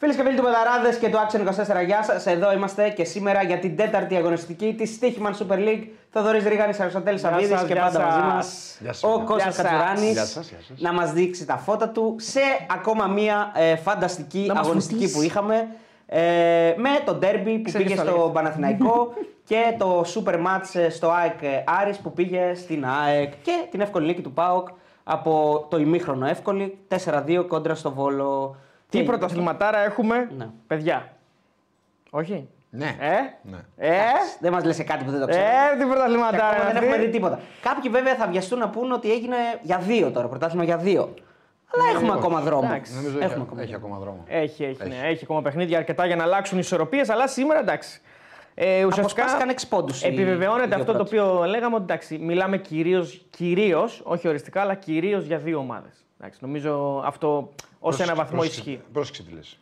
Φίλες και φίλοι του Πεδαράδε και του Action 24, γεια σας. Εδώ είμαστε και σήμερα για την τέταρτη αγωνιστική της Stichman Super League. Θοδωρής Ρίγανης, Αριστοτέλης Σαββίδης και γεια πάντα σας. μαζί Γεια σας, μα ο παιδιά. Κώστα Γεια σας. Κατσουράνης Γεια σας, γεια σας. να μας δείξει τα φώτα του σε ακόμα μία ε, φανταστική Να μας αγωνιστική φωτίσεις. που είχαμε. Ε, με το ντέρμπι που Ξέρεις πήγε το στο αλήθεια. Παναθηναϊκό και το super match ε, στο ΑΕΚ ε, Άρης που πήγε στην ΑΕΚ και την εύκολη νίκη του ΠΑΟΚ από το ημίχρονο εύκολη 4-2 κόντρα στο Βόλο. Τι Και- πρωταθληματάρα έχουμε, Ναι. παιδιά. Όχι. Ναι. Ε, Ναι. ε, Δεν μας λες κάτι που δεν το ξέρω. ε, τι Και πρωταθληματάρα. ακόμα δεν αυτή. έχουμε δει τίποτα. Κάποιοι βέβαια θα βιαστούν να πούνε ότι έγινε για δύο τώρα, πρωτάθλημα για δύο. Αλλά έχουμε όχι. ακόμα δρόμο. Εντάξει. Νομίζω Έχουμε έχει, ακόμα έχει δρόμο. ακόμα δρόμο. Έχει, έχει, Έχει. Ναι, έχει ακόμα παιχνίδια αρκετά για να αλλάξουν ισορροπίες, αλλά σήμερα εντάξει. Ε, ουσιαστικά Αποσπάστηκαν εξ πόντους οι επιβεβαιώνεται δύο αυτό το πρώτοι. οποίο λέγαμε ότι εντάξει, μιλάμε κυρίως, κυρίως, όχι οριστικά, αλλά κυρίως για δύο ομάδες. Νομίζω αυτό ως ένα Πρόσεξε, βαθμό πρόσεξε, ισχύει. Πρόσεξε τι λες.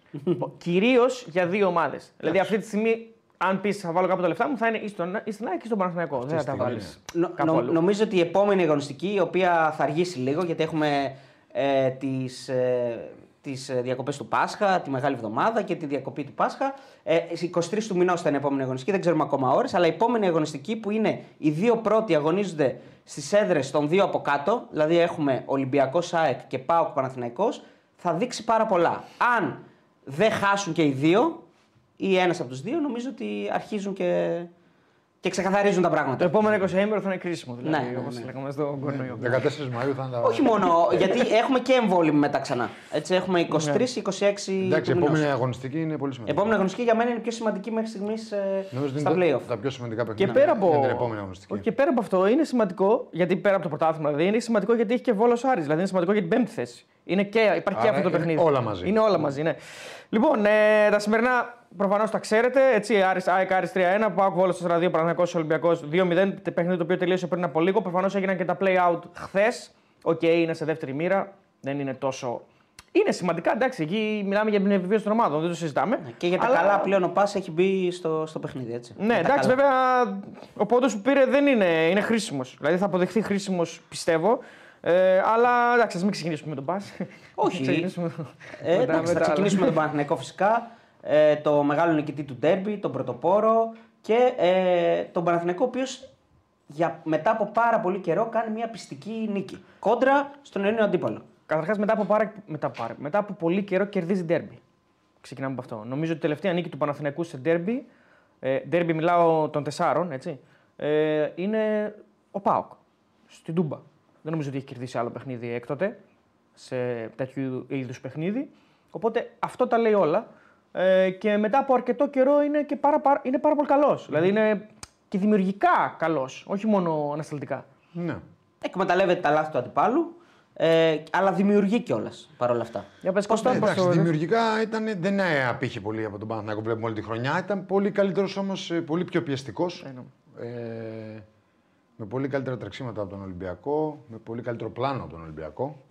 κυρίως για δύο ομάδες. Δηλαδή αυτή τη στιγμή, αν πεις θα βάλω κάπου τα λεφτά μου, θα είναι ή στον, ή στην ΑΕΚ ή στον Παναθηναϊκό. Δεν θα τα στιγμή, βάλεις. Νο- νο- νομίζω ότι η επόμενη αγωνιστική, η οποία θα αργήσει λίγο, γιατί έχουμε ε, τις, ε, τις ε, διακοπές του Πάσχα, τη Μεγάλη Εβδομάδα και τη διακοπή του Πάσχα. Ε, στις 23 του μηνός θα είναι η επόμενη αγωνιστική, δεν ξέρουμε ακόμα ώρες, αλλά η επόμενη αγωνιστική που είναι οι δύο πρώτοι αγωνίζονται στις έδρες των δύο από κάτω, δηλαδή έχουμε Ολυμπιακός ΑΕΚ και ΠΑΟΚ Παναθηναϊκός, θα δείξει πάρα πολλά. Αν δεν χάσουν και οι δύο, ή ένας από τους δύο, νομίζω ότι αρχίζουν και, και ξεκαθαρίζουν τα πράγματα. Το επόμενο 20 ήμερο θα είναι κρίσιμο. Δηλαδή, Ναι, ναι, όπως ναι. λέγαμε στον κορονοϊό. 14 Μαΐου θα είναι τα... Όχι μόνο, γιατί έχουμε και εμβόλυμη μετά ξανά. Έτσι, έχουμε 23-26 Εντάξει, η του μηνός. επόμενη αγωνιστική είναι πολύ σημαντική. Επόμενη αγωνιστική για μένα είναι η πιο σημαντική μέχρι στιγμής Νομίζω ότι στα είναι play off. τα, τα πιο σημαντικά Και παιχνίδια. πέρα από... Για την επόμενη αγωνιστική. Όχι, και πέρα από αυτό είναι σημαντικό, γιατί πέρα από το πρωτάθλημα δηλαδή, είναι σημαντικό γιατί έχει και Βόλος Άρης. Δηλαδή είναι σημαντικό για την πέμπτη θέση. Είναι και, υπάρχει και Άρα αυτό το είναι παιχνίδι. όλα μαζί. Είναι όλα μαζί, ναι. Λοιπόν, ε, τα σημερινά προφανώς τα ξέρετε. Έτσι, Άρης, ΑΕΚ Άρης 3-1, ΠΑΟΚ Βόλος 4-2, Παναθηναϊκός Ολυμπιακός 2-0. Το παιχνίδι το οποίο τελείωσε πριν από λίγο. Προφανώς έγιναν και τα play out χθες. Οκ, είναι σε δεύτερη μοίρα. Δεν είναι τόσο. Είναι σημαντικά, εντάξει, εκεί μιλάμε για την επιβίωση των ομάδων, δεν το συζητάμε. Και για τα Αλλά- καλά πλέον ο Πας έχει μπει στο, στο παιχνίδι. Έτσι. ναι, Για τα εντάξει, καλά. βέβαια ο πόντος που πήρε δεν είναι, είναι χρήσιμος. Δηλαδή θα αποδειχθεί χρήσιμος, πιστεύω. Ε, αλλά εντάξει, ας μην ξεκινήσουμε με τον Πας. Όχι. ξεκινήσουμε Ε, με τα- εντάξει, με θα τα ξεκινήσουμε με άλλα. τον Παναθηναϊκό φυσικά. Ε, το μεγάλο νικητή του Ντέρμπι, τον Πρωτοπόρο και ε, τον Παναθηναϊκό ο οποίος μετά από πάρα πολύ καιρό κάνει μια πιστική νίκη. Κόντρα στον Ελλήνιο αντίπαλο. Καταρχάς, μετά, από πάρα- μετά, από πάρα- μετά από πολύ καιρό κερδίζει ντέρμπι. Ξεκινάμε από αυτό. Νομίζω ότι η τελευταία νίκη του Παναθηναϊκού σε ντέρμπι, ε, ντέρμπι μιλάω των τεσσάρων, έτσι, ε, είναι ο Πάοκ στην Τούμπα. Δεν νομίζω ότι έχει κερδίσει άλλο παιχνίδι έκτοτε σε τέτοιου είδους παιχνίδι. Οπότε αυτό τα λέει όλα. Ε, και μετά από αρκετό καιρό είναι, και πάρα, πάρα, είναι πάρα πολύ καλός. Δηλαδή είναι και δημιουργικά καλός, όχι μόνο ανασταλτικά. Ναι. Εκμεταλλεύεται τα λάθη του αντιπάλου, ε, αλλά δημιουργεί κιόλας παρόλα αυτά. Για πες, Ε, Κώστα, πώς εντάξει, το είδες; δημιουργικά ήταν, δεν απήχε πολύ από τον Παναθηναϊκό που βλέπουμε όλη τη χρονιά. Ήταν πολύ καλύτερος όμως, πολύ πιο πιεστικός. ναι. Ε, με πολύ καλύτερα τρεξίματα από τον Ολυμπιακό, με πολύ καλύτερο πλάνο από τον Ολυμπιακό.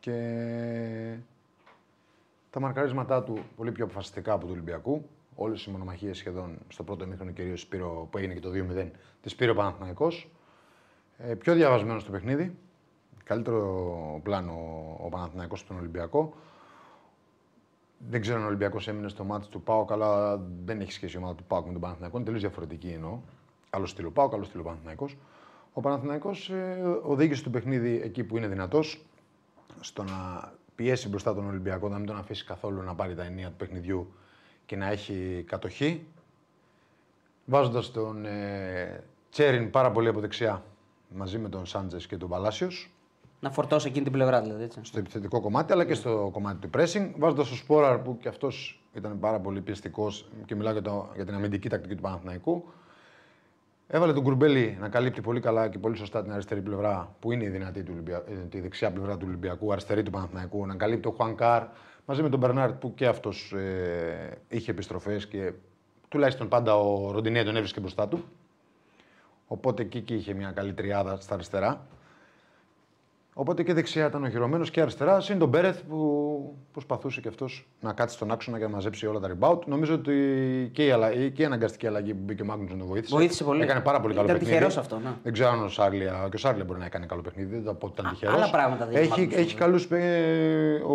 Και τα μαρκαρίσματά του πολύ πιο αποφασιστικά από του Ολυμπιακού. Όλες οι μονομαχίες σχεδόν στο πρώτο ημίχρονο κυρίως που έγινε και το 2-0 της πήρε ο Παναθηναϊκός. Ε, πιο διαβασμένος στο παιχνίδι. Καλύτερο πλάνο ο Παναθηναϊκός από τον Ολυμπιακό. Δεν ξέρω αν ο Ολυμπιακός έμεινε στο μάτι του Πάοκ, αλλά δεν έχει σχέση η ομάδα του Πάοκ με τον Παναθηναϊκό. Είναι τελείως διαφορετική εννοώ. Άλλο στυλ Πάοκ, άλλο στυλ Παναθηναϊκός. Ο Παναθηναϊκός ε, οδήγησε το παιχνίδι εκεί που είναι δυνατός, στο να πιέσει μπροστά τον Ολυμπιακό, να μην τον αφήσει καθόλου να πάρει τα ενία του παιχνιδιού και να έχει κατοχή. Βάζοντας τον ε, Τσέριν πάρα πολύ από δεξιά μαζί με τον Σάντζες και τον Παλάσιος Να φορτώσει εκείνη την πλευρά δηλαδή. Έτσι. στο επιθετικό κομμάτι αλλά και στο κομμάτι του pressing. Βάζοντας τον Σπόραρ που και αυτός ήταν πάρα πολύ πιεστικός και μιλάω για, το, για την αμυντική τακτική του Παναθηναϊκού. Έβαλε τον Κουρμπέλη να καλύπτει πολύ καλά και πολύ σωστά την αριστερή πλευρά που είναι η δυνατή του Ολυμπια... ε, τη δεξιά πλευρά του Ολυμπιακού, αριστερή του Παναθηναϊκού. Να καλύπτει ο Χουανκάρ μαζί με τον Μπερνάρτ που και αυτός ε, είχε επιστροφές και τουλάχιστον πάντα ο Ροντινέ τον έβρισκε μπροστά του. Οπότε εκεί και είχε μια καλή τριάδα στα αριστερά. Οπότε και δεξιά ήταν ο χειρομένο και αριστερά. Συν τον Μπέρεθ που προσπαθούσε και αυτός να κάτσει στον άξονα και να μαζέψει όλα τα rebound. Νομίζω ότι και η, αλλαγή, και η αναγκαστική αλλαγή που μπήκε ο Μάγνουσον τον βοήθησε. Βοήθησε πολύ. Έκανε πάρα πολύ καλό Ήταν παιχνίδι. τυχερός αυτό, ναι. Δεν ξέρω αν ο Σάρλια, και ο Σάρλια μπορεί να έκανε καλό παιχνίδι. Δεν θα πω ότι ήταν Α, τυχερός. άλλα πράγματα δίνει ο Έχει, Μάγνουσον, έχει καλούς, ε, ο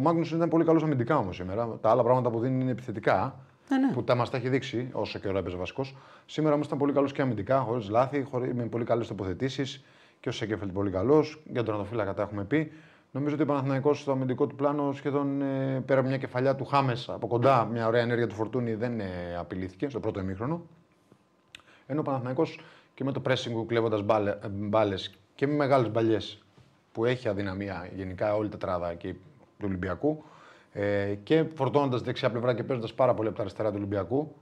Μάγνουσον ήταν πολύ καλός αμυντικά όμως σήμερα. Τα άλλα πράγματα που δίνει είναι επιθετικά. Ναι, ναι. Που τα μας τα έχει δείξει όσο καιρό έπαιζε βασικό. Σήμερα όμως ήταν πολύ καλός και αμυντικά, χωρίς λάθη, χωρί, με πολύ καλές τοποθετήσεις. Και ο Σέκεφελτ πολύ καλός. Για τον Ατοφύλακα τα έχουμε πει. Νομίζω ότι ο Παναθηναϊκός στο αμυντικό του πλάνο σχεδόν ε, πέρα από μια κεφαλιά του Χάμες από κοντά, μια ωραία ενέργεια του Φορτούνη δεν ε, απειλήθηκε στο πρώτο ημίχρονο. Ενώ ο Παναθηναϊκός και με το pressing του κλέβοντας μπάλε και με μεγάλες μπαλιές που έχει αδυναμία γενικά όλη η τετράδα και του Ολυμπιακού ε, και φορτώνοντας δεξιά πλευρά και παίζοντας πάρα πολύ από τα αριστερά του Ολυμπιακού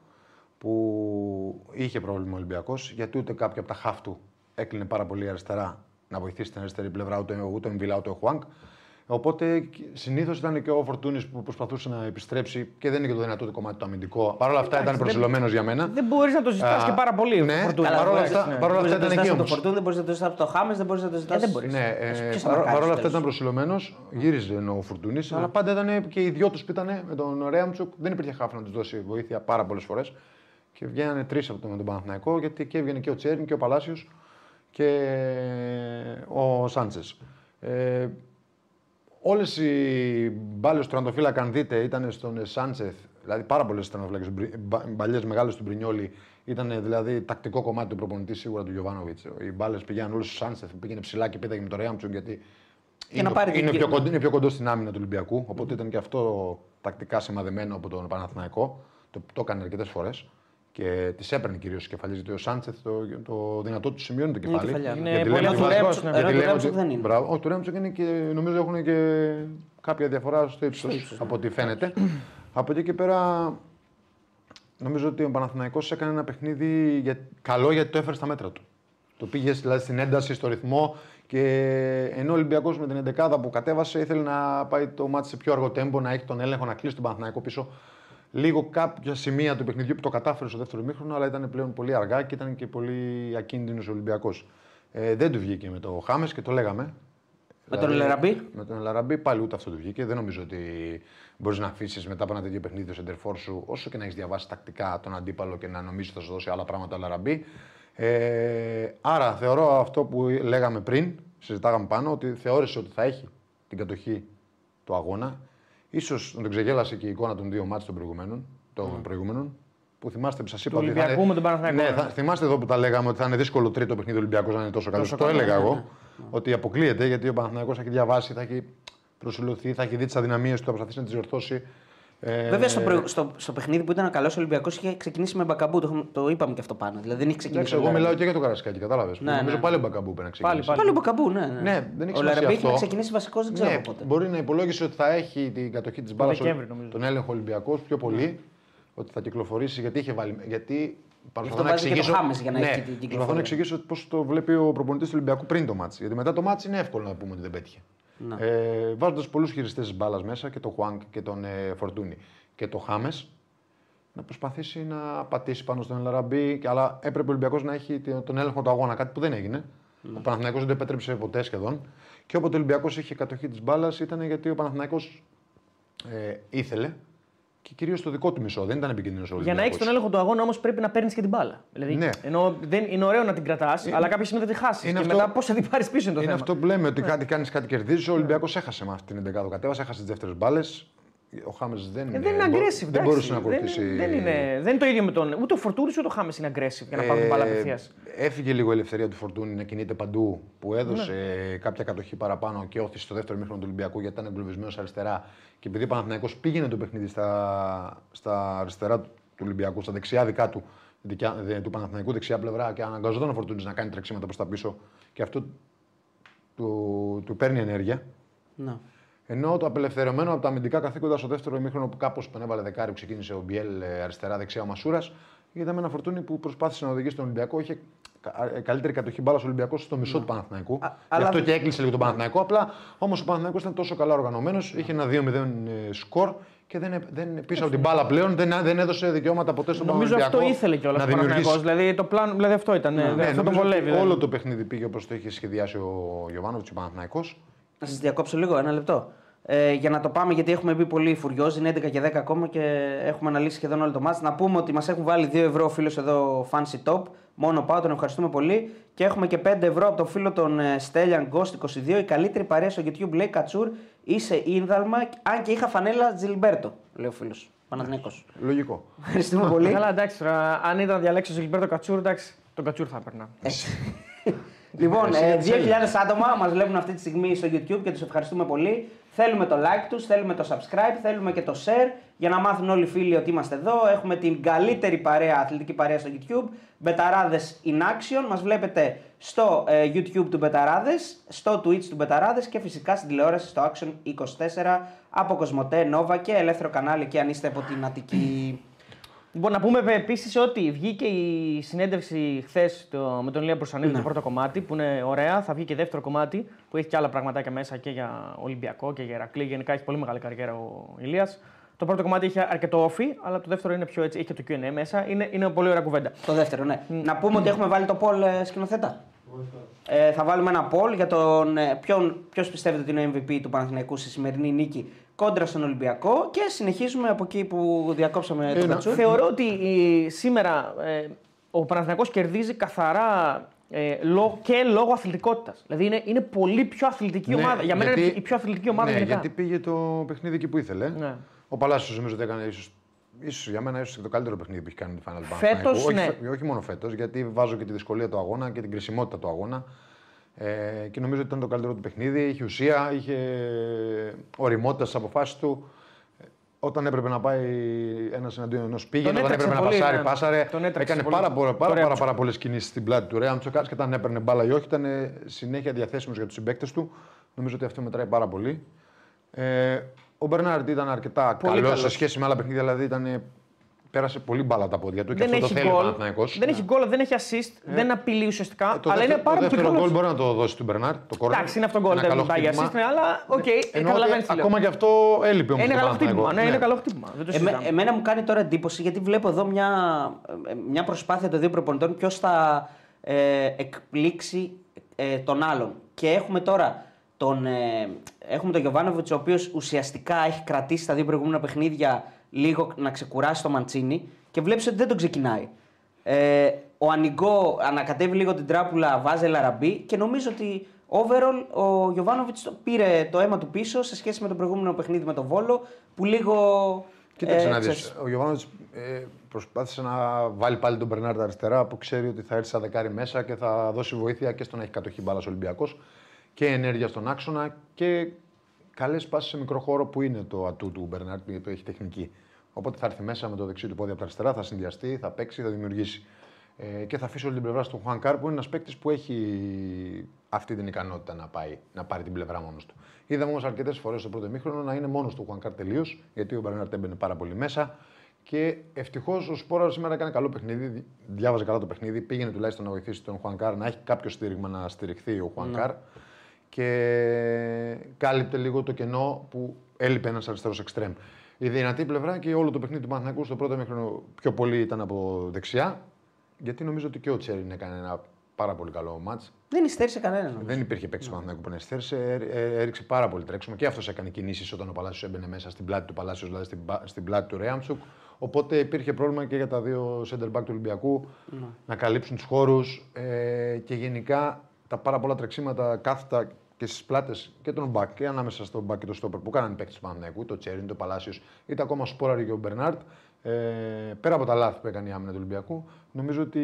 που είχε πρόβλημα ο Ολυμπιακός γιατί ούτε κάποιο από τα χαφ του έκλεινε πάρα πολύ αριστερά να βοηθήσει την αριστερή πλευρά ούτε, ούτε ο Εμβιλά ούτε ο Χουάνκ. Οπότε συνήθως ήταν και ο Φορτούνης που προσπαθούσε να επιστρέψει και δεν είναι και το δυνατό το κομμάτι το αμυντικό. Παρ' όλα αυτά ήταν προσιλωμένος για μένα. Δεν μπορείς να το ζητάς Α, και πάρα πολύ. ναι, Φορτούνη. Καλά, παρόλα μπορείς, αυτά- ναι. παρόλα Δεν αυτά μπορείς να ήταν το εκεί ζητάς από το όμως. Φορτούν, δεν μπορείς να το ζητάς από το Χάμες, δεν μπορείς να το ζητά. δεν μπορείς. Ναι, ε, ποιος θα παρό- μαρκάρει παρόλα στο αυτά ήταν τέλος. προσιλωμένος, γύριζε ο Φουρτούνη, αλλά πάντα ήταν και οι δυο τους που ήταν με τον Ρέαμτσουκ. Δεν υπήρχε χάφ να τους δώσει βοήθεια πάρα πολλές φορές. Και βγαίνανε τρεις από τον, με τον Παναθηναϊκό, γιατί και έβγαινε και ο Τσέριν και ο Παλάσιος και ο Σάντσες. Ε, Όλες οι μπάλες του Τραντοφύλακα, αν δείτε, ήταν στον Σάντσεθ. Δηλαδή, πάρα πολλές τερματοφύλακε, μπαλιές μεγάλες του Μπρινιόλη. Ήταν δηλαδή τακτικό κομμάτι του προπονητή σίγουρα του Γιωβάνοβιτς. Οι μπάλες πήγαιναν όλε στο Σάντσεθ, πήγαινε ψηλά και πέταγε με το Ρέαμτσουγκ γιατί είναι, να πάρει την είναι, κύ- πιο κοντό, είναι πιο κοντό στην άμυνα του Ολυμπιακού. Οπότε ήταν και αυτό τακτικά σημαδεμένο από τον Παναθηναϊκό. Το, το έκανε αρκετές φορές. Και τις έπαιρνε κυρίως τι κεφαλιέ. Γιατί ο Σάντσεθ το, το δυνατό του σημείο είναι το Είναι κεφάλι. κεφαλιά. Είναι Γιατί πολύ λέμε ότι- αθλητικός, Ρέμψο- ναι. ενώ γιατί το λέμε Ρέμψο ότι- δεν είναι. Μπράβο. Ο του Ρέμψοκ είναι και νομίζω έχουν και κάποια διαφορά στο ύψος από ό,τι φαίνεται. από εκεί και πέρα νομίζω ότι ο Παναθηναϊκός έκανε ένα παιχνίδι για... καλό γιατί το έφερε στα μέτρα του. Το πήγες δηλαδή στην ένταση, στο ρυθμό και ενώ ο Ολυμπιακός με την 11 που κατέβασε ήθελε να πάει το μάτι σε πιο αργό τέμπο, να έχει τον έλεγχο, να κλείσει τον Παναθηναϊκό πίσω. Λίγο κάποια σημεία του παιχνιδιού που το κατάφερε στο δεύτερο μήχρονο, αλλά ήταν πλέον πολύ αργά και ήταν και πολύ ακίνδυνος ο Ολυμπιακός. Ε, δεν του βγήκε με το Χάμες και το λέγαμε. Με τον Ελαραμπή. Με τον Ελαραμπή πάλι ούτε αυτό του βγήκε. Δεν νομίζω ότι μπορείς να αφήσεις μετά από ένα τέτοιο παιχνίδι το σεντερφόρ σου, όσο και να έχεις διαβάσει τακτικά τον αντίπαλο και να νομίζεις ότι θα σου δώσει άλλα πράγματα ο Ελαραμπή. Ε, άρα θεωρώ αυτό που λέγαμε πριν, συζητάγαμε πάνω, ότι θεώρησε ότι θα έχει την κατοχή του αγώνα. Ίσως να τον ξεγέλασε και η εικόνα των δύο μάτς των προηγουμένων, των προηγούμενων που θυμάστε που σας είπα. ότι θα Ολυμπιακού είναι- με τον Παναθηναϊκό, Ναι, ναι. θα, θυμάστε εδώ που τα λέγαμε ότι θα είναι δύσκολο τρίτο παιχνίδι Ολυμπιακό να είναι τόσο καλό. Τόσο Το καλό, έλεγα ναι, εγώ. ναι. Ότι αποκλείεται γιατί ο Παναθηναϊκός θα έχει διαβάσει, θα έχει προσιλωθεί, θα έχει δει τις αδυναμίες του, θα προσπαθήσει να τις διορθώσει. Ε, Βέβαια στο, προηγ- στο, στο παιχνίδι που ήταν καλός Ολυμπιακός είχε ξεκινήσει με μπακαμπού. Το, έχουμε- το είπαμε και αυτό πάνω. Δηλαδή δεν είχε ξεκινήσει. Εντάξει, ο εγώ Λαραμπή. μιλάω και για το Καρασκάκι, κατάλαβες. Ναι, Νομίζω ναι. πάλι ο Μπακαμπού πρέπει να ξεκινήσει. Πάλι, Πάλι ο μπακαμπού, ναι. ναι. Ναι, δεν έχει ο σημασία Λαραμπή είχε αυτό. ξεκινήσει βασικός, δεν ξέρω Ναι, πότε. μπορεί να υπολόγισε ότι θα έχει την κατοχή της μπάλας, Δεκέμβρη, νομίζω. τον έλεγχο Ολυμπιακός πιο πολύ. Ότι θα κυκλοφορήσει γιατί είχε βάλει. Γιατί προσπαθώ αυτό βάζει και το Χάμες για να ναι, έχει την κυκλοφορία. Προσπαθώ να εξηγήσω πώς το βλέπει ο προπονητής του Ολυμπιακού πριν το ματς. Γιατί μετά το ματς είναι εύκολο να πούμε ότι δεν πέτυχε. Να. Ε, Βάζοντας πολλούς χειριστές της μπάλας μέσα και τον Χουάνγκ και τον ε, Φορτούνη και τον Χάμες, να προσπαθήσει να πατήσει πάνω στον Ελ Αραμπί. και- Αλλά έπρεπε ο Ολυμπιακός να έχει τε- τον έλεγχο του αγώνα, κάτι που δεν έγινε. Ο Παναθηναϊκός δεν το επέτρεψε ποτέ σχεδόν. Και όποτε ο Ολυμπιακός είχε κατοχή της μπάλας ήταν γιατί ο Παναθηναϊκός ε, ήθελε και κυρίως το δικό του μισό. Δεν ήταν επικίνδυνος ο Για να έχεις τον έλεγχο του αγώνα όμως πρέπει να παίρνεις και την μπάλα. Δηλαδή, Ναι. ενώ δεν είναι ωραίο να την κρατάς, αλλά κάποια στιγμή θα τη χάσεις. Και είναι αυτό- μετά πώς θα την πάρεις πίσω είναι το Είναι θέμα. αυτό που λέμε, Ναι. ότι κάτι κάνεις, κάτι κερδίζεις. Ο Ολυμπιακός έχασε με αυτή την 11 κατέβασε, έχασε τις δεύτερες μπάλες. Ο Χάμες δεν, Ε, δεν είναι μπο- aggressive. δεν εντάξει. μπορούσε να δεν, ακολουθήσει. δεν, είναι, δεν είναι το ίδιο με τον. Ούτε ο Φορτούρη ούτε ο Χάμες είναι aggressive για να πάρουν την μπάλα απευθείας. Ε, Έφυγε λίγο η ελευθερία του Φορτούνη να κινείται παντού που έδωσε Ναι. κάποια κατοχή παραπάνω και όθησε στο δεύτερο μήχρονο του Ολυμπιακού γιατί ήταν εγκλωβισμένο αριστερά. Και επειδή ο Παναθηναϊκός πήγαινε το παιχνίδι στα, στα αριστερά του Ολυμπιακού, στα δεξιά δικά του, δικιά, δε- του Παναθηναϊκού δεξιά πλευρά και αναγκαζόταν ο Φορτούνης να κάνει τρεξίματα προς τα πίσω και αυτό του, του παίρνει ενέργεια. Να. Ενώ το απελευθερωμένο από τα αμυντικά καθήκοντα στο δεύτερο ημίχρονο που κάπως τον έβαλε δεκάρι που ξεκίνησε ο Μπιέλ ε, αριστερά-δεξιά ο Μασούρας, είδαμε ένα φορτούνι που προσπάθησε να οδηγήσει τον Ολυμπιακό. Είχε κα- ε, καλύτερη κατοχή μπάλα ο Ολυμπιακός στο μισό του Παναθηναϊκού. Α, Γι' αλλά- αυτό και έκλεισε λίγο τον Παναθηναϊκό. Απλά όμως ο Παναθηναϊκός ήταν τόσο καλά οργανωμένος, είχε ένα 2-0 ε, σκορ και δεν, ε- δεν, πίσω από την μπάλα πλέον δεν, δεν έδωσε δικαιώματα ποτέ στον Νομίζω Παναθηναϊκό αυτό ήθελε κιόλας να ο δημιουργήσει. Παναθηναϊκός. Δηλαδή, το πλάνο, δηλαδή αυτό ήταν. Ναι, Ναι, αυτό το νομίζω ότι βολεύει. δηλαδή. Όλο το παιχνίδι πήγε όπως το είχε σχεδιάσει ο Γιωβάνοβιτς ο Παναθηναϊκός. Να σας διακόψω λίγο, ένα λεπτό. Ε, για να το πάμε, γιατί έχουμε μπει πολύ φουριόζοι, είναι 11 και 10 ακόμα και έχουμε αναλύσει σχεδόν όλο το μάτς. Να πούμε ότι μας έχουν βάλει 2 ευρώ ο φίλος εδώ, Fancy Top. Μόνο ΠΑΟ, τον ευχαριστούμε πολύ. Και έχουμε και 5 ευρώ από το φίλο των ε, Stelian Ghost 22. Η καλύτερη παρέα στο YouTube λέει Κατσούρ, είσαι ίνδαλμα, αν και είχα φανέλα Ζιλμπέρτο, λέει ο φίλος. Παναθηναίκος. Λογικό. Ευχαριστούμε πολύ. Καλά, εντάξει, τώρα, αν ήταν να διαλέξω Ζιλμπέρτο Κατσούρ, εντάξει, τον Κατσούρ θα έπαιρνα. Λοιπόν, Εσύ ε, γιατί 2.000 θέλεις. άτομα μας βλέπουν αυτή τη στιγμή στο YouTube και τους ευχαριστούμε πολύ. Θέλουμε το like τους, θέλουμε το subscribe, θέλουμε και το share για να μάθουν όλοι οι φίλοι ότι είμαστε εδώ. Έχουμε την καλύτερη παρέα, αθλητική παρέα στο YouTube. Μπεταράδες in action. Μας βλέπετε στο ε, YouTube του Μπεταράδες, στο Twitch του Μπεταράδες και φυσικά στην τηλεόραση στο Action 24 από Κοσμοτέ, Nova και ελεύθερο κανάλι και αν είστε από την Αττική. Λοιπόν, να πούμε επίσης ότι βγήκε η συνέντευξη χθες με τον Ηλία Προσανίδη, Ναι. το πρώτο κομμάτι που είναι ωραία. Θα βγει και δεύτερο κομμάτι που έχει και άλλα πραγματάκια μέσα και για Ολυμπιακό και για Ερακλή. Γενικά έχει πολύ μεγάλη καριέρα ο Ηλίας. Το πρώτο κομμάτι είχε αρκετό όφη, αλλά το δεύτερο είναι πιο έτσι. Είχε το QA μέσα. Είναι, είναι πολύ ωραία κουβέντα. Το δεύτερο, ναι. Να πούμε ότι έχουμε βάλει το poll ε, σκηνοθέτα; Ε, θα βάλουμε ένα poll για τον ε, ποιον, ποιος πιστεύετε ότι είναι ο MVP του Παναθηναϊκού στη σημερινή νίκη κόντρα στον Ολυμπιακό και συνεχίζουμε από εκεί που διακόψαμε τον να- Κατσούρ. Θεωρώ ότι ε, σήμερα ε, ο Παναθηναϊκός κερδίζει καθαρά ε, λό- και λόγω αθλητικότητας. Δηλαδή είναι, είναι πολύ πιο αθλητική Ναι, ομάδα. Για μένα γιατί- είναι η πιο αθλητική ομάδα ναι, γενικά. γιατί πήγε το παιχνίδι εκεί που ήθελε. Ναι. Ο Παλάσιος νομίζω ότι έκανε ίσω. Ίσως για μένα ίσως το καλύτερο παιχνίδι που έχει κάνει το Final Fantasy. Φέτος, όχι, ναι. φε- όχι μόνο φέτος, γιατί βάζω και τη δυσκολία του αγώνα και την κρισιμότητα του αγώνα. Ε, και νομίζω ότι ήταν το καλύτερο του παιχνίδι. Είχε ουσία, είχε οριμότητας στις αποφάσεις του. Ε, Όταν έπρεπε να πάει ένας εναντίον ενός πήγαινε, όταν έτρεξε έπρεπε να πολύ, πασάρει, ναι. πάσαρε. Τον έτρεξε Έκανε πολύ. πάρα, πάρα, Το πάρα, πάρα, Ρέαμτσοκ. πάρα πολλές κινήσεις στην πλάτη του Ρέαμτσοκ. Και όταν έπαιρνε μπάλα ή όχι, ήταν συνέχεια διαθέσιμος για τους συμπαίκτες του. Νομίζω ότι αυτό μετράει πάρα πολύ. Ε, ο Μπερνάρντ ήταν αρκετά Πολύ καλός σε καλός. σχέση με άλλα παιχνίδια, δηλαδή ήταν, πέρασε πολύ μπάλα τα πόδια του και δεν αυτό το έχει θέλει ο γκολ, Παναθηναϊκός. δεν έχει γκολ, δεν έχει assist, δεν απειλεί ουσιαστικά. Ε, το αλλά δεύτερο, είναι πάρα το πολύ δεύτερο γκολ καλός. μπορεί να το δώσει του Μπερνάρντ. Το κόρνερ. Εντάξει, είναι αυτό γκολ, Ένα δεν καλό πάει χτύπημα. assist, ναι, αλλά οκ, Ενώ καταλαβαίνεις ότι τι λέω. ακόμα και αυτό έλειπε όμως. Είναι καλό χτύπημα. Ναι, είναι καλό χτύπημα. Δεν το Εμέ- συζητάμε. εμένα μου κάνει τώρα εντύπωση γιατί βλέπω εδώ μια, ε, μια προσπάθεια των δύο προπονητών ποιος θα ε, εκπλήξει ε, τον άλλον. Και έχουμε τώρα τον, ε, έχουμε τον Γιωβάνοβιτς, ο οποίος ουσιαστικά έχει κρατήσει τα δύο προηγούμενα παιχνίδια λίγο να ξεκουράσει το Μαντσίνη και βλέπεις ότι δεν τον ξεκινάει. Ε, ο Ανιγκό ανακατεύει λίγο την τράπουλα, βάζει λαραμπή και νομίζω ότι overall ο Γιωβάνοβιτς πήρε το αίμα του πίσω σε σχέση με το προηγούμενο παιχνίδι με τον Βόλο που λίγο. Κοίταξε ε, να δεις, ξέρεις, ο Γιωβάνοβιτς ε, προσπάθησε να βάλει πάλι τον Μπερνάρντ αριστερά που ξέρει ότι θα έρθει σαν δεκάρι μέσα και θα δώσει βοήθεια και στο να έχει κατοχή μπάλας Ολυμπιακός και ενέργεια στον άξονα και καλές πάσες σε μικρό χώρο που είναι το ατού του Μπερνάρντ γιατί έχει τεχνική. Οπότε θα έρθει μέσα με το δεξί του πόδι από τα αριστερά, θα συνδυαστεί, θα παίξει, θα δημιουργήσει. Ε, και θα αφήσει όλη την πλευρά στον Χουάνκαρ που είναι ένας παίκτης που έχει αυτή την ικανότητα να, πάει, να πάρει την πλευρά μόνος του. Είδαμε όμως αρκετές φορές στο πρώτο ημίχρονο να είναι μόνος του Χουάνκαρ τελείως, γιατί ο Μπερνάρντ έμπαινε πάρα πολύ μέσα. Και ευτυχώς ο Σποράρ σήμερα έκανε καλό παιχνίδι, διάβαζε καλά το παιχνίδι, πήγαινε τουλάχιστον να βοηθήσει τον Χουάνκαρ, να έχει κάποιο στήριγμα να στηριχθεί ο Χουάνκαρ. Και κάλυπτε λίγο το κενό που έλειπε ένας αριστερός εξτρέμ. Η δυνατή πλευρά και όλο το παιχνίδι του Παναθηναϊκού στο πρώτο μήχρονο πιο πολύ ήταν από δεξιά. Γιατί νομίζω ότι και ο Τσέριν έκανε ένα πάρα πολύ καλό μάτς. Δεν υστέρησε κανέναν. όμως. Δεν υπήρχε παίκτης του Παναθηναϊκού που να εστέρησε. Ε, ε, έριξε πάρα πολύ τρέξιμο και αυτός έκανε κινήσεις όταν ο Παλάσιος έμπαινε μέσα στην πλάτη του Παλάσιος, δηλαδή στην, πα- στην πλάτη του Ρέαμτσουκ. Οπότε υπήρχε πρόβλημα και για τα δύο center back του Ολυμπιακού να καλύψουν τους χώρους ε, και γενικά τα πάρα πολλά τρεξίματα κάθετα και στις πλάτες και τον Μπακ και ανάμεσα στον Μπακ και τον Στόπερ που κάνανε παίκτη του Παναθηναϊκού, το Τσέριν, το Παλάσιος, είτε ακόμα ο Σπόραρη και ο Μπερνάρτ. Ε, πέρα από τα λάθη που έκανε η άμυνα του Ολυμπιακού, νομίζω ότι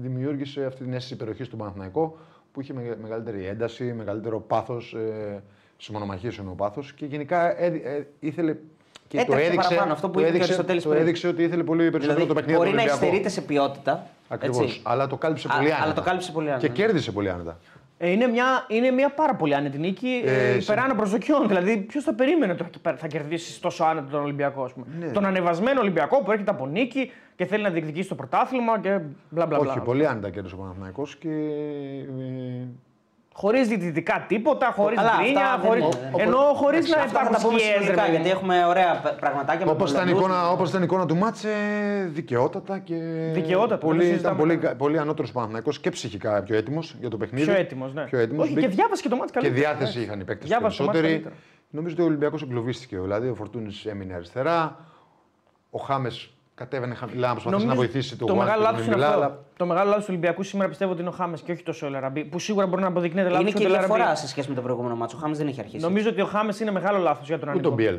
δημιούργησε αυτή την αίσθηση υπεροχής του Παναθηναϊκού που είχε μεγα- μεγαλύτερη ένταση, μεγαλύτερο πάθος, ε, στις μονομαχίες εννοώ πάθος και γενικά ε, ε, ήθελε. Και το Έτρεξε έδειξε, παραπάνω, αυτό που το είπε και ο έδειξε, Αριστοτέλης το πριν. έδειξε ότι ήθελε πολύ περισσότερο Δηλαδή, το παιχνίδι μπορεί του να Ολυμπιακού. υστερείται σε ποιότητα. Ακριβώς. έτσι. Αλλά το κάλυψε Α, πολύ άνετα. αλλά το κάλυψε πολύ άνετα. Και κέρδισε πολύ άνετα. Ε, είναι, μια, είναι μια πάρα πολύ άνετη νίκη. Ε, Ε, σε- υπεράνω προσδοκιών. Δηλαδή, ποιος θα περίμενε ότι θα- θα κερδίσεις τόσο άνετα τον Ολυμπιακό. Ας πούμε; Ναι. Τον ανεβασμένο Ολυμπιακό που έρχεται από νίκη και θέλει να διεκδικήσει το πρωτάθλημα και μπλα μπλα μπλα. Όχι, πολύ άνετα κέρδισε ο Παναθηναϊκός και ε, Χωρίς διαιτητικά τίποτα, χωρίς Καλά, αυτά γκρίνια, δεν χωρίς... είναι, δεν ενώ χωρίς να Αυτά θα τα υπάρχουν πούμε σκιές, ρε συνολικά, παιδί γιατί μου. έχουμε ωραία π- πραγματάκια με Όπως ήταν, η πολλούς. εικόνα, όπως ήταν η εικόνα του μάτσε, δικαιότατα και. Δικαιότατα, δεν πολύ, το ήταν συζητάμε πολύ, καν. πολύ ανώτερος Παναθυναϊκό και ψυχικά πιο έτοιμος για το παιχνίδι. Πιο έτοιμος, ναι. Πιο έτοιμος. Όχι, και διάβασε και το μάτι Και καλύτερα. διάθεση εντάξει. είχαν οι παίκτες Διάβασε το μάτς περισσότεροι. καλύτερα. Νομίζω ότι ο Ολυμπιακός εγκλωβίστηκε. Δηλαδή ο Φορτούνης έμεινε αριστερά. Ο Χάμες κατέβαινε χαμηλά να προσπαθήσει να Νομίζω βοηθήσει το το Γουάν μεγάλο και λάθος τον είναι Μιλά, αυτό. αλλά Το μεγάλο λάθος του Ολυμπιακού σήμερα πιστεύω ότι είναι ο Χάμες και όχι τόσο ο Ελαραμπή. Που σίγουρα μπορεί να αποδεικνύεται λάθος Είναι και η διαφορά σε σχέση με το προηγούμενο μάτσο. Ο Χάμες δεν είχε αρχίσει. Νομίζω ότι ο Χάμες είναι μεγάλο λάθος για τον Ούτε Ανικό. ο Μπιέλ.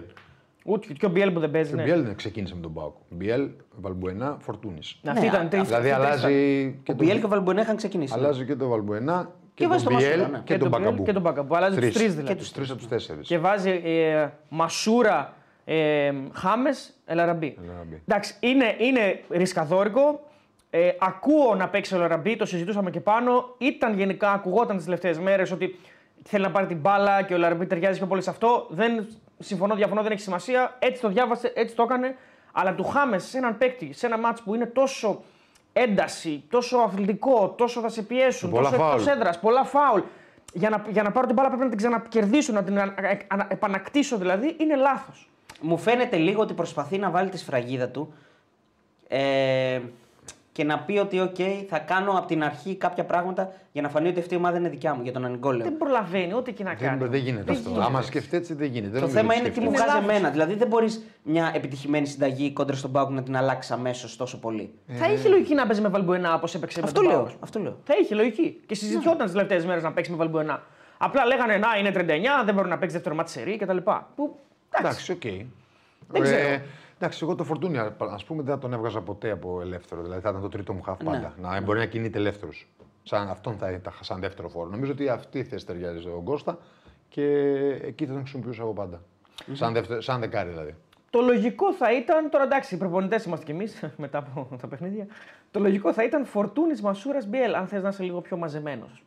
Ούτε και ο Μπιέλ που δεν παίζει. Ο Ναι. Μπιέλ δεν ξεκίνησε με τον Πάοκ. Μπιέλ, Βαλμπουενά, Φορτούνη. Αυτή Ναι, ήταν τρεις- Δηλαδή τρεις- αλλάζει Ο και Μπιέλ και ο τον, Βαλμπονέ είχαν ξεκινήσει. αλλάζει και τον Βαλμπουενά και, βάζει τον το Μπιέλ Μασούρα, ναι. και, τον Μπιέλ Μπακαμπού. Και τον Μπακαμπού. Αλλάζει του Τρεις. τρει Και δηλαδή. τους τρεις από τους τέσσερις. Και βάζει ε, Μασούρα, ε, Χάμες, Ελαραμπή. Ελαραμπή. Εντάξει, είναι, είναι ρισκαδόρικο. Ε, ακούω να παίξει ο Ελαραμπή, το συζητούσαμε και πάνω. Ήταν γενικά, ακουγόταν τις τελευταίες μέρες ότι θέλει να πάρει την μπάλα και ο Ελ Αραμπί ταιριάζει πιο πολύ σε αυτό. Δεν συμφωνώ, διαφωνώ, δεν έχει σημασία. Έτσι το διάβασε, έτσι το έκανε. Αλλά του Χάμες σε έναν παίκτη, σε ένα ματς που είναι τόσο ένταση, τόσο αθλητικό, τόσο θα σε πιέσουν, Πολλά τόσο φάουλ. εκτός έδρας, πολλά φάουλ. Για να, για να πάρω την μπάλα πρέπει να την ξανακερδίσω, να την ανα- ανα- επανακτήσω δηλαδή, είναι λάθος. Μου φαίνεται λίγο ότι προσπαθεί να βάλει τη σφραγίδα του ε, και να πει ότι οκ, θα κάνω από την αρχή κάποια πράγματα για να φανεί ότι αυτή η ομάδα είναι δικιά μου, για τον Ανιγκό λέω. Δεν προλαβαίνει ό,τι και να κάνει. Δεν, δεν γίνεται αυτό. γίνεται. Άμα σκεφτεί έτσι δεν γίνεται. Δεν Το νομίζω θέμα ότι είναι τι μου σκέφτεται. βγάζει λάθος. εμένα. Δηλαδή δεν μπορείς μια επιτυχημένη συνταγή κόντρα στον ΠΑΟΚ να την αλλάξει αμέσως τόσο πολύ. Θα είχε λογική να παίζει με Βαλμπουενά όπως έπαιξε Αυτό με τον λέω. ΠΑΟΚ. Αυτό λέω. Θα είχε λογική. Και συζητιόταν τις τελευταίες μέρες να παίξει με Βαλμπουενά. Απλά λέγανε Να είναι 39, δεν μπορεί να παίξει δεύτερο ματς σερί κτλ. Που εντάξει. Εντάξει, οκ. Δεν ξέρω. εντάξει, εγώ το φορτούνι, ας πούμε, δεν θα τον έβγαζα ποτέ από ελεύθερο. Δηλαδή θα ήταν το τρίτο μου χαφ πάντα. Να μπορεί να κινείται ελεύθερος. Σαν αυτόν θα ήταν σαν δεύτερο φόρο. Νομίζω ότι αυτή η θέση ταιριάζει στον Κώστα και εκεί θα τον χρησιμοποιούσα εγώ πάντα. Σαν, δεύτερο, σαν δεκάρι δηλαδή. Το λογικό θα ήταν, τώρα εντάξει, οι προπονητές είμαστε κι εμείς μετά από τα παιχνίδια. Το λογικό θα ήταν Φορτούνης Μασούρας Μπιέλ, αν θες να είσαι λίγο πιο μαζεμένος.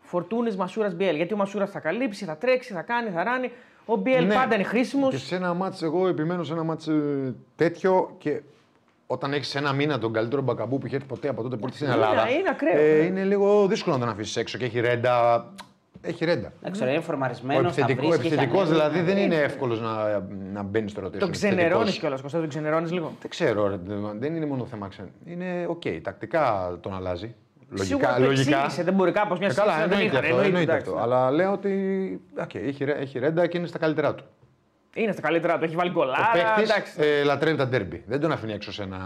Φορτούνης Μασούρας Μπιέλ. Γιατί ο Μασούρας θα καλύψει, θα τρέξει, θα κάνει, θα ράνει. Ο Μπιέλ Ναι. πάντα είναι χρήσιμος. Και σε ένα μάτς, εγώ επιμένω σε ένα μάτς ε, τέτοιο και όταν έχεις ένα μήνα τον καλύτερο μπακαμπού που είχε έρθει ποτέ από τότε που ήρθε στην Είναι- Ελλάδα. είναι ακραίο, ε, ναι. είναι λίγο δύσκολο να τον αφήσεις έξω και έχει ρέντα. Έχει ρέντα. Δεν ξέρω, είναι Ο φορμαρισμένο. επιθετικό, επιθετικός δηλαδή δεν είναι εύκολος να, να μπαίνεις στο ρωτήσιο. Τον ξενερώνεις κιόλας, Κωστά, τον ξενερώνεις λίγο; Δεν ξέρω, ρε, δεν είναι μόνο θέμα ξεν. Είναι οκ, τακτικά τον αλλάζει. Σίγουρα Λογικά. το λογικά. εξήγησε, δεν μπορεί κάπως μια Ε, καλά, συζήτηση να την εννοείται είχαν. αυτό. εννοείται, εννοείται εντάξει, αυτό. ναι. Αλλά λέω ότι οκ, έχει, ρε- έχει ρέντα και είναι στα καλύτερά του. Είναι στα καλύτερα του, έχει βάλει Ο κολλάρα. παίκτη εντάξει. ε, λατρεύει τα ντέρμπι. Δεν τον αφήνει έξω σε ένα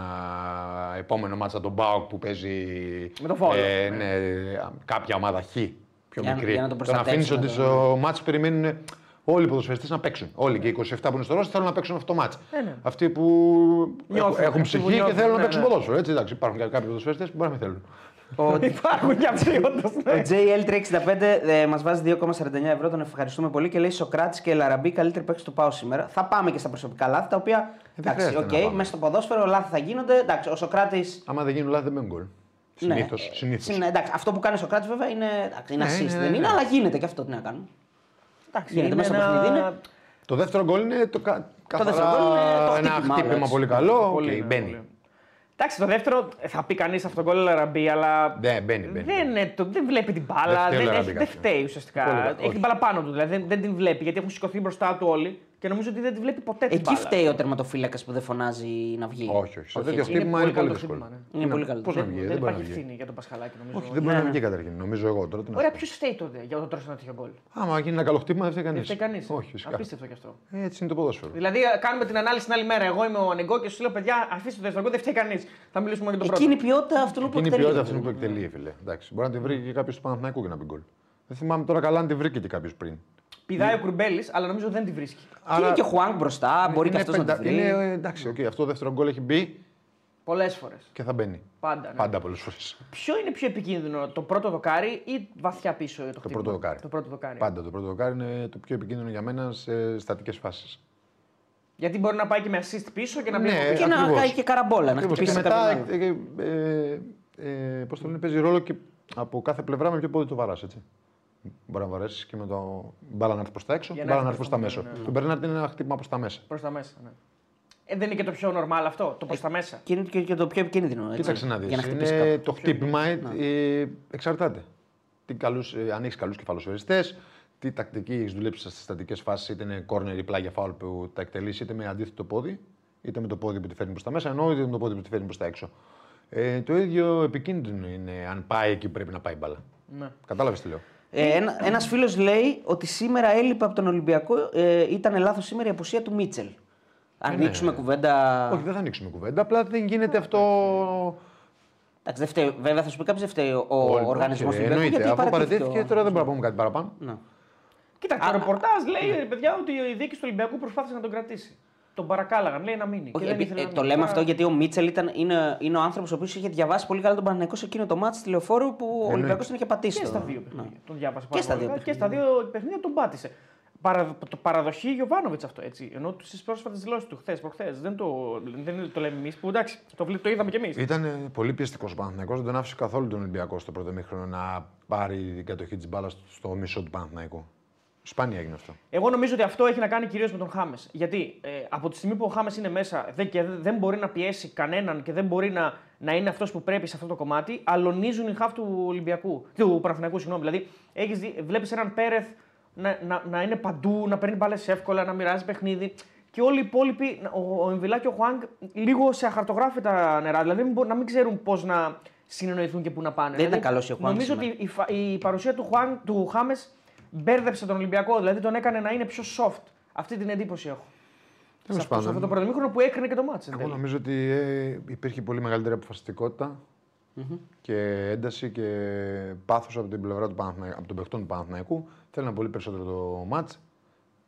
επόμενο μάτσα τον Μπάουκ που παίζει. Με το Βόλο. Ε, ναι, κάποια ομάδα χ. Πιο Για- μικρή. για να τον τον αφήνεις προστατεύσει, ότι να τον- στο μάτς περιμένουν όλοι οι ποδοσφαιριστές να παίξουν. Όλοι και οι 27 που είναι στο Ρώσο θέλουν να παίξουν αυτό το μάτς. Ε, ναι. Αυτοί που Νιώθουν, έχουν, έχουν αυτοί που ψυχή και νιώθουν, θέλουν ναι, να παίξουν ναι. ποδόσφαιρο. Έτσι, εντάξει, υπάρχουν και κάποιοι ποδοσφαιριστές που μπορεί να μην θέλουν. Υπάρχουν και αυτοί, όντως, ναι. Ο JL365 ε, μας βάζει 2,49 ευρώ, τον ευχαριστούμε πολύ και λέει Σωκράτης και Ελ Αραμπί καλύτεροι παίκτες του ΠΑΟ σήμερα. Θα πάμε και στα προσωπικά λάθη τα οποία. δεν εντάξει, χρειάζεται να οκ, πάμε. μέσα στο ποδόσφαιρο λάθη θα γίνονται. Εντάξει, ο Σωκράτης. Άμα δεν γίνουν λάθη δεν μπαίνουν γκολ. Συνήθως. συνήθως. Ναι, εντάξει, αυτό που κάνει ο Σωκράτης βέβαια είναι, εντάξει, είναι Ναι, assist, ναι, δεν ναι, είναι, ναι. αλλά γίνεται και αυτό τι να κάνουμε. Εντάξει, Γίνεται είναι μέσα στο ένα- παιχνίδι, είναι. Το δεύτερο γκολ είναι το, κα... δεύτερο γκολ είναι το ένα χτύπημα, χτύπημα έτσι. πολύ καλό. Πολύ, Οκ, ναι, μπαίνει. Πολύ. Εντάξει, το δεύτερο ε, θα πει κανείς αυτό το γκολ Λαραμπή, αλλά Ναι, μπαίνει, μπαίνει. δεν, είναι το, δεν βλέπει την μπάλα. Δεν φταίει ο Δεν, Λαραμπή έχει, δεν κάποιο. φταίει ουσιαστικά. Πολύ καλά, έχει όχι. την μπάλα πάνω του. Δηλαδή δεν, δεν την βλέπει γιατί έχουν σηκωθεί μπροστά του όλοι και νομίζω ότι δεν τη βλέπει ποτέ την Εκεί μπάλα. φταίει ο τερματοφύλακας που δεν φωνάζει να βγει. Όχι, όχι. Σε τέτοιο έτσι. χτύπημα είναι πολύ καλό το δύσκολο. χτύπημα, ναι. Είναι πολύ καλό. Πώς να Δεν, βγει, δεν δεν μπορεί να υπάρχει βγει. ευθύνη για τον Πασχαλάκη νομίζω. Όχι, δεν μπορεί να βγει καταρχήν. Νομίζω εγώ τώρα. τι να Ωραία, σου πω. ποιος φταίει τότε για το τρώσει ένα τέτοιο γκολ; Άμα γίνει ένα καλό χτύπημα δεν φταίει κανείς. Δεν φταίει κανείς. Όχι, φυσικά. Απίστευτο κι αυτό. Έτσι είναι το ποδόσφαιρο. Δηλαδή, ε, κάνουμε την ανάλυση την άλλη μέρα. Εγώ είμαι ο Ανεγκό και σου λέω, παιδιά, αφήστε το δεύτερο γκολ, δεν φταίει κανείς. Θα μιλήσουμε για τον πρώτο. Εκείνη η ποιότητα αυτού που Εκείνη η εκτελεί. ποιότητα αυτή που εκτελεί, φίλε. Εντάξει, μπορεί να τη βρει και κάποιος του Παναθηναϊκού και να μπει γκολ. Δεν θυμάμαι τώρα καλά αν τη βρήκε και κάποιος πριν. Πηδάει ο Κουρμπέλης, αλλά νομίζω δεν τη βρίσκει. Και είναι και ο Χουάνκαρ μπροστά, μπορεί και Είναι αυτός να πεντα- το βρει. Είναι, ε, εντάξει, οκ, αυτό το δεύτερο γκολ έχει μπει Πολλές φορές. και θα μπαίνει. Πάντα. Ναι. Πάντα πολλές φορές. Ποιο είναι πιο επικίνδυνο, το πρώτο δοκάρι ή βαθιά πίσω το, χτύπημα; πρώτο δοκάρι. Το πρώτο δοκάρι. Πάντα το πρώτο δοκάρι είναι το πιο επικίνδυνο για μένα σε στατικές φάσεις. Γιατί μπορεί να πάει και με assist πίσω και να μπει Ναι, από Και πίσω. να ακριβώς. κάνει και καραμπόλα, να Ακριβώς. Και χτυπήσει μετά, κάποιον άλλον. ε, ε, ε, πώς το λένε, παίζει ρόλο και από κάθε πλευρά με ποιο πόδι το βαράς, έτσι. Μπορεί να βαρέσεις και με το μπάλα να έρθει προς τα έξω, Για να μπάλα να έρθει έρθει προς τα προς τα μέσα. μέσα, ναι. Το Μπερνάρντ είναι ένα χτύπημα προς τα μέσα. Προς τα μέσα. Ναι. Ε, δεν είναι και το πιο normal αυτό, το προς τα μέσα. Και είναι και, και το πιο επικίνδυνο. Έτσι, Κοίταξε να δεις. Για να χτυπήσει Είναι κάποιον. το χτύπημα, ε, ε, εξαρτάται. τι καλούς, ε, αν έχεις καλούς κεφαλοσφαιριστέ, τι τακτική έχεις δουλέψει στις στατικές φάσεις, είτε είναι corner ή πλάγια φάουλ που τα εκτελήσει, είτε με αντίθετο πόδι, είτε με το πόδι που τη φέρνει προς τα μέσα, ενώ είτε με το πόδι που τη φέρνει προς τα έξω. Ε, το ίδιο επικίνδυνο είναι αν πάει εκεί που πρέπει να πάει η μπάλα. Ναι. Κατάλαβες τι λέω. Ε, ένα ένας φίλος λέει ότι σήμερα έλειπε από τον Ολυμπιακό, ε, ήταν λάθος σήμερα η απουσία του Μίτσελ. Αν ναι. ανοίξουμε κουβέντα... Όχι, δεν θα ανοίξουμε κουβέντα. Απλά δεν γίνεται αυτό. Εντάξει, δεν φταίει, βέβαια θα σου πει κάποιος δεν φταίει ο Όλοι, οργανισμός όχι, του Ολυμπιακού. Εννοείται. Γιατί Αφού παρατήθηκε παρατήθηκε, ο- τώρα δεν μπορούμε να πούμε κάτι παραπάνω. Ναι. Κοίτα, το Α, ρεπορτάζ λέει ρε παιδιά ότι η διοίκηση του Ολυμπιακού προσπάθησε να τον κρατήσει. Τον παρακάλαγαν, λέει να μείνει. Όχι, και δεν επί- ήθελε ε, να το μείνει. λέμε Τώρα- αυτό γιατί ο Μίτσελ ήταν, είναι, είναι ο άνθρωπος ο οποίος είχε διαβάσει πολύ καλά τον Παναγενικό σε εκείνο το μάτι στη λεωφόρο που ο Ολυμπιακός τον είχε πατήσει. Και το- στα δύο Ναι. παιχνίδια. Τον διάβασε Και πάρα στα πολύ δύο καλά και στα δύο παιχνίδια τον πάτησε. Παρα, το παραδοχή Γιωβάνοβιτς αυτό έτσι. Ενώ στις πρόσφατες δηλώσεις του χθες, προχθές. Δεν το, δεν το λέμε εμείς που εντάξει, το, βλέ- το είδαμε κι εμείς. Ήταν ε, πολύ πιεστικός ο Παναθηναϊκός, δεν τον άφησε καθόλου τον Ολυμπιακό στο πρώτο μήχρονο να πάρει την κατοχή της μπάλας στο μισό του Παναθηναϊκού. Σπάνια έγινε αυτό. Εγώ νομίζω ότι αυτό έχει να κάνει κυρίως με τον Χάμες. Γιατί ε, από τη στιγμή που ο Χάμες είναι μέσα δεν, και δεν- δεν μπορεί να πιέσει κανέναν και δεν μπορεί να, να είναι αυτός που πρέπει σε αυτό το κομμάτι, αλωνίζουν οι χαφ του Ολυμπιακού. Του Παναθηναϊκού, συγγνώμη. Δηλαδή, βλέπεις έναν Πέρεθ να, να, να είναι παντού, να παίρνει μπάλες εύκολα, να μοιράζει παιχνίδι. Και όλοι οι υπόλοιποι, ο, ο Εμβιλά και ο Χουάνγκ, λίγο σε αχαρτογράφητα νερά. Δηλαδή, μην μπο- να μην ξέρουν πώς να συνεννοηθούν και πού να πάνε. Δεν ήταν δηλαδή, καλός ο Χουάνγκ Νομίζω σήμερα. ότι η, φα- η παρουσία του, Χουάνγκ, του Χάμες μπέρδεψε τον Ολυμπιακό, δηλαδή τον έκανε να είναι πιο soft. Αυτή την εντύπωση έχω. Σε Τέλο αυτό, σε αυτό το πάντων, πρωτομήχρονο που έκρινε και το μάτς. εν εγώ τέλει. νομίζω ότι ε, υπήρχε πολύ μεγαλύτερη αποφασιστικότητα και ένταση και πάθος από την πλευρά του Παναθηναϊκού, από τον παιχτών του Παναθηναϊκού. Θέλανε πολύ περισσότερο το μάτς.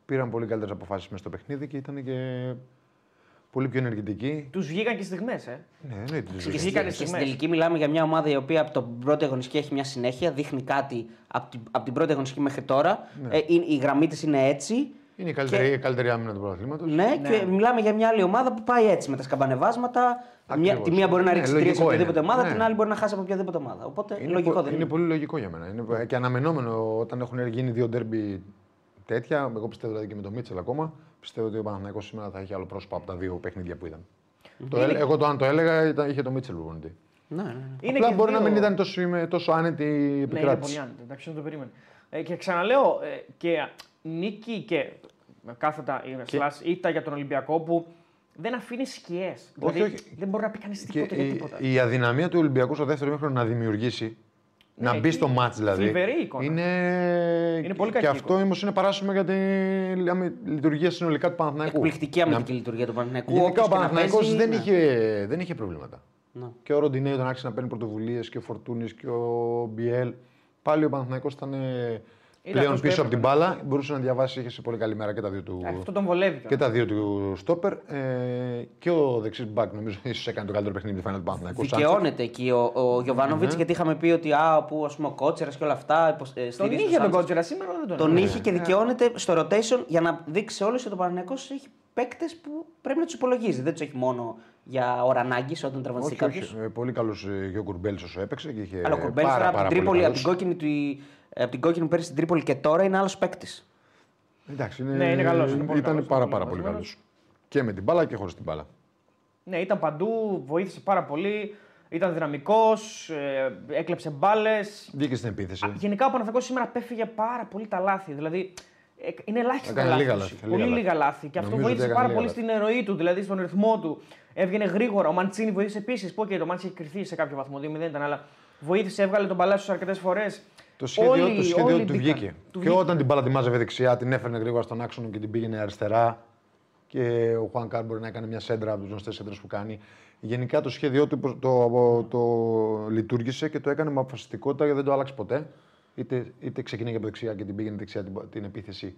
Πήραν πολύ καλύτερες αποφάσεις μέσα στο παιχνίδι και ήταν και πολύ πιο ενεργητικοί. Τους βγήκαν και στιγμές, ε. Ναι, εννοείται. τους Και, βγήκε. στη- βγήκανε και στην στιγμές. τελική μιλάμε για μια ομάδα η οποία από τον πρώτη αγωνιστική έχει μια συνέχεια, δείχνει κάτι από την, από την πρώτη αγωνιστική μέχρι τώρα. Ε, η, η γραμμή της είναι έτσι. Είναι η καλύτερη, η καλύτερη άμυνα του πρωταθλήματος. Ναι, και μιλάμε για μια άλλη ομάδα που πάει έτσι με τα σκαμπανεβάσματα. Μια, Ακριβώς. τη μία μπορεί να Ναι, ρίξει τρία σε λογικό οποιαδήποτε είναι. ομάδα, Ναι. την άλλη μπορεί να χάσει από οποιαδήποτε ομάδα. Οπότε Είναι, λογικό πο- δεν είναι είναι. πολύ λογικό για μένα. Είναι και αναμενόμενο όταν έχουν γίνει δύο ντέρμπι τέτοια. Εγώ πιστεύω δηλαδή και με τον Μίτσελ ακόμα. Πιστεύω ότι ο Παναθηναϊκός σήμερα θα έχει άλλο πρόσωπο από τα δύο παιχνίδια που ήταν. Το, έλε- εγώ το αν το έλεγα ήταν, είχε το Μίτσελ προπονητή. Ναι, ναι, ναι. Είναι Απλά και μπορεί δύο- να μην ήταν τόσο, είμαι- τόσο άνετη η Ναι, είναι πολύ επικράτηση. άνετα. Εντάξει, δεν το περίμενε. Ε, και ξαναλέω, ε, και νίκη και με κάθετα Και- slash ήττα για τον Ολυμπιακό που δεν αφήνει σκιές. Δηλαδή όχι. δεν μπορεί να πει κανείς Και τίποτα για η, τίποτα. η αδυναμία του Ολυμπιακού στο δεύτερο μήχρονο να δημιουργήσει, να μπει εκεί στο μάτς δηλαδή. θλιβερή εικόνα. Είναι, Είναι πολύ και κακή αυτό όμως είναι παράσημο για τη λέμε, λειτουργία συνολικά του Παναθηναϊκού. Εκπληκτική Να- αμυντική λειτουργία του Παναθηναϊκού. Γενικά ο όποιος και να Παναθηναϊκός παίζει, δεν, ναι. είχε, δεν είχε προβλήματα. Ναι. Και ο Ροντινέη τον άρχισε να παίρνει πρωτοβουλίες και ο Φορτούνης και ο Μπιέλ. Πάλι ο Παναθηναϊκός ήταν ε, πλέον αυτός που πίσω από την έπρεπε. μπάλα. Μπορούσε να διαβάσει, είχε σε πολύ καλή μέρα και τα δύο του, Ε, Αυτό τον βολεύει. και κιόλας. τα δύο του στόπερ. Ε, και ο δεξί μπακ νομίζω ίσως έκανε το καλύτερο παιχνίδι του Φάιναλ του Παναθηναϊκού. Σάντσεφ. Δικαιώνεται εκεί ο, ο Γιωβάνοβιτς Ναι. γιατί είχαμε πει ότι α, που, ας πούμε, ο Κότσερας και όλα αυτά. υπο- ε, Τον στηρίζει είχε τον Σάντσεφ. Κότσερα σήμερα, δεν τον Τον είχε. είχε και δικαιώνεται στο rotation για να δείξει σε όλους ότι ο Παναθηναϊκός έχει παίκτες που πρέπει να τους υπολογίζει. Δεν τους έχει μόνο για ώρα ανάγκης όταν τραυματιστεί Όχι, κάποιος. όχι. Ε, πολύ καλός και ο Κουρμπέλης όσο έπαιξε. Και είχε Αλλά ο Κουρμπέλης πάρα, τώρα από πάρα την πολύ Τρίπολη, από την καλούς. κόκκινη, του, από την κόκκινη που πέρυσι στην Τρίπολη και τώρα είναι άλλος παίκτης. Εντάξει, είναι, Ναι, είναι καλός, είναι πολύ ήταν καλός, πάρα, είναι πάρα πολύ πολύ καλός. καλός. Και με την μπάλα και χωρίς την μπάλα. Ναι, ήταν παντού, βοήθησε πάρα πολύ. Ήταν δυναμικός, ε, έκλεψε μπάλες. Βγήκε στην επίθεση. Γενικά ο Παναθηναϊκός σήμερα απέφυγε πάρα πολύ τα λάθη. Δηλαδή ε, είναι ελάχιστα Έκανε τα λάθη. λίγα του. λάθη, Πολύ λίγα λίγα λάθη. λάθη. Και αυτό Νομίζω ότι βοήθησε έκανε πάρα λίγα πολύ λάθη. στην ερωή του, δηλαδή στον ρυθμό του. Έβγαινε γρήγορα. Ο Μαντσίνη βοήθησε επίσης. Πω και το Μάντσι έχει κρυθεί σε κάποιο βαθμό, 2-0 ήταν, αλλά βοήθησε, έβγαλε τον παλάσιο αρκετές φορές. Το σχέδιο, Όλοι- το σχέδιο όλοι του μπήκαν. βγήκε. Του και όταν την μπάλα τη μάζευε δεξιά, την έφερνε γρήγορα στον άξονα και την πήγαινε αριστερά. Και ο Χουάν Κάρ μπορεί να έκανε μια σέντρα από τους γνωστές σέντρες που κάνει. Γενικά το σχέδιό του το, το, το λειτουργήσε και το έκανε με αποφασιστικότητα και δεν το άλλαξε ποτέ. Είτε, είτε ξεκινάει από δεξιά και την πήγαινε δεξιά την, την επίθεση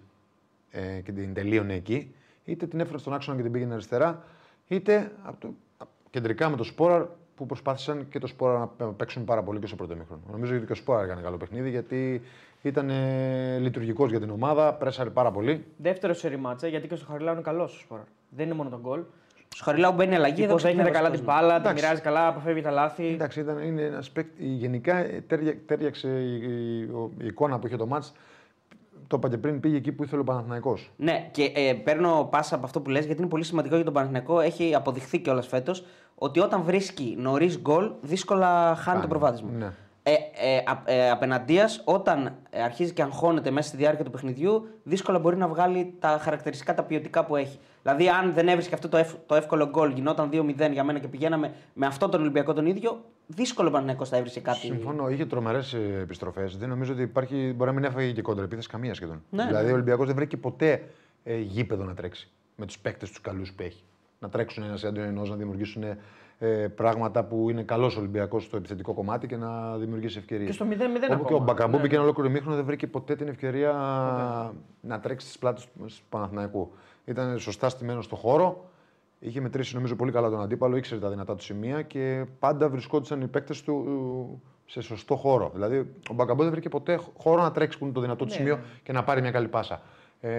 ε, και την τελείωνε εκεί, είτε την έφερε στον άξονα και την πήγαινε αριστερά, είτε από το, απ- κεντρικά με το Σπόραρ που προσπάθησαν και το Σπόραρ να παι- παίξουν πάρα πολύ και στο πρώτο μήχρονο. Νομίζω ότι και ο Σπόραρ έκανε καλό παιχνίδι γιατί ήταν ε, λειτουργικός για την ομάδα, πρέσαρε πάρα πολύ. Δεύτερο σε ρημάτσα, γιατί και στο Χαριλάου είναι καλός ο Σπόρα. Δεν είναι μόνο τον γκολ. Στο Χαριλάου μπαίνει αλλαγή. Πώ δεν έχετε ξεκινάει καλά της βασικός. μπάλα, τη Εντάξει. μοιράζει καλά, αποφεύγει τα λάθη. Εντάξει, ήταν, είναι ένας παίκτη. Γενικά ε, τέρια- τέριαξε η, η- ο- η εικόνα που είχε το μάτς. Το είπα και πριν, πήγε εκεί που ήθελε ο Παναθηναϊκός. Ναι, και ε, παίρνω πάσα από αυτό που λες γιατί είναι πολύ σημαντικό για τον Παναθηναϊκό. Έχει αποδειχθεί κιόλας φέτος ότι όταν βρίσκει νωρίς γκολ, δύσκολα χάνει το προβάδισμα. Ναι. Ε, ε, α- ε, απέναντία, όταν ε, αρχίζει και αγχώνεται μέσα στη διάρκεια του παιχνιδιού, δύσκολα μπορεί να βγάλει τα χαρακτηριστικά, τα ποιοτικά που έχει. Δηλαδή, αν δεν έβρισκε αυτό το, ευ- το εύκολο γκολ, γινόταν 2-0 για μένα και πηγαίναμε με αυτό τον Ολυμπιακό τον ίδιο, δύσκολο Παναγενικό θα έβρισκε κάτι. Συμφωνώ, είχε τρομερές επιστροφές. Δεν νομίζω ότι υπάρχει. Μπορεί να μην έφαγε και κόντρα επίθεση καμία σχεδόν. Ναι, δηλαδή ναι. ο Ολυμπιακός δεν βρήκε ποτέ ε, γήπεδο να τρέξει με τους παίκτες τους καλούς που έχει. Να τρέξουν ένα έντονο ενός, να δημιουργήσουν ε, πράγματα που είναι καλός Ολυμπιακός στο επιθετικό κομμάτι και να δημιουργήσει ευκαιρίες. Και στο 0-0 Όπου ακόμα. και ο Μπακαμπού Ναι, μπήκε ναι. ένα ολόκληρο μήχρονο, δεν βρήκε ποτέ την ευκαιρία να τρέξει στι πλάτες του Παναθηναϊκού. Ήταν σωστά στημένο στο χώρο. Είχε μετρήσει νομίζω πολύ καλά τον αντίπαλο, ήξερε τα δυνατά του σημεία και πάντα βρισκόντουσαν οι παίκτες του ε, σε σωστό χώρο. Δηλαδή ο Μπακαμπού δεν βρήκε ποτέ χώρο να τρέξει που είναι το δυνατό του Ναι, σημείο ναι. και να πάρει μια καλή πάσα. Ε,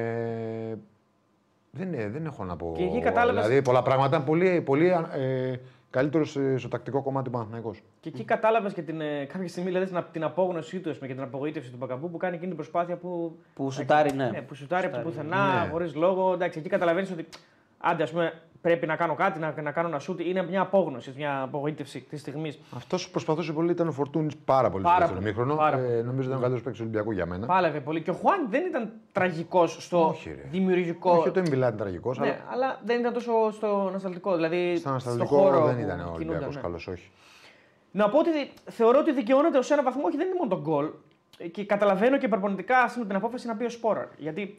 δεν, ε, δεν έχω να πω. Και εκεί κατάλαβες- Δηλαδή πολλά πράγματα ήταν πολύ, πολύ ε, καλύτερος στο τακτικό κομμάτι Παναθηναϊκός. Και εκεί κατάλαβες και την, ε, κάποια στιγμή δηλαδή, την, την απόγνωσή του ας πούμε, και την απογοήτευση του Μπακαμπού που κάνει εκείνη την προσπάθεια που. Που σουτάρει, ναι. που σουτάρει από το Σουτάρει, πουθενά, ναι. χωρίς λόγο. Εντάξει, εκεί καταλαβαίνεις ότι άντε, ας πούμε, πρέπει να κάνω κάτι, να, να κάνω ένα σουτ. Είναι μια απόγνωση, μια απογοήτευση της στιγμής. Αυτός που προσπαθούσε πολύ ήταν ο Φορτούνης πάρα πολύ Πάρα στο δεύτερο πολύ, μήχρονο. πάρα Ε, νομίζω ήταν ο καλύτερος παίκτης του Ολυμπιακού για μένα. Πάλευε πολύ. Και ο Χουάν δεν ήταν τραγικός στο Όχι, ρε. δημιουργικό. Όχι ότι ο Εμβιλά ήταν τραγικός, Ναι, αλλά αλλά δεν ήταν τόσο στο ανασταλτικό. Δηλαδή, στο στο ανασταλτικό χώρο δεν που ήταν ο κινούνταν, Ολυμπιακός ναι. καλό, όχι. Να πω ότι θεωρώ ότι δικαιώνεται ως ένα βαθμό, όχι δεν είναι μόνο το γκολ. Και καταλαβαίνω και προπονητικά ας πούμε, την απόφαση να πει ο Σπόραρ. Γιατί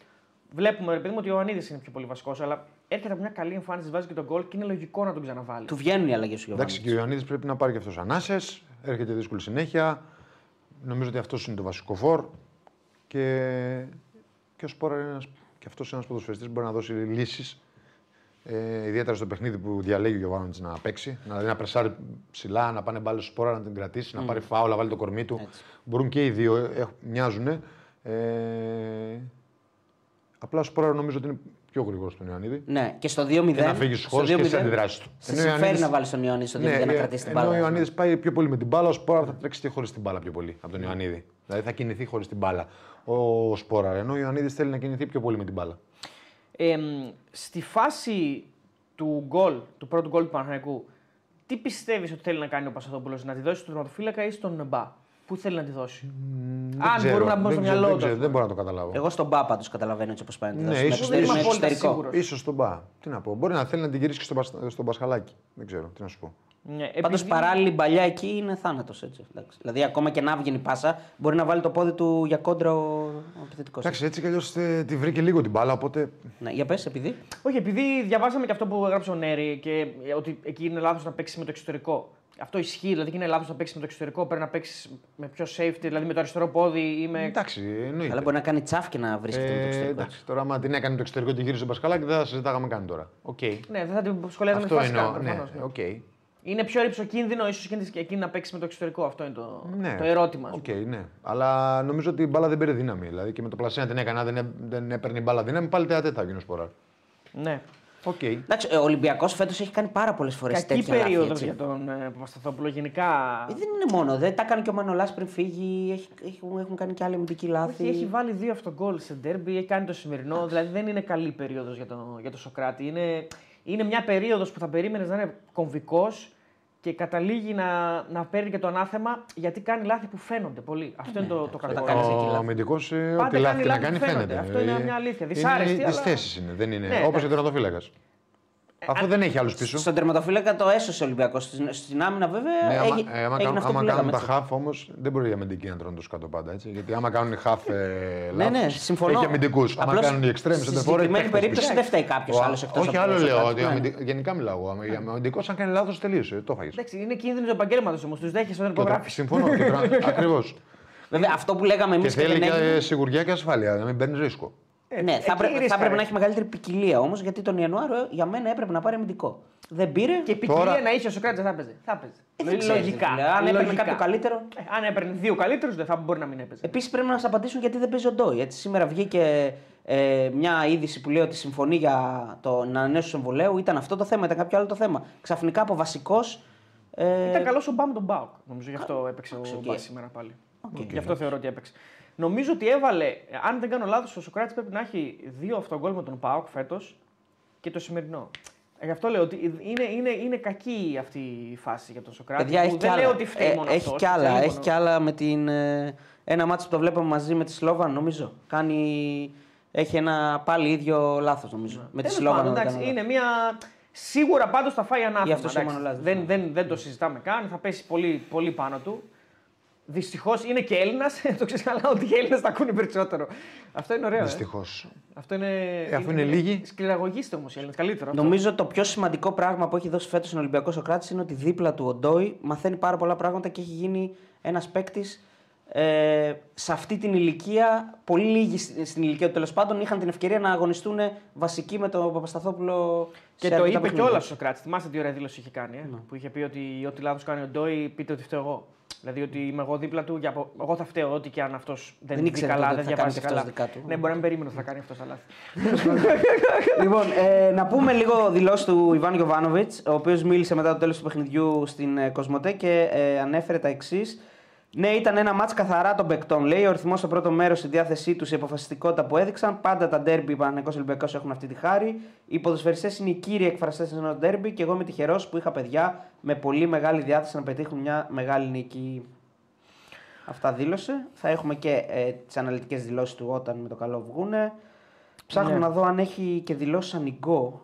βλέπουμε, ρε παιδί μου, ότι ο Ιωαννίδη είναι πιο πολύ βασικός, αλλά έρχεται από μια καλή εμφάνιση, βάζει και τον γκολ και είναι λογικό να τον ξαναβάλει. Του βγαίνουν οι αλλαγές του Εντάξει, και ο Ιωαννίδης πρέπει να πάρει και αυτός ανάσες. Έρχεται δύσκολη συνέχεια. Νομίζω ότι αυτός είναι το βασικό φόρ. Και, και ο Σπόρα είναι ένας, και αυτός ένας ποδοσφαιριστής που μπορεί να δώσει λύσεις. Ε, ιδιαίτερα στο παιχνίδι που διαλέγει ο Γιωβάνοβιτς να παίξει. Δηλαδή να πρεσάρει ψηλά, να πάνε μπάλες στο Σπόρα, να την κρατήσει, να πάρει φάουλα, να βάλει το κορμί του. Έτσι. Μπορούν και οι δύο, ε, μοιάζουν. Ε, απλά ο Σπόρα νομίζω ότι είναι πιο γρήγορος στον Ιωαννίδη. Ναι, και στο 2-0. Και να φύγεις στου στο χώρου και 2-0, στι αντιδράσεις του. Σε Ενώ ο συμφέρει Ιωαννίδης- να βάλει τον Ιωαννίδη στο 2-0 ναι, να ε, κρατήσει την ενώ μπάλα. ο Ιωαννίδης πάει πιο πολύ με την μπάλα, ο Σπόρα θα τρέξει και χωρίς την μπάλα πιο πολύ από τον Ιωαννίδη. Δηλαδή θα κινηθεί χωρίς την μπάλα ο Σπόρα. Ενώ ο Ιωαννίδης θέλει να κινηθεί πιο πολύ με την μπάλα. Ε, στη φάση του γκολ, του πρώτου γκολ του Παναθηναϊκού, τι πιστεύεις ότι θέλει να κάνει ο Πασαδόπουλο, να τη δώσει στον τερματοφύλακα ή στον Μπα; Πού θέλει να τη δώσει. Δεν Αν ξέρω, μπορούμε να μπούμε δεν στο ξέρω, μυαλό δεν του. ξέρω, ας Δεν πούμε. μπορώ να το καταλάβω. Εγώ στον Μπάπα τους καταλαβαίνω έτσι όπως φαίνεται. Ναι, Με ίσως εξωτερικό, δεν είμαι με απόλυτα εξωτερικό. σίγουρος. Ίσως στον Μπα. Τι να πω. Μπορεί να θέλει να την γυρίσει και στον, Πασ- στον Πασχαλάκη. Δεν ξέρω. Τι να σου πω. Ναι, Πάντως επειδή- παράλληλη παλιά εκεί είναι θάνατος. Δηλαδή ακόμα και να βγει πάσα μπορεί να βάλει το πόδι του για κόντρα ο, ο επιθετικός. Εντάξει, έτσι κι αλλιώς τη βρήκε λίγο την μπάλα. Οπότε Ναι, για πες, επειδή. Όχι, επειδή διαβάσαμε και αυτό που έγραψε ο Νέρη και ε, ότι εκεί είναι λάθος να παίξει με το εξωτερικό. Αυτό ισχύει, δηλαδή και είναι λάθος να παίξεις με το εξωτερικό. Πρέπει να παίξεις με πιο safety, δηλαδή με το αριστερό πόδι ή με. εντάξει, εννοείται. Αλλά μπορεί να κάνει τσάφ και να βρίσκεται με το Ε, εξωτερικό. εντάξει, τώρα, άμα την έκανε το εξωτερικό και γύρισε στον Πασχαλάκη, δεν θα συζητάγαμε καν τώρα. Οκ. Ναι, δεν θα την σχολιάζαμε Αυτό φάση εννοώ. καν, Ναι, προφανώς, ναι. οκ. Είναι πιο ρηψοκίνδυνο ίσως και εκείνη να παίξεις με το εξωτερικό. Αυτό είναι το, Ναι. το ερώτημα. ας Οκ, πούμε. ναι. Αλλά νομίζω ότι η μπάλα δεν πήρε δύναμη. Δηλαδή και με το πλασίνα την έκανε, αν δεν, έ- δεν έπαιρνε η μπάλα δύναμη, πάλι τέτα θα γίνει ο Σποράρ. Ναι. Οκ. Εντάξει, ο Ολυμπιακός φέτος έχει κάνει πάρα πολλές φορές Κακή τέτοια λάθη. περίοδος έτσι. για τον ε, Παπασταθόπουλο γενικά. Ε, δεν είναι μόνο. Δεν τα κάνει και ο Μανολάς πριν φύγει. Έχει, έχουν, έχουν κάνει και άλλοι αμυντικοί λάθη. Όχι, έχει βάλει δύο αυτογκόλ σε ντέρμπι, έχει κάνει το σημερινό. Δηλαδή δεν είναι καλή περίοδος για τον για το Σοκράτη. Είναι, είναι μια περίοδος που θα περίμενες να είναι κομβικός και καταλήγει να, να παίρνει και το ανάθεμα γιατί κάνει λάθη που φαίνονται πολύ. Αυτό είναι το, το όταν κακό. κάνεις εκεί Ο λάθη. αμυντικός, ό,τι Πάντα λάθη κάνει και να λάθη κάνει που φαίνονται. φαίνεται. Αυτό είναι μια αλήθεια. Δυσάρεστη, Είναι, αλλά- Τη θέση είναι. Δεν είναι. Ναι, Όπως εντάξει. ο τερματοφύλακα. Αφού δεν έχει άλλους πίσω. Στον τερματοφύλακα το έσωσε ο Ολυμπιακός. Στην, στην άμυνα βέβαια Ναι, άμα, έγινε, ε, άμα, έγινε κάνουν, αυτό άμα που κάνουν λέγαμε. τα έτσι. χαφ όμως, δεν μπορεί οι αμυντικοί να τρώνε του κάτω πάντα. Έτσι, γιατί άμα κάνουν οι χαφ ε, Ναι, λάθος, ναι, συμφωνώ. Έχει αμυντικούς. Άμα Απλώς κάνουν οι εξτρέμου, Στη δεν μπορεί συγκεκριμένη περίπτωση δεν φταίει κάποιος άλλος εκτός Όχι, άλλο λέω. Ότι ο αμυντι- Γενικά μιλάω. Ο αμυντικός, αν κάνει λάθος, τελείωσε. Το φάγες. Εντάξει, είναι κίνδυνος του επαγγέλματος όμως. Τους δέχεσαι όταν υπογράφεις. Συμφωνώ. Ακριβώς. Βέβαια αυτό που λέγαμε εμείς Και και, θέλει δεν έγινε. και σιγουριά και ασφάλεια, να μην παίρνεις ρίσκο. Ναι, θα, εκεί έπρεπε, θα ρίσκαρε. έπρεπε να έχει μεγαλύτερη ποικιλία όμως γιατί τον Ιανουάριο για μένα έπρεπε να πάρει αμυντικό. Δεν πήρε. Και ποικιλία Τώρα- να είχε ο Σοκράτη δεν θα έπαιζε. Θα έπαιζε. Ε, δεν ξέρεις, Λογικά. ρε φίλε. Αν έπαιρνε Λογικά. κάποιο καλύτερο. Ε, αν έπαιρνε δύο καλύτερους, δεν θα μπορεί να μην έπαιζε. Επίσης πρέπει να μα απαντήσουν γιατί δεν παίζει ο Ντόι. Έτσι, σήμερα βγήκε ε, μια είδηση που λέει ότι συμφωνεί για το να ανανέωση του εμβολέου. Ήταν αυτό το θέμα, ήταν κάποιο άλλο το θέμα. Ξαφνικά από βασικός. Ε, Ήταν καλός ο Μπαμ τον Μπάουκ. Νομίζω γι' αυτό έπαιξε ο οκ. Μπα σήμερα πάλι. Γι' αυτό θεωρώ ότι έπαιξε. Νομίζω ότι έβαλε, αν δεν κάνω λάθος, ο Σοκράτης πρέπει να έχει δύο αυτογκόλ με τον Πάουκ φέτος και το σημερινό. Ε, Γι' αυτό λέω ότι είναι, είναι, είναι κακή αυτή η φάση για τον Σοκράτη. Παιδιά, που έχει δεν κι λέω άλλα. ότι φταίει Ε, μόνο έχει αυτός, κι άλλα. θέλει Έχει μόνο- κι άλλα με την. ε, ένα μάτσο που το βλέπαμε μαζί με τη Σλόβαν, νομίζω. Κάνει. Έχει ένα πάλι ίδιο λάθος, νομίζω. Με τη Τέλος Σλόβαν. πάντων, αν δεν εντάξει, κάνω είναι μια. Σίγουρα πάντως θα φάει ανάθεμα. Γι' αυτό σου εντάξει. έμεινε ο Λάζαρος. δεν, δεν, δεν το συζητάμε καν. Θα πέσει πολύ, πολύ πάνω του. Δυστυχώς είναι και Έλληνας. το ξέρεις καλά ότι οι Έλληνες τα ακούνε περισσότερο. Αυτό είναι ωραίο. Ε. Δυστυχώς. Αυτό είναι. αφού είναι λίγοι. Σκληραγωγήστε όμως οι Έλληνες. Καλύτερο. αυτό. Νομίζω το πιο σημαντικό πράγμα που έχει δώσει φέτος ο Ολυμπιακός Σοκράτης είναι ότι δίπλα του ο Ντόι μαθαίνει πάρα πολλά πράγματα και έχει γίνει ένας παίκτης ε, σε αυτή την ηλικία. Πολύ λίγοι στην στην ηλικία του τέλος πάντων είχαν την ευκαιρία να αγωνιστούν βασικοί με τον Παπασταθόπουλο Και σε το αρκετά είπε παιχνίδια. κιόλα ο Σοκράτης. Θυμάστε τι ωραία δήλωση είχε κάνει. Ε; Ναι. Που είχε πει ότι ό,τι λάθο κάνει ο Ντόι, πείτε ότι φταίω εγώ. Δηλαδή ότι είμαι εγώ δίπλα του, για... πο- εγώ θα φταίω ό,τι και αν αυτός δεν, Δεν δει ήξερε καλά, τότε δεν ότι θα κάνεις διαβάζει και αυτός καλά. δικά του. Ναι, μπορεί να μην περίμενε ότι θα κάνει αυτός τα λάθη. λοιπόν, ε, να πούμε λίγο δηλώσεις του Ιβάν Γιοβάνοβιτ, ο οποίος μίλησε μετά το τέλος του παιχνιδιού στην ε, Κοσμοτέ και ε, ανέφερε τα εξής. Ναι, ήταν ένα μάτς καθαρά των παικτών. Λέει ο ρυθμός στο πρώτο μέρος, η διάθεσή τους, η αποφασιστικότητα που έδειξαν. Πάντα τα ντέρμπι, οι Παναγενικός Ολυμπιακός έχουν αυτή τη χάρη. Οι ποδοσφαιριστές είναι οι κύριοι εκφραστές ενός ντέρμπι και εγώ είμαι τυχερός που είχα παιδιά με πολύ μεγάλη διάθεση να πετύχουν μια μεγάλη νίκη. Αυτά δήλωσε. Θα έχουμε και ε, τις αναλυτικές δηλώσεις του όταν με το καλό βγούνε. Ψάχνω Ναι. να δω αν έχει και δηλώσεις ανοιγκό.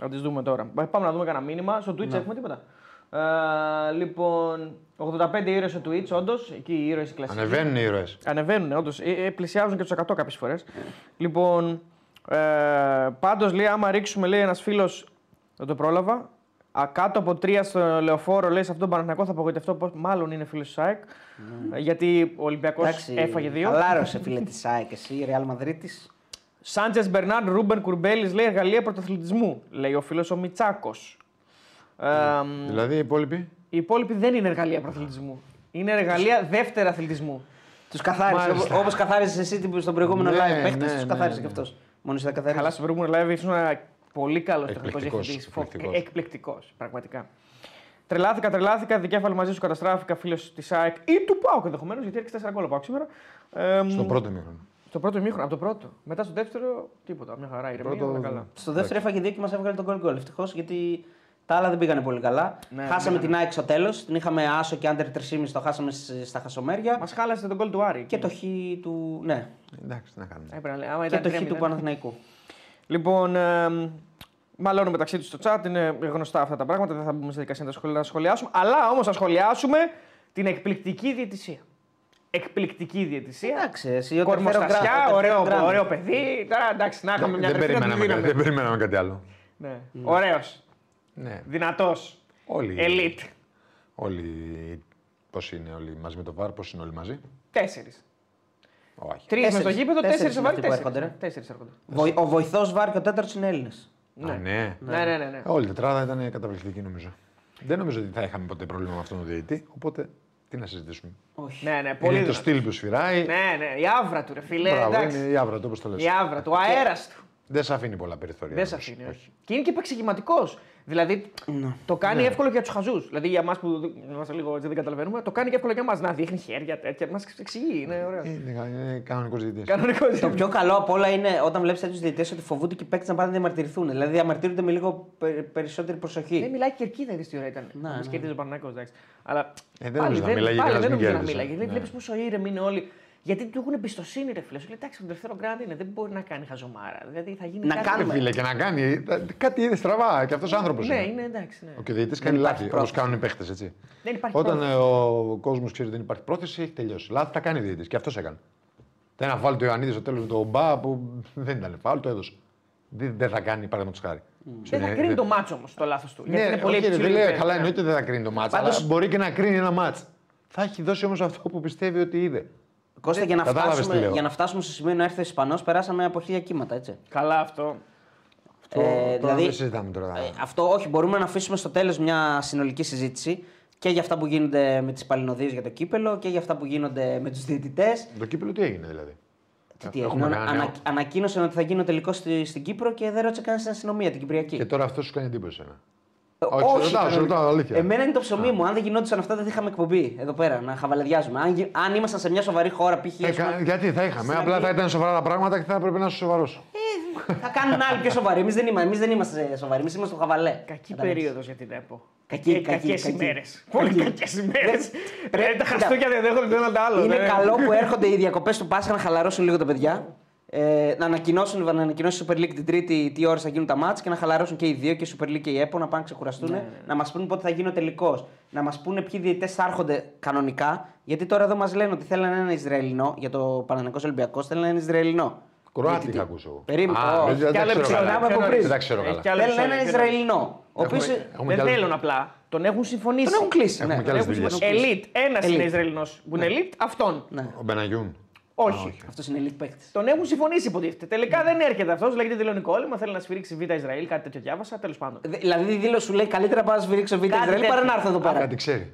Θα τις δούμε τώρα. Πάμε να δούμε κανένα μήνυμα. Στο Ναι. Twitch έχουμε τίποτα; Ε, λοιπόν, 85 ήρωες στο Twitch, όντως. Εκεί οι ήρωες οι κλασικοί. Ανεβαίνουν οι ήρωες. Ανεβαίνουν, όντως. Ε, ε, πλησιάζουν και τους 100 κάποιες φορές. Λοιπόν, ε, πάντως λέει, άμα ρίξουμε, λέει ένας φίλος. Δεν το πρόλαβα. Α, κάτω από τρία στο λεωφόρο, λέει σε αυτόν τον Παναθηναϊκό θα απογοητευτώ. Πώς, μάλλον είναι φίλος του ΣΑΕΚ. Ε, γιατί ο Ολυμπιακός έφαγε δύο. Χαλάρωσε φίλε τη ΣΑΕΚ εσύ, η Ρεάλ Μαδρίτη. Σάντζε Μπερνάρ Ρούμπεν Κουρμπέλης λέει εργαλεία πρωταθλητισμού. Λέει ο φίλος ο Μιτσάκος. Ε, Δηλαδή οι υπόλοιποι; οι υπόλοιποι δεν είναι εργαλεία πρωταθλητισμού. Είναι εργαλεία δεύτερα αθλητισμού. Τους καθάρισες. Μάλιστα. Όπω καθάρισες εσύ την- στον προηγούμενο Ναι, live παίχτες, ναι, τους ναι, καθάρισες ναι. κι αυτός. Μόνος εσύ θα καθαρίσει. Καλά, στο προηγούμενο live ήσουν ένα πολύ καλός τεχνικός Εκπληκτικός, διευθυντής. εκπληκτικός. Εκπληκτικός, πραγματικά. Τρελάθηκα, τρελάθηκα. Δικέφαλο μαζί σου καταστράφηκα. Φίλος της ΑΕΚ ή του Πάουκ ενδεχομένως, γιατί έριξε 4 γκολ ο Πάουκ σήμερα. Ε, Στο πρώτο μήχρονο. στο πρώτο ημίχρονο, από το πρώτο. Μετά στο δεύτερο, τίποτα. Μια χαρά, ηρεμία, Πρώτο- όλα καλά. Στο δεύτερο έφαγε δύο και μας έβγαλε τον γκολ γκολ. Ευτυχώς γιατί τα άλλα δεν πήγανε πολύ καλά. Ναι, χάσαμε δεν την ΑΕΚ στο τέλος. Την είχαμε άσο και άντερ 3,5 το χάσαμε σ- στα χασομέρια. Μας χάλασε τον γκολ του Άρη. Και το χ του. Ναι, Εντάξει, τι να κάνουμε. Έπρεπε να λέει, άμα και ήταν το χ 3-0. του Παναθηναϊκού. Λοιπόν, ε, μάλλον μεταξύ τους στο chat είναι γνωστά αυτά τα πράγματα. Δεν θα μπούμε στη δικασία να τα σχολ- να σχολιάσουμε. Αλλά όμως θα σχολιάσουμε την εκπληκτική διαιτησία. Εκπληκτική διαιτησία. Εντάξει, εσύ όταν Κορμοστασιά, ωραίο, ωραίο παιδί. Τώρα εντάξει, να είχαμε μια Δεν τρεφή να τη περιμέναμε, δίναμε. δεν περιμέναμε κάτι άλλο. Ναι. Ωραίος. Ναι. Δυνατός. Όλοι. Elite. Όλοι. Πώς είναι όλοι μαζί με το βάρ, πώς είναι όλοι μαζί; Τέσσερις. Όχι. Τρεις με στο Τέσσερις. γήπεδο, Τέσσερις τέσσερις στο είναι βάρη. αυτοί που έρχονται, Τέσσερις έρχονται. Βοη- Ο βοηθός Βάρ και ο τέταρτος είναι Έλληνες. Α, ναι. Ναι, ναι, ναι. ναι. Όλη η τετράδα ήταν καταπληκτική νομίζω. Δεν νομίζω ότι θα είχαμε ποτέ πρόβλημα με αυτόν τον διαιτητή. Οπότε τι να συζητήσουμε. Όχι. Ναι, ναι, πολύ είναι το δυνατός. στυλ που σφυράει. Ναι, ναι, η άβρα του, ρε φίλε. Μπράβο, εντάξει. είναι η άβρα του όπως το λες. Η άβρα του, ο αέρας του. Δεν σε αφήνει πολλά περιθώρια. Δεν σε όμως. αφήνει. Όχι. Όχι. Και είναι και επεξηγηματικός. Δηλαδή Ναι. το κάνει εύκολο και για τους χαζούς. Δηλαδή για εμάς που δεν- είμαστε λίγο έτσι δεν καταλαβαίνουμε, το κάνει και εύκολο για εμάς. Να δείχνει χέρια τέτοια. Μας εξηγεί. Είναι ωραίο. Είναι, είναι κανονικός διαιτητής. Κανονικός Το πιο καλό απ' όλα είναι όταν βλέπεις τέτοιους διαιτητές ότι φοβούνται και οι παίκτες να πάνε να διαμαρτυρηθούν. Δηλαδή διαμαρτύρονται με λίγο πε- περισσότερη προσοχή. Δεν μιλάει και κερκίδα, είδε τι ώρα ήταν. Ναι, Να, ναι. κέρδιζε ο Παναγιώ, εντάξει. Αλλά. Ε, δεν νομίζω να μιλάει για πάλι κανένας δεν μην νομίζω να κέρδισε. μιλάει. Γιατί Ναι. βλέπεις πόσο ήρεμοι είναι όλοι. Γιατί του έχουν εμπιστοσύνη, ρε φίλε. Σου λέει εντάξει, τον δεύτερο γκραντ είναι, δεν μπορεί να κάνει χαζομάρα. Δηλαδή θα γίνει Να κάτι. κάνουμε. Φίλε, και να κάνει. κάτι είδες στραβά και αυτός άνθρωπος. Ναι, είναι εντάξει. Ναι. Ο και διαιτητή Δεν κάνει υπάρχει λάθη όπως πρόθεση. κάνουν οι παίχτες. Έτσι. Δεν υπάρχει Όταν πρόβλημα. ε, ο κόσμος ξέρει ότι δεν υπάρχει πρόθεση, έχει τελειώσει. Λάθη τα κάνει ο διαιτητής και αυτός έκανε. Τα ένα φάλ του Ιωαννίδης στο τέλος του Μπα που δεν ήταν φάλ, το έδωσε. Δεν, δεν θα κάνει παραδείγματος χάρη. Δεν θα κρίνει το μάτσο όμως το λάθος του. Γιατί Ναι, είναι πολύ όχι, ρε, υψηλό δεν λέει, επίπεδο. καλά, εννοείται δεν θα κρίνει το μάτς, Πάντως- αλλά μπορεί και να κρίνει ένα μάτς. Θα έχει δώσει όμως αυτό που πιστεύει ότι είδε. Κώστα, για να, Κατάλαβες τι φτάσουμε, λέω. για να φτάσουμε στο σημείο να έρθει ο Ισπανός, περάσαμε από χίλια κύματα, έτσι. Καλά αυτό. Το, Ε, τώρα δηλαδή, δεν συζητάμε τώρα. Ε, αυτό όχι, μπορούμε να αφήσουμε στο τέλος μια συνολική συζήτηση και για αυτά που γίνονται με τις παλινοδίες για το κύπελο και για αυτά που γίνονται με τους διαιτητές. Το κύπελο τι έγινε δηλαδή; Τι, τι Έχουμε έγινε, κανένα ανα, νέο. ανακοίνωσαν ότι θα γίνει ο τελικό στη, στην Κύπρο και δεν ρώτησε κανένας στην αστυνομία την Κυπριακή. Και τώρα αυτός σου κάνει εντύπωση. Ένα. Ε, όχι, σε ρωτάω, σε κανονικά. ρωτάω, αλήθεια. Εμένα είναι το ψωμί μου. Αν δεν γινόντουσαν αυτά, δεν θα είχαμε εκπομπή εδώ πέρα να χαβαλαδιάζουμε. Αν, γι- αν ήμασταν σε μια σοβαρή χώρα, π.χ. Ε, ας πούμε, κα- γιατί θα είχαμε; στην Απλά θα Αγγλία- ήταν σοβαρά τα πράγματα και θα έπρεπε να είσαι σοβαρό. Ε, θα κάνουν άλλοι πιο σοβαροί. Εμείς δεν, είμαστε, εμείς δεν είμαστε σοβαροί. Εμείς είμαστε στο χαβαλέ. Κακή Κατάλαβες. περίοδος για την ΕΠΟ. Κακή, και κακή, κακές κακή. ημέρες. Πολύ κακές ημέρες. Πρέπει- Τα κοίτα, Χριστούγεννα δεν δέχονται το ένα το άλλο. Είναι δεν- καλό που έρχονται οι διακοπές του Πάσχα να χαλαρώσουν λίγο τα παιδιά. Ε, να ανακοινώσουν, να ανακοινώσει η Super League την Τρίτη τι ώρες θα γίνουν τα μάτς και να χαλαρώσουν και οι δύο, και η Super League και η ΕΠΟ, να πάνε να ξεκουραστούν. Ναι, Να μας πούνε πότε θα γίνει ο τελικός. Να μας πούνε ποιοι διαιτητές θα έρχονται κανονικά. Γιατί τώρα εδώ μας λένε ότι θέλουν ένα Ισραηλινό για το Παναγενικό Ολυμπιακός, θέλουν ένα Ισραηλινό. Κροάτι Διαιτητή. είχα ακούσει εγώ. Περίμενε. Α, Ω, δεν- δεν κι άλλο τα ξέρω επεισόδιο, καλά. από πριν. Δεν τα ξέρω Έχει καλά. κι άλλο Θέλουν ένα επεισόδιο, Ισραηλινό. Ο Έχουμε- οποίος- έχουμε Δεν κι άλλες- θέλουν απλά. Τον έχουν συμφωνήσει. Τον έχουν κλείσει. Έχουμε ναι. κι άλλες Τον έχουν δουλειές. συμφωνήσει. Elite. Ένας Elite. είναι Ισραηλινός που είναι elite, αυτόν. Ναι. Ο Μπεναγιούν. Όχι. Αυτός είναι elite παίκτης. Τον έχουν συμφωνήσει υποτίθεται. Τελικά δεν έρχεται αυτός, λέγεται δηλωνικό όλημα, θέλει να σφυρίξει Β' Ισραήλ, κάτι τέτοιο διάβασα. Τέλος πάντων. Δηλαδή η δήλωση σου λέει καλύτερα πάω να σφυρίξω β' Κάτι Ισραήλ παρά τέτοιο. να έρθω εδώ πέρα. Κάτι ξέρει.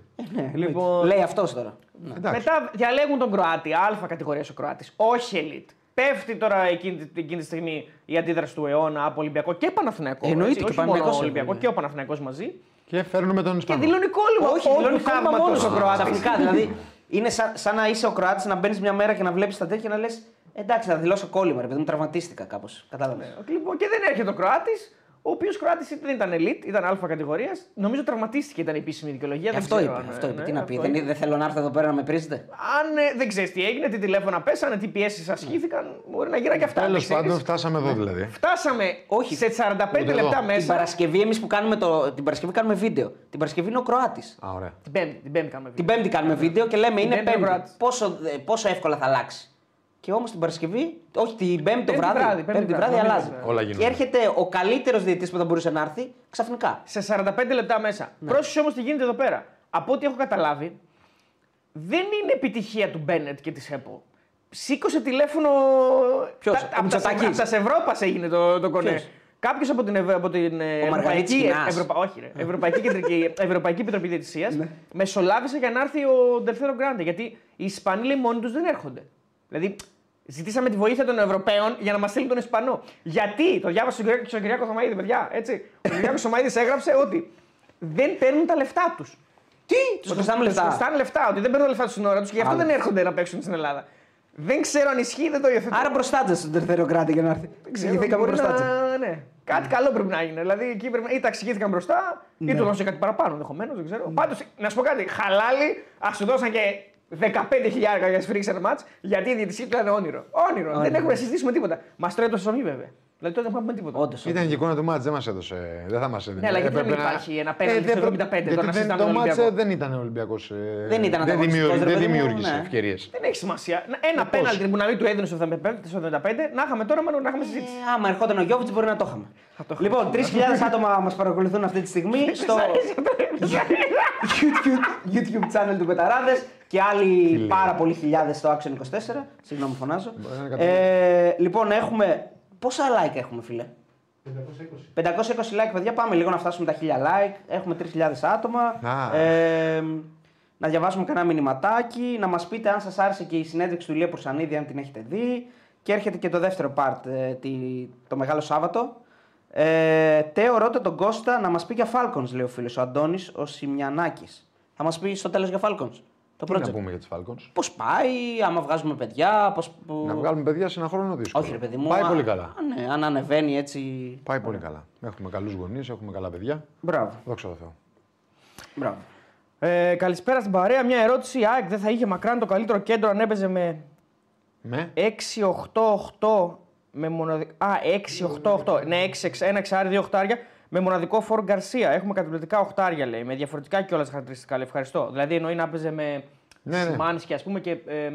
Λοιπόν, Λέει αυτός τώρα. Εντάξει. Μετά διαλέγουν τον Κροάτη, Α κατηγορίας ο Κροάτης, όχι elite. Πέφτει τώρα εκείνη, εκείνη τη στιγμή η αντίδραση του αιώνα από Ολυμπιακό και Παναθηναϊκό. Εννοείται έτσι, και όχι μόνο Παναθηναϊκός Ολυμπιακό έχουμε. και ο Παναθηναϊκός μαζί. Και φέρνουμε τον Και Ισπανό. δηλωνικό όλημα. Όχι, Όντου δηλώνει κόμμα θαύματος μόνος ο Κροάτης. Ξαφνικά δηλαδή είναι σαν, σαν να είσαι ο Κροάτης να μπαίνεις μια μέρα και να βλέπεις τα τέτοια και να λες Εντάξει, θα δηλώσω κόλλημα, ρε παιδί μου, τραυματίστηκα κάπως. Κατάλαβες. Λοιπόν, και δεν έρχεται ο Κροάτης, ο οποίος Κροάτη δεν ήταν elite, ήταν Α κατηγορίας. Νομίζω τραυματίστηκε, ήταν η επίσημη δικαιολογία. δεν Αυτό ξέρω είπε. αν, Αυτό ε, είπε. ναι, Τι να πει. αυτό Δεν, είπε. δεν θέλω να έρθω εδώ πέρα να με πρίζετε. Αν ε, δεν ξέρεις τι έγινε, τι τηλέφωνα πέσανε, τι πιέσεις ασκήθηκαν, μπορεί να γίνανε και αυτά. Τέλος δεν ξέρεις. πάντων, φτάσαμε εδώ δηλαδή. Φτάσαμε Όχι. σε 45 Ούτε λεπτά εδώ. Την μέσα. Παρασκευή εμείς που κάνουμε το. Την Παρασκευή κάνουμε βίντεο. Την Παρασκευή είναι ο Κροάτης. Α, ωραία. Την Πέμπτη, την πέμπτη κάνουμε Την βίντεο. Πέμπτη κάνουμε βίντεο και λέμε είναι Πέμπτη ο Πέμπτη. Κροάτης. Πόσο, ε, πόσο εύκολα θα αλλάξει. Και όμως την Παρασκευή, όχι την Πέμπτη το Πέμπτη βράδυ, βράδυ, πέμπτη Πέμπτη βράδυ βράδυ, αλλάζει. νομίζω, Όλα Και γίνονται. έρχεται ο καλύτερος διαιτητής που θα μπορούσε να έρθει ξαφνικά. Σε 45 λεπτά μέσα. Ναι. Πρόσεχε όμως τι γίνεται εδώ πέρα. Από ό,τι έχω καταλάβει, δεν είναι επιτυχία του Μπένετ και της ΕΠΟ. Σήκωσε τηλέφωνο. Ποιος, Τα- ο Από τα, Μητσοτάκης; από τα Σευρόπα έγινε το, το κονέ. Ποιος; Κάποιος από την, Ευ- από την ε, Μαργαρίτης Ευρωπαϊκή, Κινάς. Ευρωπα... όχι, ρε, Ευρωπαϊκή, Κεντρική, Ευρωπαϊκή Επιτροπή Διαιτησίας μεσολάβησε για να έρθει ο Ντελθέρο Γκράντε. Γιατί οι Ισπανοί λέει μόνοι τους δεν έρχονται. Δηλαδή, ζητήσαμε τη βοήθεια των Ευρωπαίων για να μας στείλουν τον Ισπανό. Γιατί, το διάβασα στον Κυριάκο- στον Κυριάκο Θωμαίδη, παιδιά. Έτσι. Ο Κυριάκος Θωμαίδης έγραψε ότι δεν παίρνουν τα λεφτά τους. Τι, του χρωστάμε Τους λεφτά. χρωστάνε λεφτά, ότι δεν παίρνουν τα λεφτά τους στην ώρα τους και γι' αυτό Άλλος. δεν έρχονται να παίξουν στην Ελλάδα. Δεν ξέρω αν ισχύει, δεν το υιοθετώ. Άρα μπροστά στον Τερθέριο Κράτη για να έρθει. Εξηγηθήκαμε Μπορεί μπροστά της. να... Ναι. Κάτι καλό πρέπει να γίνει. Δηλαδή εκεί πρέπει... ή τα εξηγήθηκαν μπροστά, ή Ναι. του δώσε κάτι παραπάνω ενδεχομένως, δεν ξέρω. Πάντως, να σου πω κάτι. Χαλάλι, ας σου δώσαν και 15.000 για σφρίξει ένα μάτς, γιατί η διαιτησία του ήταν όνειρο. Όνειρο. Δεν Όνειρο. έχουμε να συζητήσουμε τίποτα. Μας τρώει το σωμί βέβαια. Δηλαδή τότε δεν έχουμε τίποτα. Όντως. Ήταν και η εικόνα του μάτς, δεν μας έδωσε. Δεν θα μας έδινε. Ναι, αλλά γιατί Έπρεπε δεν υπάρχει ένα πέναλτι δεν στο προ- 75 τώρα γιατί να δεν- συζητάμε Το τον μάτς Ολυμπιακό. δεν ήταν Ολυμπιακός. Δεν ήταν δεν, ανταγωνιστικός, δημιούργησε- ρε δεν παιδί μου, δημιούργησε ναι. ευκαιρίες. Δεν έχει σημασία. Ένα πώς; πέναλτι που να μην του έδινε στο 75, στο 75, να είχαμε τώρα μόνο να είχαμε συζήτηση. Ε, άμα ερχόταν ο Γιώβιτς μπορεί να το είχαμε. Λοιπόν, 3.000 άτομα μας παρακολουθούν αυτή τη στιγμή στο YouTube, YouTube channel του Πεταράδες και άλλοι λέει. πάρα πολλοί χιλιάδες στο Action 24. Συγγνώμη, φωνάζω. Μπορεί να είναι Ε, λοιπόν, έχουμε. Πόσα like έχουμε, φίλε; 520 like, παιδιά. Πάμε λίγο να φτάσουμε τα 1000 like. Έχουμε 3.000 άτομα. Α. Ε, να διαβάσουμε κανένα μηνυματάκι. Να μας πείτε αν σας άρεσε και η συνέντευξη του Ηλία Πουρσανίδη, αν την έχετε δει. Και έρχεται και το δεύτερο part, ε, τη- το Μεγάλο Σάββατο. Ε, Τέο, ρώτα τον Κώστα να μας πει για Falcons, λέει ο φίλος ο Αντώνης, ο Σιμιανάκης. Θα μας πει στο τέλος για Falcons. Το Τι να project. πούμε για του Falcons; Πώς πάει, άμα βγάζουμε παιδιά, πώς... Να βγάλουμε παιδιά σε ένα χρόνο δύσκολο. Όχι, ρε παιδί μου. Πάει α- πολύ καλά. α, ναι, αν ανεβαίνει έτσι. Πάει πολύ καλά. Έχουμε καλούς γονείς, έχουμε καλά παιδιά. Μπράβο. Δόξα τω Θεώ. Μπράβο. Ε, καλησπέρα στην παρέα. Μια ερώτηση. Η ΑΕΚ δεν θα είχε μακράν το καλύτερο κέντρο αν έπαιζε με Με; 6-8-8 με μοναδικό. Α, 6-8-8. Ναι, 6, ένα εξάρι, δύο οχτάρια με μοναδικό φόρ Γκαρσία. Έχουμε καταπληκτικά οχτάρια λέει. Με διαφορετικά κιόλας χαρακτηριστικά. Λέει. Ευχαριστώ. Δηλαδή εννοεί να έπαιζε με Ναι, ναι. Σιμάνσκι ας πούμε και εμ,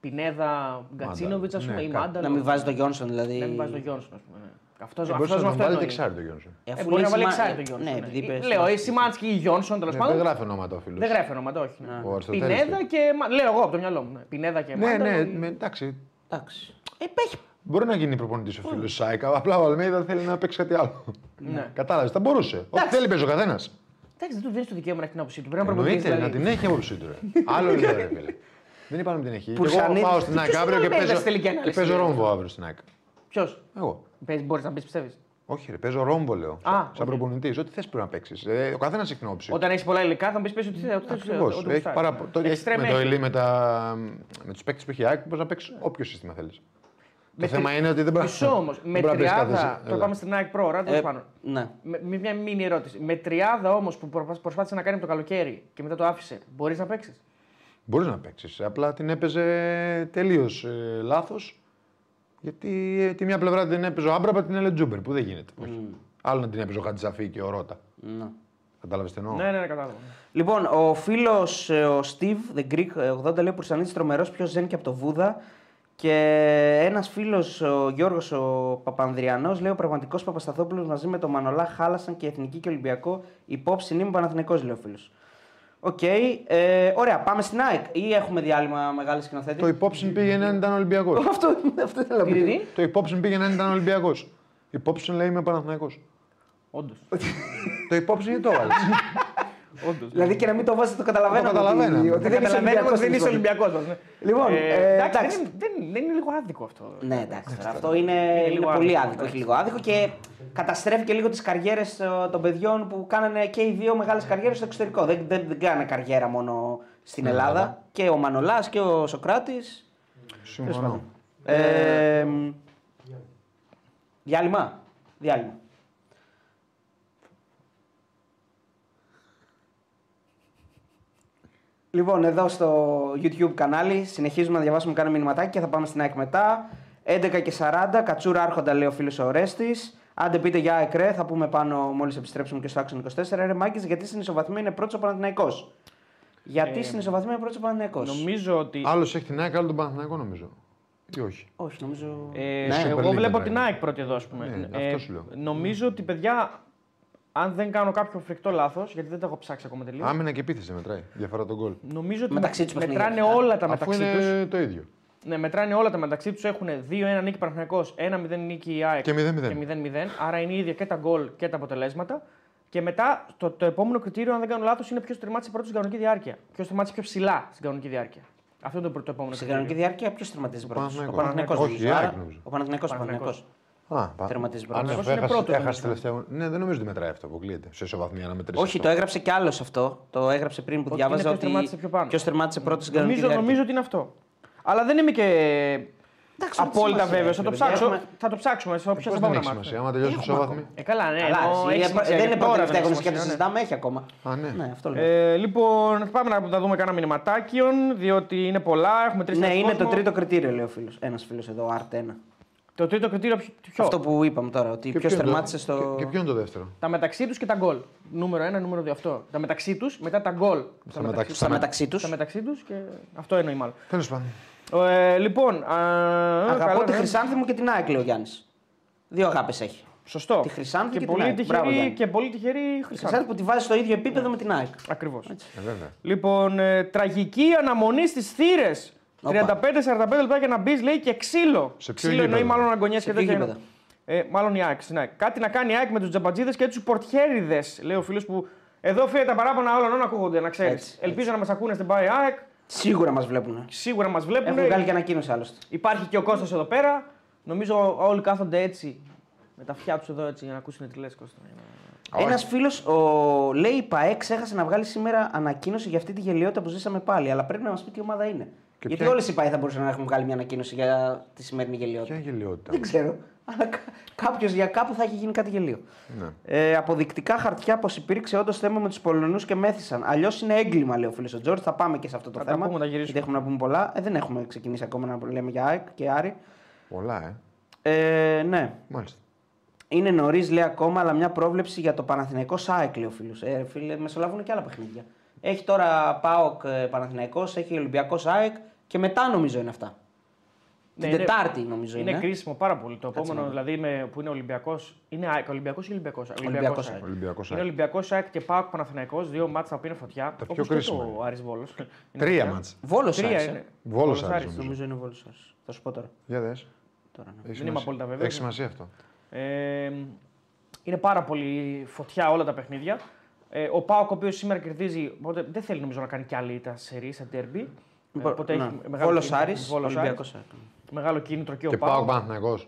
Πινέδα Γκατσίνοβιτς ας πούμε Ναι, ή κα- Μάνταλο. Να μην βάζει τον Γιόνσον δηλαδή. Να μην βάζει τον Γιόνσον ας πούμε. Ναι. Αυτό Ε, αυτός μπορούσε να τον αυτό βάλει εννοείς. δεξάρι το Γιόνσον. Ε, Ε, αφού μπορεί λέει να βάλει Σιμα- εξάρι τον Γιόνσον. Ναι, ναι. επειδή είπε. Λέω, ή Σιμάνσκι ή Γιόνσον τέλος Ναι, πάντων. δεν γράφει ονόματα ο φίλο. Δεν γράφει ονόματα, όχι. ναι. Ο Αριστοτέλης Πινέδα του. και. Μα- Λέω εγώ από το μυαλό μου. ναι. Πινέδα και Ναι, Μάνταλο ναι, ή- με- εντάξει. Εντάξει. Ε, έχει Μπορεί να γίνει προπονητής ο φίλος Σάικα. Απλά ο Αλμέιδα θέλει να παίξει κάτι άλλο. Ναι. Κατάλαβες, θα μπορούσε. Ό,τι Εντάξει. θέλει παίζει ο καθένας. Εντάξει, δεν του δίνεις το δικαίωμα να έχει την άποψή του. Πρέπει να προπονηθεί. Εννοείται να Δηλαδή. την έχει άποψή του. ρε. Άλλο λέω ρε φίλε. Δεν είπαμε να την έχει. Και εγώ Πουρσανίδης. πάω στην ΑΕΚ Ποιος αύριο και είναι ο Αλμέιδας παίζω, στη τελική και ανάλυση, παίζω ρε. ρόμβο αύριο στην ΑΕΚ. Ποιος; Εγώ. Μπορείς να πεις, πιστεύεις; Όχι, ρε, παίζω ρόμβο λέω. Α, σαν οκ. προπονητής. Ό,τι θες πρέπει να παίξεις. Ε, ο καθένας έχει την άποψη. Όταν έχεις πολλά υλικά θα μου πεις πες ότι θέλει. Ακριβώς. Έχει πάρα... το- έχει- Με το Ελί, με, τα... με τους παίκτες που έχει η ΑΕΚ, μπορείς να παίξεις όποιο σύστημα θέλεις. Το θέμα είναι ότι δεν μπορεί Μισό όμως. Με δεν μπορεί να παίζει κάθε τριάδα. σι- Το Έλα. πάμε στην ΑΕΚ Pro, ώρα, τέλος Ε, πάντων. ναι. Με, με μια μήνυ ερώτηση. Με τριάδα όμως που προσπά- προσπάθησε να κάνει από το καλοκαίρι και μετά το άφησε, μπορείς να παίξεις; Μπορείς να παίξεις. Απλά την έπαιζε τελείως ε, λάθος. Γιατί ε, τη μια πλευρά την έπαιζε ο Άμπραμπα, την έλεγε Τζούμπερ, που δεν γίνεται. Όχι. Άλλο να την έπαιζε ο Χατζησαφή και ο Ρότα. Ναι. Κατάλαβες τι εννοώ; Ναι, ναι, ναι, κατάλαβα. Λοιπόν, ο φίλος ο Steve, the Greek, ε, 80 λέει Πουρσανίτη τρομερός, πιο ζεν και από το Βούδα. Και ένας φίλος, ο Γιώργος ο Παπανδριανός, λέει: Ο πραγματικός Παπασταθόπουλος μαζί με τον Μανολά χάλασαν και Εθνική και Ολυμπιακό. Υπόψη είναι Παναθηναϊκός, λέει ο φίλος. Οκ. ε, ωραία, πάμε στην ΑΕΚ ή έχουμε διάλειμμα μεγάλης σκηνοθέτης; Το υπόψη πήγαινε αν ήταν Ολυμπιακός. αυτό, αυτό ήθελα να Τι, πω. τι, τι. το υπόψη πήγαινε αν ήταν Ολυμπιακός. Υπόψη λέει είμαι Παναθυναϊκό. Όντως. το υπόψη είναι το έβαλες. Όντως. Δηλαδή και να μην το βάζετε, το καταλαβαίνω. Το καταλαβαίνω. Ότι, ότι δεν είσαι Καταλαβαίνουμε ότι δεν είσαι Ολυμπιακός. Ολυμπιακό. Λοιπόν, ε, εντάξει, εντάξει. δεν, δεν, δεν είναι λίγο άδικο αυτό. Ναι, εντάξει. τώρα αυτό είναι, είναι, λίγο πολύ άδικο, άδικο, εντάξει. όχι λίγο άδικο και καταστρέφει και λίγο τις καριέρες των παιδιών που κάνανε και οι δύο μεγάλες καριέρες στο εξωτερικό. Δεν, δεν, δεν κάνανε καριέρα μόνο στην Ελλάδα. Και ο Μανολάς και ο Σοκράτης. Συμφωνώ. Ε, διάλειμμα. Διάλειμμα. Λοιπόν, εδώ στο YouTube κανάλι συνεχίζουμε να διαβάσουμε κάνα μηνυματάκι και θα πάμε στην ΑΕΚ μετά. 11 και 40, κατσούρα άρχοντα λέει ο φίλος ο Ρέστης. Άντε πείτε για ΑΕΚ ρε, θα πούμε πάνω μόλις επιστρέψουμε και στο άξονα 24. Ρε Μάκης, γιατί στην ισοβαθμία είναι πρώτος ο Παναθηναϊκός; Γιατί Ε, στην ισοβαθμία είναι πρώτος ο Παναθηναϊκός; Νομίζω ότι. Άλλος έχει την ΑΕΚ, άλλος τον Παναθυναϊκό νομίζω. Ή όχι. Όχι, νομίζω. Ε, ναι, Super εγώ League βλέπω μετράει. την ΑΕΚ πρώτη εδώ, ας πούμε. Ναι, αυτό σου λέω. Νομίζω ότι παιδιά, αν δεν κάνω κάποιο φρικτό λάθος, γιατί δεν τα έχω ψάξει ακόμα τελείως. Άμυνα και επίθεση μετράει. Διαφορά τον γκολ. Νομίζω ότι Μεταξύ τους μετράνε παιχνίδια αυτά. όλα τα Αφού μεταξύ τους. είναι το ίδιο. Ναι, μετράνε όλα τα μεταξύ τους. Έχουν 2-1 νίκη Παναθυνακό, 1-0 νίκη η ΑΕΚ Και 0-0. και 0-0. Άρα είναι ίδια και τα γκολ και τα αποτελέσματα. Και μετά το, το επόμενο κριτήριο, αν δεν κάνω λάθος, είναι ποιος τερμάτισε πρώτος στην κανονική διάρκεια. Ποιος τερμάτισε πιο ψηλά στην κανονική διάρκεια. Αυτό είναι το, πρώτο- το επόμενο Στην κριτήριο. κανονική διάρκεια ποιος τερματίζει πρώτος; Ο Παναθηναϊκός. Παναθηναϊκός. Όχι, νομίζω. η ΑΕΚ Άρα, νομίζω. Ο Παναθηναϊκός. Ο Παναθηναϊκός. Παναθηναϊκός. Α, πα- Τερματίζεις Αν πρώτος. είναι έχασε, πρώτος, έχασε νομίζω. τελευταίο. Ναι, δεν νομίζω ότι μετράει αυτό. Αποκλείεται. Σε ισοβαθμία να μετρήσει. Όχι, αυτό. το έγραψε κι άλλος αυτό. Το έγραψε πριν που Ότι διάβαζα είναι ποιος ότι. τερμάτισε πιο πάνω. Ποιος τερμάτισε πρώτος στην κανονική Νομίζω, διάρκεια. νομίζω ότι είναι αυτό. Αλλά δεν είμαι και Εντάξει, ό,τι απόλυτα σημασία βέβαιος. έχει, Θα το ρε παιδιά. ψάξω. Έχουμε- Θα το ψάξουμε σε όποιο Πώς θα δεν πάμε έχει να σημασία. μάθουμε. Άμα τελειώσει Έχουμε ισοβαθμία. ακόμα. Ε, καλά, ναι. Καλά, εννοώ, εσύ, έχει ε, σημασία δεν και είναι τώρα πρώτη δεν τελευταία έχει αγωνιστική και το σημασία, ναι. συζητάμε, έχει ακόμα. Α, ναι. Ναι, αυτό λέω. Ε, λοιπόν, πάμε να τα δούμε κάνα μηνυματάκιον, διότι είναι πολλά. Έχουμε τρεις Ναι, είναι το τρίτο κριτήριο, λέει ο φίλος. Ένας φίλος εδώ, Αρτένα. Το τρίτο κριτήριο ποιο. ποιο; Αυτό που είπαμε τώρα, ότι Και ποιο ποιος είναι το- τερμάτισε στο. και- Και ποιο είναι το δεύτερο; Τα μεταξύ τους και τα γκολ. Νούμερο 1, νούμερο 2 αυτό. Τα μεταξύ τους, μετά τα γκολ. Στα μεταξύ- Στα μεταξύ τους. Τα μεταξύ τους και αυτό εννοεί μάλλον. Τέλος πάντων. Ε, λοιπόν. α, Αγαπώ καλά, τη ναι. Χρυσάνθη μου και την ΑΕΚ, λέει ο Γιάννης. Δύο αγάπες έχει. Σωστό. Τη Χρυσάνθη και την πολύ ΑΕΚ. Μπράβο, τυχερή, Γιάννη. και πολύ τυχερή Η Χρυσάνθη. Χρυσάνθη που τη βάζει στο ίδιο επίπεδο με την ΑΕΚ. Ακριβώς. Ε, βέβαια. Λοιπόν, ε, τραγική αναμονή στις θύρες. 35-45 λεπτά για να μπεις, λέει και ξύλο. Σε ποιο ξύλο εννοεί γήπεδο; μάλλον αγωνιέ Σε και ποιο τέτοια. γήπεδο; Ε, μάλλον η ΑΕΚ. στην ΑΕΚ. Κάτι να κάνει η ΑΕΚ με τους τζαμπατζίδες και τους πορτιέριδες, λέει ο φίλος που. Εδώ φύγει τα παράπονα όλων να ακούγονται, να ξέρεις. Έτσι, Ελπίζω να μας ακούνε στην ΠΑΕ ΑΕΚ. Σίγουρα μας βλέπουν. Σίγουρα μας βλέπουν. Έχουν βγάλει και ανακοίνωση άλλωστε. Υπάρχει και ο Κώστας εδώ πέρα. Νομίζω όλοι κάθονται έτσι. Με τα αυτιά τους εδώ έτσι για να ακούσουν τι λες, Κώστα. Ένας φίλος ο... λέει: Η ΠαΕ ξέχασε να βγάλει σήμερα ανακοίνωση για αυτή τη γελιότητα που ζήσαμε πάλι. Αλλά πρέπει να μας πει τι ομάδα είναι. Και Γιατί ποια- όλες οι ΠαΕ θα μπορούσαν να έχουν βγάλει μια ανακοίνωση για τη σημερινή γελιότητα; Ποια γελιότητα; Δεν ξέρω. Αλλά κάποιος για κάπου θα έχει γίνει κάτι γελίο. Ναι. Ε, αποδεικτικά χαρτιά πως υπήρξε όντως θέμα με τους Πολωνούς και μέθησαν. Αλλιώς είναι έγκλημα, λέει ο φίλος ο Τζόρτ. Θα πάμε και σε αυτό το Θα τα θέμα. πούμε, τα γυρίσουμε. γιατί έχουμε να πούμε πολλά. Ε, δεν έχουμε ξεκινήσει ακόμα να λέμε για ΑΕΚ και Άρη. Πολλά, ε. Ε, ναι. Μάλιστα. Είναι νωρίς, λέει ακόμα, αλλά μια πρόβλεψη για το Παναθηναϊκό ΣΑΕΚ, λέει ο φίλος. Ε, φίλε, μεσολαβούν και άλλα παιχνίδια. Έχει τώρα ΠΑΟΚ ε, Παναθηναϊκός, έχει Ολυμπιακό ΣΑΕΚ και μετά νομίζω είναι αυτά. Ναι, Την είναι- Τετάρτη νομίζω είναι. Είναι κρίσιμο πάρα πολύ. Το Κάτσε επόμενο να δω. δηλαδή με, που είναι Ολυμπιακό. Είναι ΑΕΚ, Ολυμπιακός ή Ολυμπιακός. Ολυμπιακός ΑΕΚ. Ολυμπιακός Είναι ΑΕΚ. Ολυμπιακός ΑΕΚ και ΠΑΟΚ Παναθηναϊκός, δύο μάτσα τα οποία είναι φωτιά. Τα όπως πιο και κρίσιμα Το είναι. Άρης Βόλος. Είναι Τρία φωτιά. μάτς. Βόλο Τρία Άρης. είναι. ε. Βόλος Άρης, Άρης, νομίζω. Νομίζω είναι Βόλος Άρης. Θα σου πω τώρα. Για δες. τώρα ναι. Έχει είμαι σημασία. απόλυτα βέβαιος. Έχει σημασία αυτό. Ε, είναι πάρα πολύ φωτιά όλα τα παιχνίδια. Ε, ο Πάοκ, ο οποίος σήμερα κερδίζει, οπότε δεν θέλει νομίζω να κάνει κι άλλη ήττα σε ρί, σε τέρμπι. Ε, Μπο- οπότε ναι. έχει μεγάλο Βόλος κίνητρο- Άρης, Βόλος Ολυμπιακός Άρης. ΑΕΚ. Μεγάλο κίνητρο και, Και ο πάω Πάοκ. Παναθηναϊκός.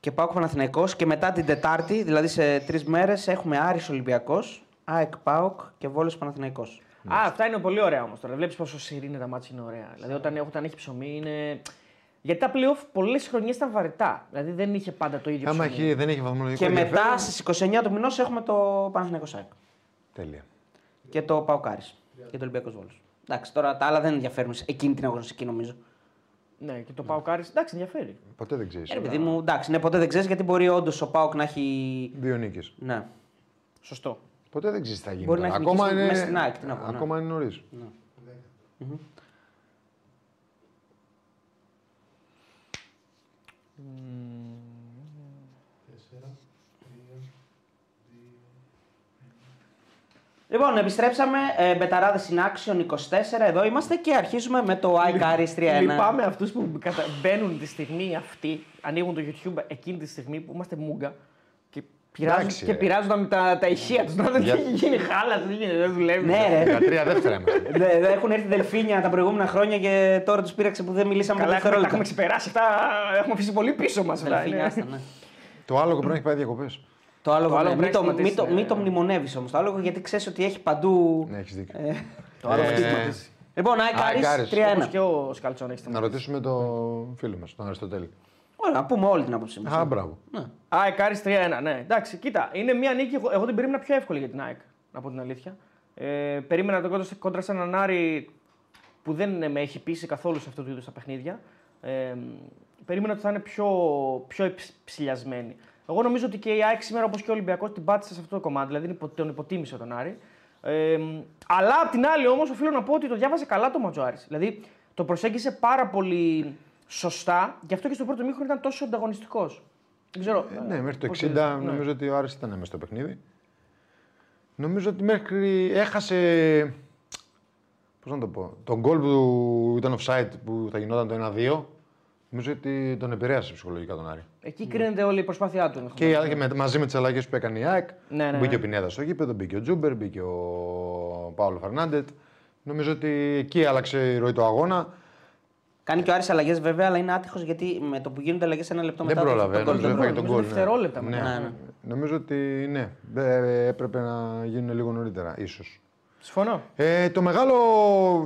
Και πάω Παναθηναϊκός και μετά την Τετάρτη, δηλαδή σε τρεις μέρες, έχουμε Άρης Ολυμπιακός, ΑΕΚ ΠΑΟΚ και Βόλος Παναθηναϊκός. Α, αυτά είναι πολύ ωραία όμως τώρα. Βλέπεις πόσο σειρή είναι τα μάτια είναι ωραία. Δηλαδή όταν, όταν έχει ψωμί είναι. Γιατί τα playoff πολλές χρονιές ήταν βαρετά. Δηλαδή δεν είχε πάντα το ίδιο Άμα ψωμί. έχει, δεν έχει βαθμολογικό Και ενδιαφέρον, μετά στις 29 του μηνός έχουμε το Παναθηναϊκός ΣΑΕΚ. Τέλεια. Και το Παοκάρι. Και το Ολυμπιακός Βόλος. Εντάξει, τώρα τα άλλα δεν ενδιαφέρουν σε εκείνη την αγωνιστική νομίζω. Ναι, και το Πάο Κάρι. Εντάξει, ενδιαφέρει. Ποτέ δεν ξέρεις. Ε, ρε παιδί μου, εντάξει, ναι, ποτέ δεν ξέρεις γιατί μπορεί όντως ο Πάοκ να έχει. Δύο νίκες. Ναι. Σωστό. Ποτέ δεν ξέρεις τι θα γίνει. Μπορεί τώρα. να έχει Ακόμα νικήσει είναι, μέσα στην ΑΕΚ, τι να πω, ναι. ακόμα είναι νωρίς. Λοιπόν, επιστρέψαμε. Ε, Μπεταράδες in action 24. Εδώ είμαστε και αρχίζουμε με το iCaris 3-1. Λυπάμαι αυτούς που κατα... μπαίνουν τη στιγμή αυτή, ανοίγουν το YouTube εκείνη τη στιγμή που είμαστε μούγκα και πειράζουν, Εντάξει, και ρε. πειράζονταν με τα, τα ηχεία τους. Να δεν Για- έχει γίνει χάλας, δεν γίνεται, δεν δουλεύει. Ναι, ρε. Για τρία δεύτερα είμαστε. Δε- δε έχουν έρθει δελφίνια τα προηγούμενα χρόνια και τώρα τους πήραξε που δεν μιλήσαμε Καλά, με έχουμε, τα έχουμε δευτερόλεπτα. ξεπεράσει αυτά. Έχουμε αφήσει πολύ πίσω μας. Δελφίνια, άστα, ναι. το άλλο πρέπει να έχει πάει διακοπές. Το άλλο, Το άλλο ναι, πρέπει μην, να το, μην, το, σταματήσει, μην το ναι. μνημονεύεις όμως το άλλο γιατί ξέρεις ότι έχει παντού. Ναι, έχεις δίκιο. Ε, Το άλλο Ε, πρέπει να σταματήσει. Λοιπόν, iCaris. iCaris Όπως 3-1. και ο Σκαλτσόν έχεις Να σταματήσει. ρωτήσουμε τον φίλο μας, τον Αριστοτέλη. Ωραία, να πούμε όλη την άποψή μας. Α, μπράβο. ΑΕΚ Άρης 3-1, ναι. Εντάξει, κοίτα, είναι μια νίκη. Εγώ, εγώ την περίμενα πιο εύκολη για την ΑΕΚ, να πω την αλήθεια. Ε, περίμενα το κόντρα, κόντρα σε έναν Άρη που δεν με έχει πείσει καθόλου σε αυτό το είδο τα παιχνίδια. Ε, περίμενα ότι θα είναι πιο, πιο υψ- ψηλιασμένη. Εγώ νομίζω ότι και η ΑΕΚ σήμερα, όπως και ο Ολυμπιακός, την πάτησε σε αυτό το κομμάτι. Δηλαδή υπο- τον υποτίμησε τον Άρη. Ε, αλλά απ' την άλλη όμως, οφείλω να πω ότι το διάβαζε καλά το Ματζο Άρης. Δηλαδή το προσέγγισε πάρα πολύ σωστά, γι' αυτό και στο πρώτο μήχρονο ήταν τόσο ανταγωνιστικός. Δεν ξέρω. Ε, ναι, μέχρι το πώς 60 το είδες. Ναι. νομίζω ότι ο Άρης ήταν μέσα στο παιχνίδι. Νομίζω ότι μέχρι έχασε. Πώς να το πω. Τον γκολ που ήταν offside που θα γινόταν το 1-2. Νομίζω ότι τον επηρέασε ψυχολογικά τον Άρη. Εκεί κρίνεται όλη η προσπάθειά του. Και, και με- μαζί με τις αλλαγές που έκανε η ΑΕΚ. Ναι, ναι, Μπήκε ναι. ο Πινέδας στο γήπεδο, μπήκε ο Τζούμπερ, μπήκε ο Πάολο Φερνάντετ. Νομίζω ότι εκεί άλλαξε η ροή του αγώνα. Κάνει και ο Άρης αλλαγές βέβαια, αλλά είναι άτυχος γιατί με το που γίνονται αλλαγές ένα λεπτό Δεν μετά. το- πρόλαβε. το γκολ. Νομίζω δεν έφαγε τον πρόλαβε, γκολ. δευτερόλεπτα ναι. μετά. Ναι, ναι. Νομίζω ότι ναι. Ε, έπρεπε να γίνουν λίγο νωρίτερα, ίσως. Συμφωνώ. Ε, το μεγάλο,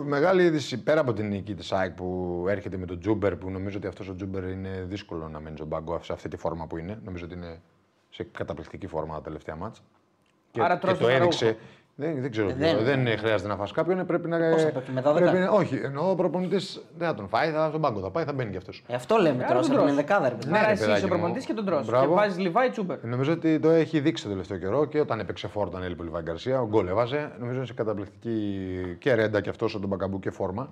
μεγάλη είδηση πέρα από την νίκη της ΑΕΚ που έρχεται με τον Τσούμπερ, που νομίζω ότι αυτός ο Τσούμπερ είναι δύσκολο να μένει στον πάγκο σε αυτή τη φόρμα που είναι. Νομίζω ότι είναι σε καταπληκτική φόρμα τα τελευταία μάτσα. Και, Άρα και τρως το τον έδειξε. Αραούχο. Δεν, δεν ξέρω. Ε, ποιο. δεν- δεν, χρειάζεται να φας κάποιον. Πρέπει να. Πώς θα παίξει, με 12? πρέπει να- όχι, ενώ ο προπονητής δεν θα τον φάει, θα στον πάγκο θα πάει, θα μπαίνει κι αυτός. Ε, αυτό λέμε Άρα τώρα, τον σε τρως. την δεκάδα, ρε παιδί. Ναι, Άρα ρε εσύ παιδάκι είσαι ο μου. προπονητής και τον τρως. Και Μπράβο. βάζεις Λιβάη Τσούμπερ. Νομίζω ότι το έχει δείξει το τελευταίο καιρό και όταν έπαιξε φόρ, όταν έλειπε ο Λιβάη Γκαρσία. Ο γκολ έβαζε. Νομίζω είναι σε καταπληκτική και ρέντα και αυτός τον Μπακαμπού και φόρμα.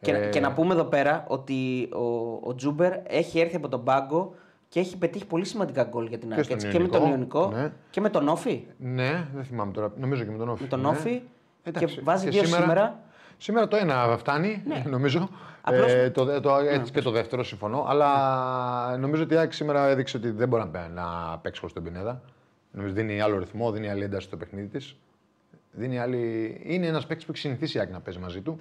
Και, Ε, και να πούμε εδώ πέρα ότι ο, ο Τζούμπερ έχει έρθει από τον πάγκο και έχει πετύχει πολύ σημαντικά γκολ για την ΑΕΚ. στον έτσι, Και με τον Ιωνικό, Ιωνικό ναι. και με τον Όφη. Ναι, δεν θυμάμαι τώρα. Νομίζω και με τον Όφη. Με τον ναι. Όφη. Εντάξει, Και βάζει δύο σήμερα. Σήμερα το ένα φτάνει, νομίζω. Απλώς- Ε, το, το, έτσι και το δεύτερο συμφωνώ. Αλλά νομίζω ότι η ΑΕΚ σήμερα έδειξε ότι δεν μπορεί να, πέ- να παίξει χωρίς τον Πινέδα. Νομίζω δίνει άλλο ρυθμό, δίνει άλλη ένταση στο παιχνίδι της. Δίνει άλλη... Είναι ένας παίκτης που έχει συνηθίσει η ΑΕΚ να παίζει μαζί του.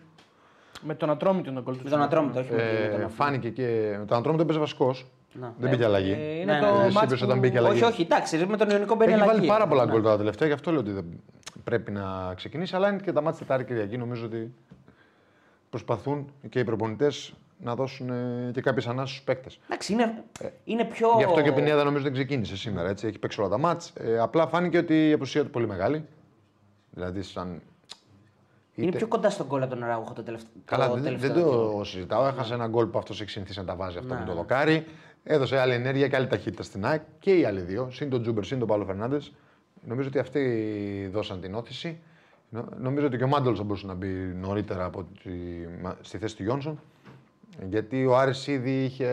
Με τον Ατρόμητο τον κόλ του. Με τον Ατρόμητο, όχι με τον- με τον Ε, Όφη. φάνηκε και. Με τον Ατρόμητο έπαιζε βασικός. Να. Δεν πήγε αλλαγή. Ε, είναι Ναι, το ναι, εσύ μάτς είπες που- όταν μπήκε αλλαγή. Όχι, όχι, εντάξει, με τον Ιωνικό μπαίνει Έχει αλλαγή. βάλει πάρα πολλά Ναι. γκολ τα τελευταία, γι' αυτό λέω ότι δεν πρέπει να ξεκινήσει. Αλλά είναι και τα μάτια Τετάρτη Κυριακή. Νομίζω ότι προσπαθούν και οι προπονητές να δώσουν ε, και κάποιες ανάσεις στους παίκτες. Εντάξει, είναι, είναι πιο. Γι' αυτό και ο Πινέδα νομίζω δεν ξεκίνησε σήμερα. Έτσι. Έχει παίξει όλα τα μάτς. Ε, απλά φάνηκε ότι η απουσία του πολύ μεγάλη. Δηλαδή, σαν. Είναι είτε- πιο κοντά στον γκολ από τον Αράουχο το τελευταίο. Καλά, το δεν, δεν τελευταίο καιρό. το συζητάω. Έχασε ένα γκολ που αυτός έχει συνηθίσει να τα βάζει αυτό Ναι. με το δοκάρι. Έδωσε άλλη ενέργεια και άλλη ταχύτητα στην ΑΕΚ και οι άλλοι δύο. Συν τον Τσούμπερ, συν τον Παύλο Φερνάντες. Νομίζω ότι αυτοί δώσαν την ώθηση. Νο- Νομίζω ότι και ο Μάνταλος θα μπορούσε να μπει νωρίτερα από τη, μα- στη θέση του Γιόνσον. Γιατί ο Άρης ήδη είχε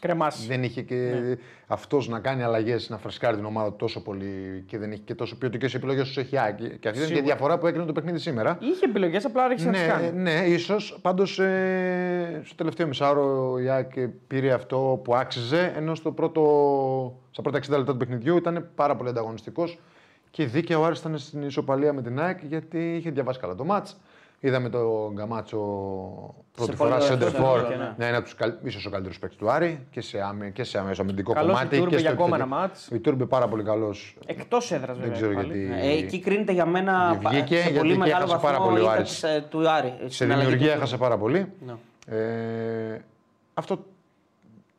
Κρεμάσει. δεν είχε και Ναι. αυτός να κάνει αλλαγές, να φρεσκάρει την ομάδα τόσο πολύ και δεν είχε και τόσο ποιοτικές επιλογές όσο έχει η ΑΕΚ. Και αυτή ήταν και η Σίγουρα. διαφορά που έκανε το παιχνίδι σήμερα. Είχε επιλογές, απλά άρχισε να τις Ναι, κάνει. ναι, ίσως. Πάντως ε, στο τελευταίο μισάωρο η ΑΕΚ πήρε αυτό που άξιζε, ενώ στο πρώτο, στα πρώτα 60 λεπτά του παιχνιδιού ήταν πάρα πολύ ανταγωνιστικός και δίκαια ο Άρης ήταν στην ισοπαλία με την ΑΕΚ γιατί είχε διαβάσει καλά το μάτς. Είδαμε τον Γκαμάτσο πρώτη Σε φορά πολύ σε ωραίο Σέντερφορ σενάριο, ναι. να είναι από τους ίσως ο καλύτερος παίκτης του Άρη και σε, άμε, και σε αμέσω αμυντικό Καλός κομμάτι. η Τούρμπε και στο για ακόμα επιθετικό. ένα μάτς. Ο Τούρμπε πάρα πολύ καλός. Εκτός έδρας βέβαια. Δεν ξέρω πάλι. γιατί. Ε, εκεί κρίνεται για μένα Βγήκε σε γιατί πολύ και μεγάλο έχασε βαθμό πάρα πολύ ο ήττα Άρης. της, ε, του Άρη. Σε στην αλλαγή δημιουργία του. έχασε πάρα πολύ. Ναι. Ε, αυτό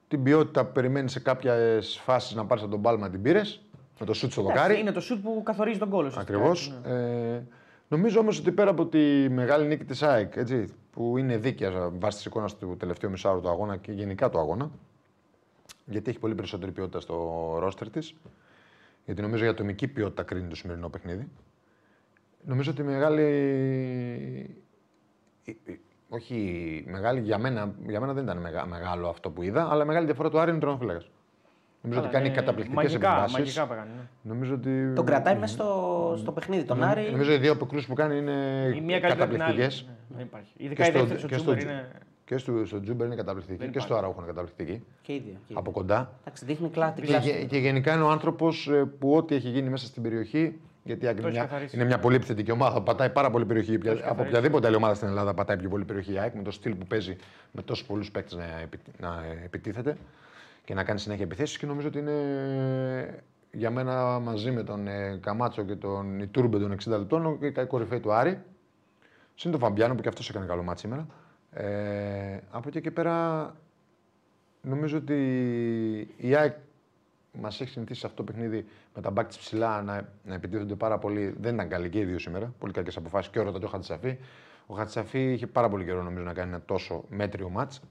την ποιότητα που περιμένεις σε κάποιες φάσεις να πάρεις από τον Πάλμα την πήρες. Με το σουτ στο δοκάρι. Είναι το σουτ που καθορίζει τον κόλλο. Ακριβώς. Ε, νομίζω όμως ότι πέρα από τη μεγάλη νίκη της ΑΕΚ, έτσι, που είναι δίκαια βάσει της εικόνας του τελευταίου μισάωρου του αγώνα και γενικά του αγώνα, γιατί έχει πολύ περισσότερη ποιότητα στο ρόστερ της, γιατί νομίζω για ατομική ποιότητα κρίνει το σημερινό παιχνίδι. Νομίζω ότι η μεγάλη. η- η- Όχι μεγάλη, για μένα, για μένα δεν ήταν μεγα- μεγάλο αυτό που είδα, αλλά η μεγάλη διαφορά του Άρη είναι ο τερματοφύλακας. Νομίζω ότι κάνει καταπληκτικές μαγικά, επεμβάσεις. μαγικά που έκανε. ναι. Νομίζω ότι. Τον κρατάει μέσα στο, στο παιχνίδι. Τον Άρη. Νομίζω οι δύο αποκρούσεις που κάνει είναι Η μία καλύτερη από την άλλη. καταπληκτικές. Ναι, δεν υπάρχει. Και Ειδικά η στο, δεύτερη στο και στο, Τσούμπερ είναι. και στο, στο Τσούμπερ είναι καταπληκτική Δεν και στο Αραούχο είναι καταπληκτική. Και οι δύο. και οι δύο. Από κοντά. Εντάξει, δείχνει κλά, την Και, κλάση. γε- και γενικά είναι ο άνθρωπος που ό,τι έχει γίνει μέσα στην περιοχή. Γιατί η ΑΕΚ Το είναι έχει μια, καθαρίσει. είναι μια πολύ επιθετική ομάδα. Πατάει πάρα πολύ περιοχή. Ποια- έχει από καθαρίσει. οποιαδήποτε άλλη ομάδα στην Ελλάδα πατάει πιο πολύ περιοχή η ΑΕΚ με το στυλ που παίζει με τόσους πολλούς παίκτες να, επι- να επιτίθεται και να κάνει συνέχεια επιθέσεις. Και νομίζω ότι είναι για μένα μαζί με τον ε, Καμάτσο και τον Ιτούρμπε των 60 λεπτών η κορυφαίοι του Άρη. Συν τον Φαμπιάνο που και αυτός έκανε καλό μάτι σήμερα. Ε, από εκεί και πέρα νομίζω ότι η ΑΕΚ μας έχει συνηθίσει σε αυτό το παιχνίδι με τα μπακ της ψηλά να, να επιτίθενται πάρα πολύ. Δεν ήταν καλή και οι δύο σήμερα. Πολύ κακές αποφάσεις και ο Ρώτα και ο Χατσαφή. Ο Χατσαφή είχε πάρα πολύ καιρό νομίζω να κάνει ένα τόσο μέτριο μάτς.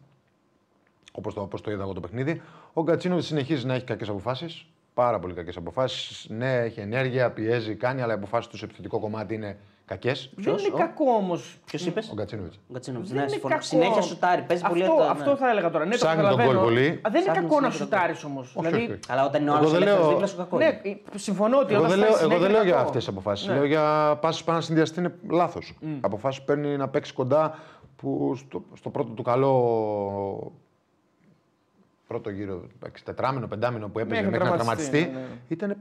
Όπως το, όπως το είδα εγώ το παιχνίδι. Ο Γκατσίνοβιτς συνεχίζει να έχει κακές αποφάσεις. Πάρα πολύ κακές αποφάσεις. Ναι, έχει ενέργεια, πιέζει, κάνει, αλλά οι αποφάσεις τους σε επιθετικό κομμάτι είναι κακές. Δεν είναι ο; κακό όμως. Ποιος είπες, Ο Γκατσίνοβιτς. ο Γκατσίνοβιτς. Δεν Ναι, είναι συμφωνώ. κακό. Συνέχεια σουτάρει, παίζει πολύ αυτό, εύκολα, αυτό ναι. θα έλεγα τώρα. Ναι, το Ψάχνει τον καταλαβαίνω. γκολ πολύ. Α, Δεν είναι Ψάχνει κακό να συνέχεια τον σουτάρεις όμως. Όχι, Δηλαδή, όχι. Αλλά όταν είναι ο Εγώ άλλο δεν ελεύθερο λέω- δίπλα σου κακό. ναι, είναι. συμφωνώ ότι Εγώ όταν δεν, λέω, φτάσεις εγώ δεν συνέχεια λέω για κακό. αυτές τις αποφάσεις. Ναι. Λέω για πάσεις που πάνε να συνδυαστεί είναι λάθος. Αποφάσεις που παίρνει να παίξει κοντά που στο, στο πρώτο του καλό πρώτο γύρο, εντάξει, τετράμινο, πεντάμινο που έπαιζε Μέχρι μέχρι, να να τραυματιστεί, τραυματιστεί, ναι, ναι. ήταν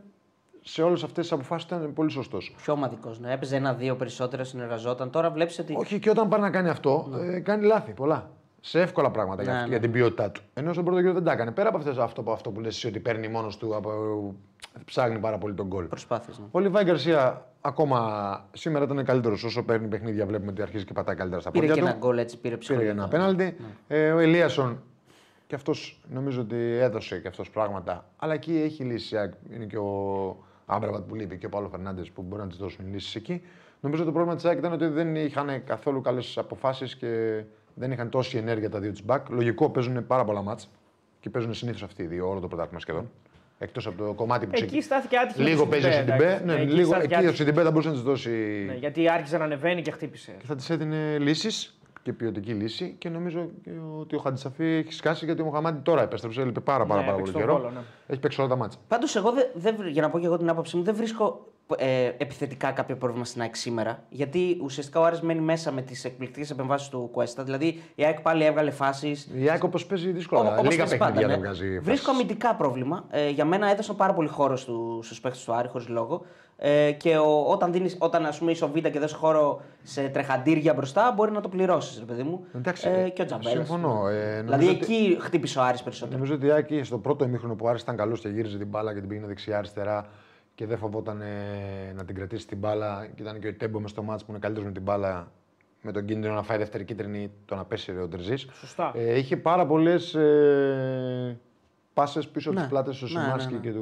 σε όλες αυτές τις αποφάσεις ήταν πολύ σωστός. Πιο ομαδικός. Ναι. Έπαιζε ένα-δύο περισσότερο, συνεργαζόταν. Τώρα βλέπεις ότι. Όχι, και όταν πάει να κάνει αυτό, ε, κάνει λάθη πολλά. Σε εύκολα πράγματα για, Ναι, αυτό- ναι. για την ποιότητά του. Ενώ στον πρώτο γύρο δεν τα έκανε. Πέρα από αυτές, αυτό, που- αυτό που λες εσύ ότι παίρνει μόνος του, από, ψάχνει πάρα πολύ τον γκολ. Προσπάθειες. Ναι. Ο Λιβάη Γκαρσία ακόμα σήμερα ήταν καλύτερος όσο παίρνει παιχνίδια. Βλέπουμε ότι αρχίζει και πατάει καλύτερα στα Πήρε πόδια και του. ένα γκολ έτσι, πήρε Πήρε ψυχολογικά. ένα απέναντι. Ε, ο Ελίασον και αυτός νομίζω ότι έδωσε και αυτός πράγματα. Αλλά εκεί έχει λύσει. Α, Είναι και ο Άμραμπατ που λείπει και ο Παύλο Φερνάντες που μπορεί να της δώσουν λύσεις εκεί. Νομίζω το πρόβλημα της ΑΕΚ ήταν ότι δεν είχαν καθόλου καλές αποφάσεις και δεν είχαν τόση ενέργεια τα δύο της μπακ. Λογικό παίζουν πάρα πολλά μάτσα και παίζουν συνήθως αυτοί οι δύο, όλο το πρωτάθλημα σχεδόν. Εκτός από το κομμάτι που Εκεί ξεκινάει. στάθηκε άτυχη. Λίγο με της παίζει ο Σιντιμπέ, Σιντιμπέ. εντάξει. Ναι, Εκεί λίγο, στάθηκε εκεί ο άτυχη. Σιντιμπέ θα μπορούσε να της δώσει Ναι, γιατί άρχισε να ανεβαίνει και χτύπησε. και θα της έδινε λύσεις και ποιοτική λύση και νομίζω και ότι ο Χατζισαφί έχει σκάσει γιατί ο Μοχαμαντί τώρα επέστρεψε. Έλειπε πάρα, πάρα, Ναι, πάρα πολύ έπαιξε καιρό. τον ρόλο, ναι. Έχει παίξει όλα τα μάτσα. Πάντως, εγώ δεν, δεν, βρ- για να πω και εγώ την άποψή μου, δεν βρίσκω ε, επιθετικά κάποιο πρόβλημα στην ΑΕΚ σήμερα. Γιατί ουσιαστικά ο Άρης μένει μέσα με τις εκπληκτικές επεμβάσεις του Κουέστα. Δηλαδή η ΑΕΚ πάλι έβγαλε φάσεις. Η ΑΕΚ όπως παίζει δύσκολα. Όπως Λίγα παίζει παιχνίδια πάντα. δεν Ναι. βγάζει. Βρίσκω φάσεις. αμυντικά πρόβλημα. Ε, για μένα έδωσαν πάρα πολύ χώρο στου στους παίχτε του Άρη, χωρίς λόγο. Ε, και ο, όταν, δίνεις, όταν ας πούμε, είσαι ο Β και δώσει χώρο σε τρεχαντήρια μπροστά, μπορεί να το πληρώσεις, ρε παιδί μου. Εντάξει, ε, και ο Τζαμπέλας. συμφωνώ. Ε, δηλαδή νομίζω ότι- εκεί χτύπησε ο Άρης περισσότερο. Νομίζω ότι η ΑΕΚ στο πρώτο ημίχρονο που ο Άρης ήταν καλός και γύριζε την μπάλα και την πήγαινε δεξιά-αριστερά και δεν φοβόταν ε, να την κρατήσει την μπάλα. Και ήταν και ο Τέμπο μες στο μάτς που είναι καλύτερος με την μπάλα με τον κίνδυνο να φάει δεύτερη κίτρινη το να πέσει ο Τερζή. Σωστά. Ε, είχε πάρα πολλές ε, πάσες πίσω από Ναι. τις πλάτες του Ναι, ναι, Σιμάσκι ναι. και του,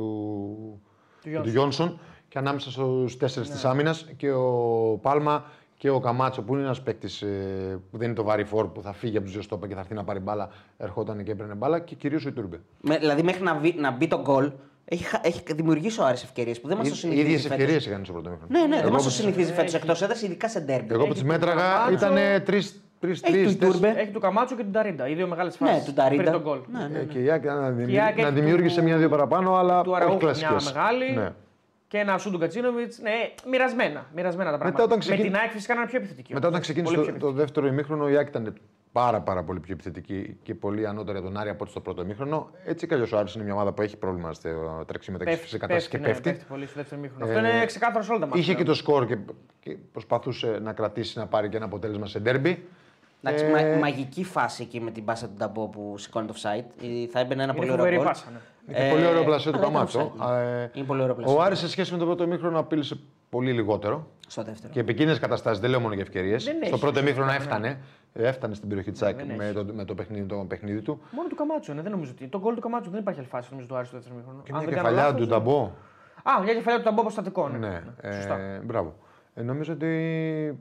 Του και του Γιόνσον. Γιόνσον και ανάμεσα στους τέσσερις της άμυνας και ο Πάλμα και ο Καμάτσο που είναι ένας παίκτης που δεν είναι το βαρύ φόρ που θα φύγει από τους δύο στόπα και θα έρθει να πάρει μπάλα. Ερχόταν και έπαιρνε μπάλα και κυρίως ο Ιτούρμπε. Με, δηλαδή μέχρι να, βει- να μπει το γκολ, έχει, χα- έχει δημιουργήσει ο Άρης ευκαιρίες που δεν μας το Οι συνηθίζει. ίδιε φέτος. ευκαιρίες είχαν στο πρώτο μήχρονο. Ναι, ναι, δεν Εγώ μας το που- συνηθίζει φέτος εκτός έδρας, ειδικά σε ντέρμπι. Εγώ που Έχει τις του μέτραγα Καμάτσο. ήταν τρει Έχει του Ιτούρμπε. Έχει του Καμάτσο και του Νταρίντα. Οι δύο μεγάλες φάσεις. Ναι, του Νταρίντα. Πριν τον γκολ. Ναι, ναι. Ε, Και η ΑΕΚ να, δημιου- Η ΑΕΚ να έχει δημιούργησε του- μια-δύο παραπάνω, αλλά Του όχι Αραούχου μια κλασικές. μεγάλη. Ναι. Και ένα σου του Κατσίνοβιτς. Ναι, μοιρασμένα, μοιρασμένα τα πράγματα. όταν ξεκι- Με την ΑΕΚ φυσικά ήταν πιο επιθετική. Μετά όταν όμως. ξεκίνησε Πολύ το, πιο το δεύτερο ημίχρονο, η ΑΕΚ ήταν πάρα, πάρα πολύ πιο επιθετική και πολύ ανώτερη από τον Άρη από ό,τι στο πρώτο ημίχρονο. Έτσι κι αλλιώς ο Άρης είναι μια ομάδα που έχει πρόβλημα στο τρέξιμο μεταξύ σε κατάσταση και ναι, πέφτει. πέφτει πολύ στο δεύτερο μήχρονο. Ε, Αυτό είναι ξεκάθαρος σε όλα τα μάτια. Είχε και το σκορ και, και προσπαθούσε να κρατήσει να πάρει και ένα αποτέλεσμα σε ντέρμπι. Εντάξει, Ε, μα- μαγική φάση εκεί με την πάσα του Νταμπό που σηκώνει το offside. Ε, Θα έμπαινε ένα Είναι πολύ ωραίο φοβερή γκολ. πάσα, ναι. Είχε πολύ ωραίο πλασέ του αλλά ήταν Καμάτσο. offside, ναι. Ε, Είναι πολύ ωραίο πλασέ. Ο Άρης σε σχέση με το πρώτο ημίχρονο απείλησε πολύ λιγότερο. Στο δεύτερο. Και επικίνδυνε καταστάσεις, δεν λέω μόνο για ευκαιρίες. Δεν Στο έχει, πρώτο σωστά, ημίχρονο ναι. έφτανε. Ε, έφτανε στην περιοχή της ΑΕΚ δεν με, έχει. το, με το, παιχνίδι, το παιχνίδι του. Μόνο του Καμάτσο είναι, δεν νομίζω ότι. Το γκολ του Καμάτσο δεν υπάρχει αλφάση νομίζω του Άρη στο δεύτερο μήχρονο. Και Αν μια δεν κάνω κεφαλιά λάθος, του δεν- Νταμπό. Α, μια κεφαλιά του Ταμπό αποστατικό. Ναι, Ναι, ναι, σωστά. ε, μπράβο. Ε, νομίζω ότι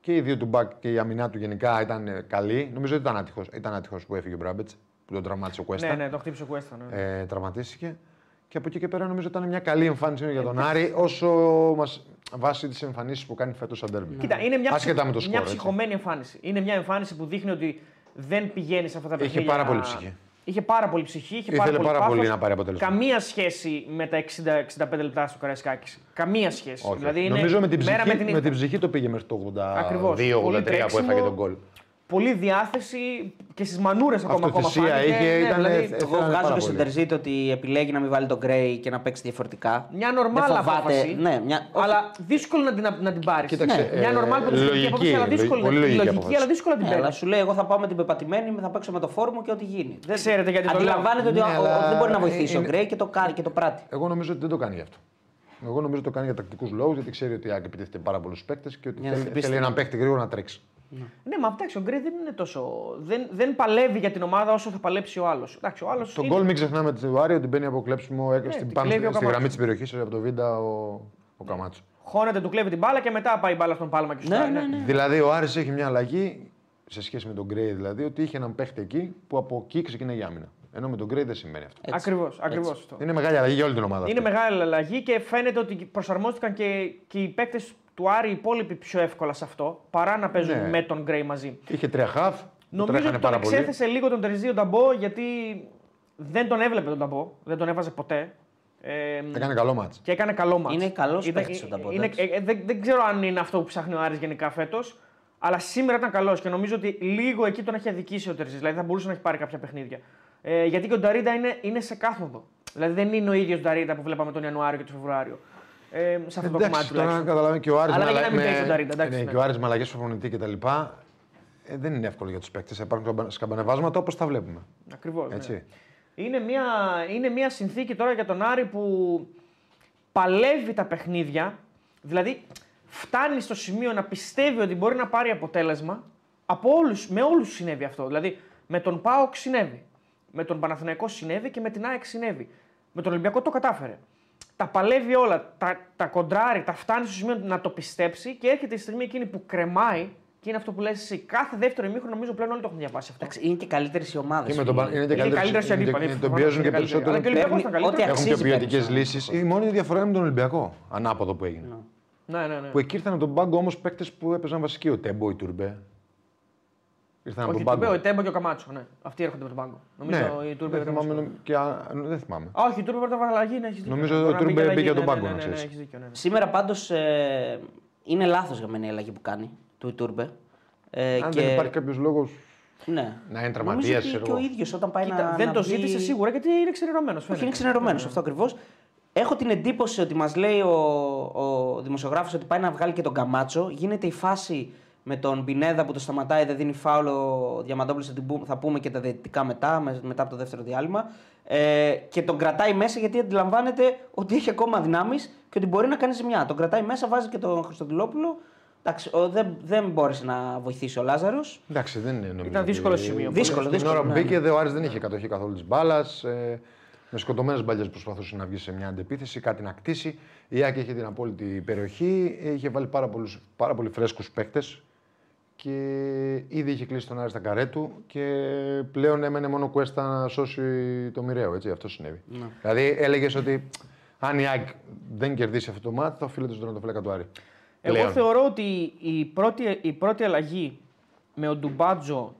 και οι δύο του μπακ και η αμυνά του γενικά ήταν ε, καλή. Νομίζω ότι ήταν άτυχος ήταν άτυχος που έφυγε ο Μπράμπετς, που τον τραυμάτισε ο Κουέστα. ναι, ναι, το χτύπησε ο Κουέστα. Ναι. Ε, τραυματίστηκε. Και από εκεί και πέρα νομίζω ήταν μια καλή εμφάνιση για τον Άρη, όσο μας, βάσει τι εμφανίσει που κάνει φέτος σαν τέρμι. Κοίτα, είναι μια, Άσχετα με το μια σκορ. έτσι. ψυχωμένη εμφάνιση. Είναι μια εμφάνιση που δείχνει ότι δεν πηγαίνει σε αυτά τα Είχε παιχνίδια. πάρα πολύ ψυχή. Είχε πάρα πολύ ψυχή, είχε Ήθελε πάρα πολύ, πάρα πάθος. πολύ να πάρει αποτέλεσμα. Καμία σχέση με τα 60-65 λεπτά στο Καραϊσκάκης. Καμία σχέση. Όχι. Δηλαδή είναι Νομίζω με την, μέρα ψυχή, με την με νύχτα. την ψυχή το πήγε μέχρι το 82-83 Ακριβώς. Πολύ που τρέξιμο. έφαγε τον γκολ. Πολλή διάθεση και στις μανούρες ακόμα, ακόμα Αυτοθυσία φάνηκε. είχε, Ναι, ήταν- δηλαδή, ε, Εγώ Θέλανε βγάζω πάρα και στον πολύ. Τερζίτ ότι επιλέγει να μην βάλει τον Γκρέι και να παίξει διαφορετικά. Μια νορμάλ Δεν φοβάται- απόφαση. Ναι, μια... Αλλά δύσκολο να την, να την πάρεις. Κοίταξε, μια ε, νορμάλ ποδοσφαιρική λογική, απόφαση, αλλά λογική, δύσκολη, πολύ λογική λογική, απόφαση. αλλά δύσκολα την Ναι, παίρνεις. αλλά σου λέει: Εγώ θα πάω με την πεπατημένη, θα παίξω με το φόρμο και ό,τι γίνει. Δεν... Ξέρετε γιατί το λέω. Αντιλαμβάνεται ότι Ναι, ο- ο- αλλά δεν μπορεί να βοηθήσει ο είναι- Γκρέι και το κάνει και το πράττει. Εγώ νομίζω ότι δεν το κάνει γι' αυτό. Εγώ νομίζω ότι το κάνει για τακτικούς λόγους, γιατί ξέρει ότι η ΑΕΚ επιτίθεται πάρα πολλούς παίκτες και ότι Για να θέλει, χτυπήσει θέλει την- έναν παίκτη γρήγορα να τρέξει. Ναι, μα εντάξει, ο Γκρέι δεν είναι τόσο. Δεν, δεν παλεύει για την ομάδα όσο θα παλέψει ο άλλος. Εντάξει, ο άλλος. Τον γκολ μην ξεχνάμε τη Ιουάρη ότι μπαίνει από κλέψιμο έκανε στην την πάνω κλέβει ο στη, στη Καμάτσος. γραμμή της περιοχής από το Βίντα ο, ο Καμάτσος. Χώνεται, του κλέβει την μπάλα και μετά πάει η μπάλα στον Πάλμα και σου Ναι, στάει, ναι, ναι. Δηλαδή ο Άρης έχει μια αλλαγή σε σχέση με τον Γκρέι, δηλαδή ότι είχε έναν παίχτη εκεί που από εκεί ξεκινάει η άμυνα. Ενώ με τον Γκρέι δεν σημαίνει αυτό. Έτσι. Ακριβώς. Ακριβώς αυτό. Είναι μεγάλη αλλαγή για όλη την ομάδα. Είναι αυτή. μεγάλη αλλαγή και φαίνεται ότι προσαρμόστηκαν και, και οι παίκτες του Άρη οι υπόλοιποι πιο εύκολα σε αυτό παρά να παίζουν Ναι. με τον Γκρέι μαζί. Είχε τρία χαφ. που Νομίζω τρέχανε ότι τον πάρα πολύ. εξέθεσε λίγο τον Τερζή ο Νταμπό γιατί δεν τον έβλεπε τον Νταμπό, δεν τον έβαζε ποτέ. Ε, Έκανε καλό μάτς. και έκανε καλό μάτς. Είναι καλός Ήταν- παίκτης ο Νταμπό, είναι- εντάξει. ε, ε, δεν, δεν ξέρω αν είναι αυτό που ψάχνει ο Άρης γενικά φέτος. Αλλά σήμερα ήταν καλός και νομίζω ότι λίγο εκεί τον έχει αδικήσει ο Τερζή. Δηλαδή θα μπορούσε να έχει πάρει κάποια παιχνίδια. Ε, γιατί και ο Νταρίντα είναι, είναι σε κάθοδο. Δηλαδή δεν είναι ο ίδιος Νταρίντα που βλέπαμε τον Ιανουάριο και τον Φεβρουάριο. Ε, σε αυτό το κομμάτι Εντάξει, τώρα τουλάχιστον. καταλαβαίνω και ο Άρης Αλλά με, για να μην με- παίξει τον Ταρίτα, εντάξει, ναι, ναι. και ο Άρης με αλλαγές προπονητή κτλ. Ε, δεν είναι εύκολο για τους παίκτες. Υπάρχουν σκαμπα- σκαμπανεβάσματα όπως τα βλέπουμε. Ακριβώς, ναι. Έτσι. Είναι μια, είναι μια συνθήκη τώρα για τον Άρη που παλεύει τα παιχνίδια. Δηλαδή φτάνει στο σημείο να πιστεύει ότι μπορεί να πάρει αποτέλεσμα. Από όλους, με όλους συνέβη αυτό. Δηλαδή με τον ΠΑΟΚ συνέβη. Με τον Παναθηναϊκό συνέβη και με την ΑΕΚ συνέβη. Με τον Ολυμπιακό το κατάφερε. Τα παλεύει όλα, τα, τα κοντράρει, τα φτάνει στο σημείο να το πιστέψει και έρχεται η στιγμή εκείνη που κρεμάει και είναι αυτό που λες εσύ. Κάθε δεύτερο ημίχρονο νομίζω πλέον όλοι το έχουν διαβάσει αυτό. Εντάξει, είναι και καλύτερες οι ομάδες. Και με τον, Πα- είναι και Είναι καλύτεροι- καλύτερος οι είναι και- αντίπαλοι, Τον προφανώς πιέζουν είναι και καλύτεροι. περισσότερο. Αλλά και ο Ολυμπιακός ήταν Παίρνει καλύτερος. ό,τι Έχουν πιο αξίζει ποιοτικές παίρνει. λύσεις. Η μόνη διαφορά είναι με τον Ολυμπιακό. Ανάποδο που έγινε. Ναι, ναι, ναι. Που εκεί ήρθαν από τον πάγκο όμως παίκτες που έπαιζαν βασικοί. Ο Τέμπο, η Τουρμπέ. Ήρθαν από Όχι, τον Τουρμπέ, ο πάγκο. Τέμπο και ο Καμάτσο. Ναι. Αυτοί έρχονται με τον πάγκο. Νομίζω Ναι, η Τουρμπέ δεν ήταν θυμάμαι, βασικός. και α- δεν θυμάμαι. Α, Όχι, η Τουρμπέ πρέπει να βάλει αλλαγή, ναι, έχεις δίκιο. Νομίζω Μπορεί ο να Τουρμπέ αλλαγή, μπήκε ναι, τον ναι, πάγκο, ναι, να ναι, ναι, ξέρεις. έχεις δίκιο, ναι, ναι. Σήμερα πάντως ε, είναι λάθος για μένα η αλλαγή που κάνει του Ιτούρμπε. Ε, Αν και... δεν υπάρχει κάποιος λόγος. Ναι. να είναι Νομίζω τραυματίας, ότι ξέρω και ο εγώ. ίδιος όταν πάει Κοίτα, να. δεν να το βγει- ζήτησε σίγουρα γιατί είναι ξενερωμένος. Όχι, είναι ξενερωμένος αυτό ακριβώς. Έχω την εντύπωση ότι μας λέει ο, ο δημοσιογράφος ότι πάει να βγάλει και τον Καμάτσο. Γίνεται η φάση με τον Πινέδα που το σταματάει, δεν δίνει φάουλο ο Διαμαντόπουλος. Θα, την πούμε- θα πούμε και τα διαιτητικά μετά, με- μετά από το δεύτερο διάλειμμα. Ε, και τον κρατάει μέσα γιατί αντιλαμβάνεται ότι έχει ακόμα δυνάμεις και ότι μπορεί να κάνει ζημιά. Τον κρατάει μέσα, βάζει και τον Χριστοδουλόπουλο. Εντάξει, ο, δεν, δεν μπόρεσε να βοηθήσει ο Λάζαρος. Εντάξει, δεν είναι νομίζω. Ήταν δύσκολο ότι- σημείο. Δύσκολο, Την δύσκολο, ώρα που ναι, μπήκε, δε, ο Άρης δεν είχε κατοχή καθόλου της μπάλας. Ε, με σκοτωμένες μπαλιέ προσπαθούσε να βγει σε μια αντεπίθεση, κάτι να κτίσει. Η Άκη είχε την απόλυτη περιοχή. Είχε βάλει πάρα, πολλούς, πάρα πολύ φρέσκους παίκτες. Και ήδη είχε κλείσει τον Άρη στα καρέ του και πλέον έμενε μόνο ο Κουέστα να σώσει το μοιραίο. Έτσι, αυτό συνέβη. Ναι. Δηλαδή έλεγες ότι αν η ΑΕΚ δεν κερδίσει αυτό το μάτι, θα οφείλεται στον τερματοφύλακα του Άρη. Εγώ Πλέον. θεωρώ ότι η πρώτη, η πρώτη αλλαγή με ο Ντουμπάτζο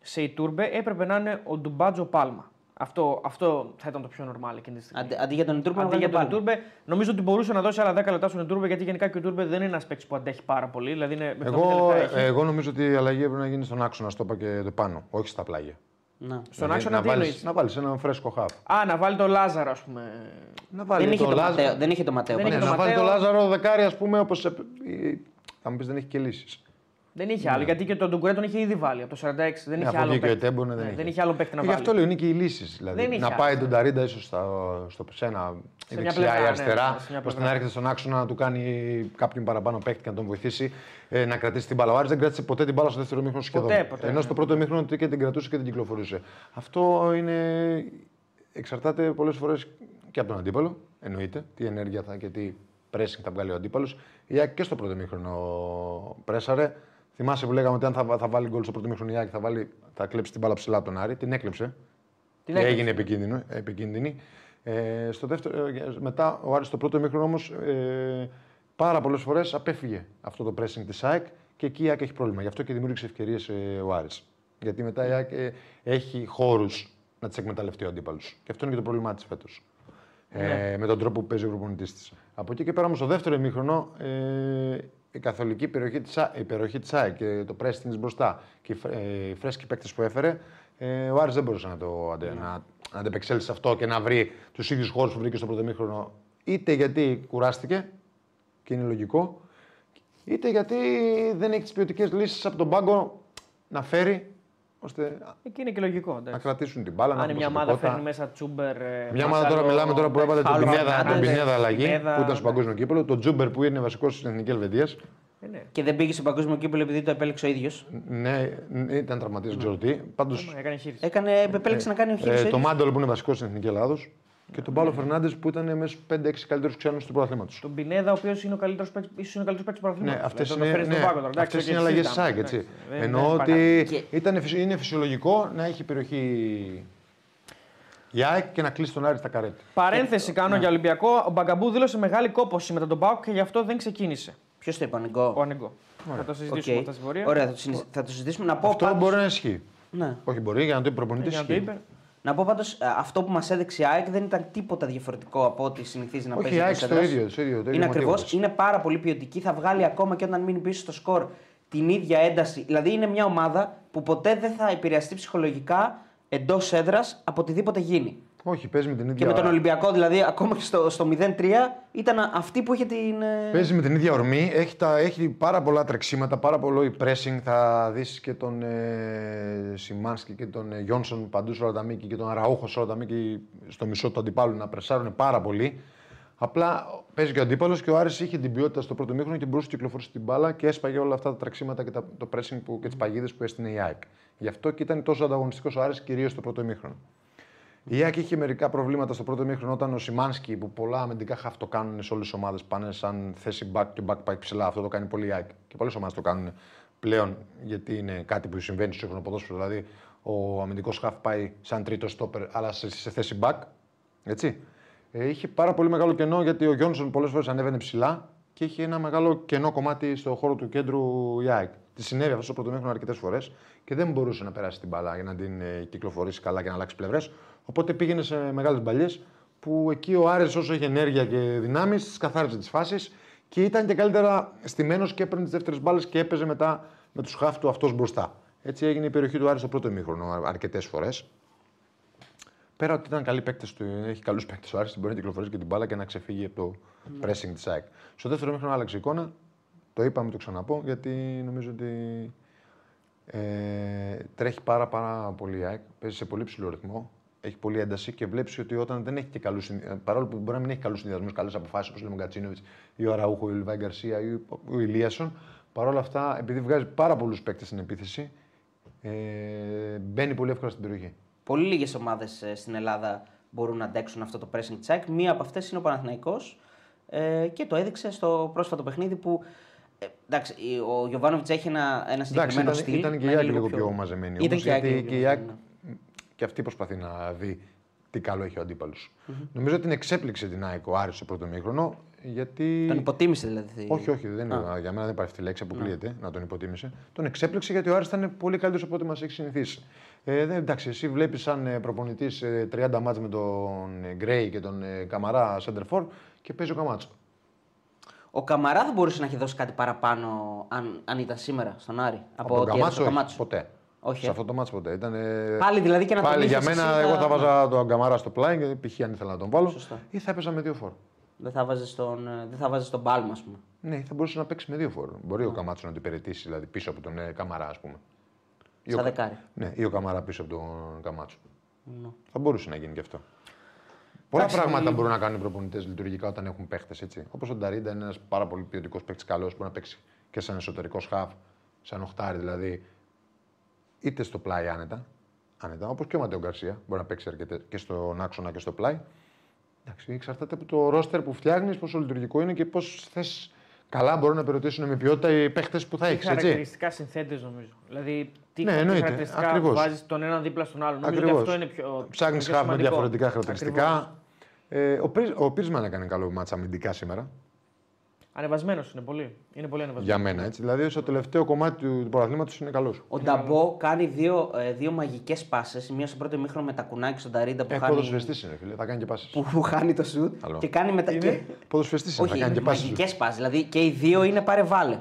σε Ιτούρμπε έπρεπε να είναι ο Ντουμπάτζο Πάλμα. Αυτό, αυτό θα ήταν το πιο normal εκείνη τη στιγμή. Αντί, αντί για τον Ιτούρμπε, να Αντί βγάλει για τον τον Πάλμα. Ιτούρμπε, νομίζω ότι μπορούσε να δώσει άλλα 10 λεπτά στον Ιτούρμπε γιατί γενικά και ο Ιτούρμπε δεν είναι ένας παίκτης που αντέχει πάρα πολύ. Δηλαδή είναι με 70 Εγώ, λεπτά έχει. εγώ νομίζω ότι η αλλαγή έπρεπε να γίνει στον άξονα, στο είπα και το πάνω, όχι στα πλάγια. Ναι. Στον Δηλαδή, άξονα να τι βάλεις, εννοείς; να βάλεις έναν φρέσκο χαφ. Α, να βάλει το Λάζαρο, ας πούμε. Να βάλει Δεν είχε, τον το Λάζαρο- Ματέο, δεν είχε το Ματέο. Δεν Ναι, είχε πάντως. το να βάλει Ματέο. τον Λάζαρο δεκάρι, ας πούμε, όπως. Θα μου πεις δεν έχει και λύσει. Δεν είχε άλλο, γιατί και τον Ντουγκουρέ τον είχε ήδη βάλει από το 46. Δεν είχε αφού άλλο βγήκε ο παίκτη. Ετέμπουνε, δεν Ναι, είχε. δεν είχε άλλο παίκτη να Γι' βάλει. αυτό λέω είναι και οι λύσεις. Δηλαδή, Δεν είχε να άλλο. πάει τον Ταρίντα ίσω στο, σε ένα η μια δεξιά πλευρά, ή ναι, αριστερά, σε μια ώστε πλευρά. να έρχεται στον άξονα να του κάνει κάποιον παραπάνω παίκτη και να τον βοηθήσει ε, να κρατήσει την μπάλα. Ο Άρης δεν κράτησε ποτέ την μπάλα στο δεύτερο μήχρονο σχεδόν. Ποτέ, ποτέ, Ενώ ναι. στο πρώτο μήχρονο και την κρατούσε και την κυκλοφορούσε. Αυτό είναι. εξαρτάται πολλές φορές και από τον αντίπαλο. Εννοείται τι ενέργεια θα και τι pressing θα βγάλει ο αντίπαλος. Η ΑΕΚ και στο πρώτο μήχρονο πρέσαρε. Θυμάσαι που λέγαμε ότι αν θα, θα βάλει γκολ στο πρώτο μήχρονο η ΑΕΚ θα, βάλει, θα κλέψει την μπάλα ψηλά από τον Άρη. Την έκλεψε. Την Και έκλεψε. έγινε επικίνδυνο, επικίνδυνη. Ε, στο δεύτερο, ε, μετά ο Άρης στο πρώτο μήχρονο όμως ε, πάρα πολλές φορές απέφυγε αυτό το pressing της ΑΕΚ και εκεί η ΑΕΚ έχει πρόβλημα. Γι' αυτό και δημιούργησε ευκαιρίες ε, ο Άρης. Γιατί μετά η ΑΕΚ ε, έχει χώρους να τις εκμεταλλευτεί ο αντίπαλος. Και αυτό είναι και το πρόβλημά της φέτος. Ε, με τον τρόπο που παίζει ο προπονητής της. Από εκεί και πέρα όμως στο δεύτερο ημίχρονο ε, η καθολική περιοχή της η περιοχή της ΑΕΚ και το pressing της μπροστά και οι, φρέ- ε, οι φρέσκοι παίκτες που έφερε, ε, ο Άρης δεν μπορούσε να, το, αντε, να, να αντεπεξέλθει σε αυτό και να βρει τους ίδιους χώρους που βρήκε στο πρώτο ημίχρονο. Είτε γιατί κουράστηκε και είναι λογικό, είτε γιατί δεν έχει τις ποιοτικές λύσεις από τον πάγκο να φέρει ώστε Εκεί είναι και λογικό. να εντάξει. κρατήσουν την μπάλα. να Αν έχουν μια ομάδα προσωπικότητα. φέρνει μέσα Τσούμπερ. ε, Μια ομάδα τώρα Μασάλο, μιλάμε τώρα που έβαλε τον Χάλο, Πινέδα, τον Φερνάντες, Πινέδα αλλαγή Πινέδα, που ήταν στο ναι. παγκόσμιο κύπελο. Τον Τζούμπερ που είναι βασικός στην εθνική Ελβετίας. Ε, ναι. Και δεν πήγε στο παγκόσμιο κύπελο επειδή το επέλεξε ο ίδιος. Ναι, ναι, ήταν τραυματίας, δεν ξέρω τι. Πάντω Μα, Έκανε χείριση. Έκανε, επέλεξε να κάνει ο Χίλιο. ε, το Μάντολ που είναι βασικός στην εθνική Ελλάδος και τον Πάλο Φερνάντες που ήταν μέσα στου 5-6 καλύτερους ξένους του πρωταθλήματος. Τον Πινέδα, ο οποίος είναι ο καλύτερος παίκτη ίσως είναι ο καλύτερος παίκτης του Ναι, πρωταθλήματος. αυτέ Δηλαδή, τον είναι, φέρεις ναι, στον πάγκο τώρα, εντάξει, αυτές και είναι αλλαγές τη συζητάμε, ΣΑΚ. Έτσι. εντάξει. Δεν- Εννοώ δεν ότι υπάρχει Και- ήταν, φυσι- είναι φυσιολογικό να έχει περιοχή η ΑΕΚ και να κλείσει τον Άρη στα καρέτη. Παρένθεση Ναι. κάνω για Ολυμπιακό. Ο Μπαγκαμπού δήλωσε μεγάλη κόπωση μετά τον Πάουκ και γι' αυτό δεν ξεκίνησε. Ποιος το είπε, ο Νικό. Ο Ανεγκό. Θα το συζητήσουμε Οκ. αυτά στη πορεία. Ωραία, θα το, συζη- θα το συζητήσουμε. Να πω Αυτό πάντως- μπορεί να ισχύει. Ναι. Όχι μπορεί, για να το είπε προπονητής. Για να το είπε. Να πω πάντως αυτό που μας έδειξε η ΑΕΚ δεν ήταν τίποτα διαφορετικό από ό,τι συνηθίζει να Όχι, παίζει. η ΑΕΚ εκτός στο έδρας. ίδιο, στο ίδιο, το ίδιο Είναι μοτίβο ακριβώς. της. Είναι πάρα πολύ ποιοτική. Θα βγάλει ακόμα και όταν μείνει πίσω στο σκορ την ίδια ένταση. Δηλαδή είναι μια ομάδα που ποτέ δεν θα επηρεαστεί ψυχολογικά εντός έδρας από οτιδήποτε γίνει. Όχι, παίζει με την ίδια. Και με τον Ολυμπιακό, δηλαδή, ακόμα και στο, στο 0-3 ήταν αυτή που είχε την. ε, Παίζει με την ίδια ορμή, έχει, τα, έχει πάρα πολλά τρεξίματα, πάρα πολύ pressing. Θα δεις και τον ε, Σιμάνσκι και τον ε, Γιόνσον παντού σε όλα τα μήκη και τον Αραούχο σε όλα τα μήκη στο μισό του αντιπάλου να πρεσάρουν πάρα πολύ. Απλά παίζει και ο αντίπαλος και ο Άρης είχε την ποιότητα στο πρώτο μήχρονο και μπορούσε να κυκλοφορήσει την μπάλα και έσπαγε όλα αυτά τα τρεξίματα και τα, το pressing που, και τις παγίδες που έστεινε η ΑΕΚ. Γι' αυτό και ήταν τόσο ανταγωνιστικός ο Άρης κυρίως στο πρώτο μήχρονο. Η ΑΕΚ είχε μερικά προβλήματα στο πρώτο μήχρονο όταν ο Σιμάνσκι, που πολλά αμυντικά χαφ το κάνουν σε όλες τις ομάδες, πάνε σαν θέση back και back πάει ψηλά. Αυτό το κάνει πολύ η ΑΕΚ. Και πολλές ομάδες το κάνουν πλέον γιατί είναι κάτι που συμβαίνει στο σύγχρονο ποδόσφαιρο. Δηλαδή, ο αμυντικός χαφ πάει σαν τρίτο στόπερ, αλλά σε, σε θέση back. Έτσι. Ε, είχε πάρα πολύ μεγάλο κενό γιατί ο Γιόνσον πολλές φορές ανέβαινε ψηλά και είχε ένα μεγάλο κενό κομμάτι στο χώρο του κέντρου η ΑΕΚ. Τη συνέβη αυτό στο πρωτομήχρονο αρκετές φορές και δεν μπορούσε να περάσει την μπάλα για να την ε, κυκλοφορήσει καλά και να αλλάξει πλευρές. Οπότε πήγαινε σε μεγάλες μπαλιές που εκεί ο Άρης όσο είχε ενέργεια και δυνάμεις, τις καθάριζε τις φάσεις και ήταν και καλύτερα στημένος και έπαιρνε τις δεύτερες μπάλες και έπαιζε μετά με τους χάφ του αυτός μπροστά. Έτσι έγινε η περιοχή του Άρη στο πρώτο ημίχρονο αρκετές φορές. Πέρα ότι ήταν καλοί παίκτες του, έχει καλούς παίκτες ο Άρης, μπορεί να κυκλοφορήσει και την μπάλα και να ξεφύγει από το pressing της ΑΕΚ. Στο δεύτερο μήχρονο άλλαξε η εικόνα. Το είπαμε, το ξαναπώ, γιατί νομίζω ότι ε, τρέχει πάρα, πάρα πολύ η ΑΕΚ. Παίζει σε πολύ ψηλό ρυθμό. Έχει πολλή ένταση και βλέπεις ότι όταν δεν έχει και καλούς παρόλο που μπορεί να μην έχει καλούς συνδυασμούς, καλές αποφάσεις όπως λέμε ο Γκατσίνοβιτ ή ο Αραούχο ή ο Λιβάη Γκαρσία ή ο Ηλίασον, παρόλα αυτά επειδή βγάζει πάρα πολλούς παίκτες στην επίθεση, ε, μπαίνει πολύ εύκολα στην περιοχή. Πολύ λίγες ομάδες στην Ελλάδα μπορούν να αντέξουν αυτό το pressing check. Μία από αυτές είναι ο Παναθηναϊκός ε, και το έδειξε στο πρόσφατο παιχνίδι που. Ε, εντάξει, ο Γιωβάνοβιτς έχει ένα, ένα Εντάξει, συγκεκριμένο ήταν, στυλ. ήταν και να η είναι ΑΕΚ λίγο πιο μαζεμένη. Ήταν Όμως, και η ΑΕΚ γιατί λίγο και η πιο ΑΕΚ μαζεμένη, και αυτή προσπαθεί να δει τι καλό έχει ο αντιπαλο Νομίζω ότι την εξέπληξε την ΑΕΚ ο Άρης στο πρώτο μήχρονο. Γιατί... Τον υποτίμησε δηλαδή. Όχι, όχι, δεν είναι, για μένα δεν υπάρχει αυτή η λέξη, αποκλείεται να τον υποτίμησε. Τον εξέπληξε γιατί ο Άρης ήταν πολύ καλύτερος από ό,τι μας έχει συνηθίσει. Ε, δεν, εντάξει, εσύ βλέπεις σαν προπονητής 30 μάτς με τον ε, Γκρέι και τον ε, Καμαρά Σέντερφορ και παίζει ο Καμάτσο. Ο Καμαρά θα μπορούσε να έχει δώσει κάτι παραπάνω αν, αν ήταν σήμερα στον Άρη. Από, ό,τι τον Καμάτσο, έδωσε ο όχι, Καμάτσος. ποτέ. Όχι, Σε ε. αυτό το μάτς ποτέ. Ήταν, ε, Πάλι δηλαδή και να τον Πάλι για είχες μένα, εσύ, εγώ θα- θα βάζα τον Καμαρά στο πλάι, γιατί π.χ. αν ήθελα να τον βάλω, Σωστά. ή θα έπαιζα με δύο φόρ. Δεν θα βάζεις τον, ε, δεν θα βάζεις τον Πάλμα, ας πούμε. Ναι, θα μπορούσε να παίξει με δύο φόρ. Μπορεί ο Καμάτσος να την υπηρετήσει δηλαδή, πίσω από τον ε, Καμαρά, ας πούμε. Ή Σαν ο Κα- δεκάρι. Ναι, ή ο Καμαρά πίσω από τον Καμάτσο. Ναι. Θα μπορούσε να γίνει και αυτό. Πολλά Εντάξει, πράγματα η- μπορούν να κάνουν οι προπονητές λειτουργικά όταν έχουν παίχτες έτσι. Όπως ο Νταρίντα είναι ένας πάρα πολύ ποιοτικός παίκτης, καλός που μπορεί να παίξει και σαν εσωτερικό χαφ, σαν οχτάρι δηλαδή, είτε στο πλάι άνετα, άνετα όπως και ο Ματέο Γκαρσία μπορεί να παίξει αρκετές και στον άξονα και στο πλάι. Εντάξει, εξαρτάται από το ρόστερ που φτιάχνεις, πόσο λειτουργικό είναι και πώς θες καλά μπορούν να περιοτήσουν με ποιότητα οι παίχτες που θα Τι έχεις. Έτσι. χαρακτηριστικά συνθέτε νομίζω. Δηλαδή, τι, Ναι, τι εννοείται. χαρακτηριστικά Ακριβώς. βάζεις τον έναν δίπλα στον άλλον. Νομίζω Ακριβώς. ότι αυτό είναι πιο. Ψάχνεις πιο χαφ με σημαντικό. διαφορετικά χαρακτηριστικά. Ακριβώς. Ε, ο, Πρίσ- ο Πίρσμαν έκανε καλό μάτσα αμυντικά σήμερα. Ανεβασμένος είναι πολύ. Είναι πολύ ανεβασμένος. Για μένα έτσι. Δηλαδή στο τελευταίο κομμάτι του, του πρωταθλήματος είναι καλός. Ο Νταμπό κάνει δύο, ε, δύο μαγικές πάσες. Μία στο πρώτο ημίχρονο με τα κουνάκι στον Ταρίντα που, Ε, χάνει, ποδοσφαιριστής είναι, φίλε. Θα κάνει και πάσει. που, που χάνει το σουτ. Καλό. Και κάνει μετά. Και... Ποδοσφαιριστής είναι, θα Όχι, κάνει και πάσει. μαγικές πάσει. Δηλαδή και οι δύο είναι πάρε βάλε.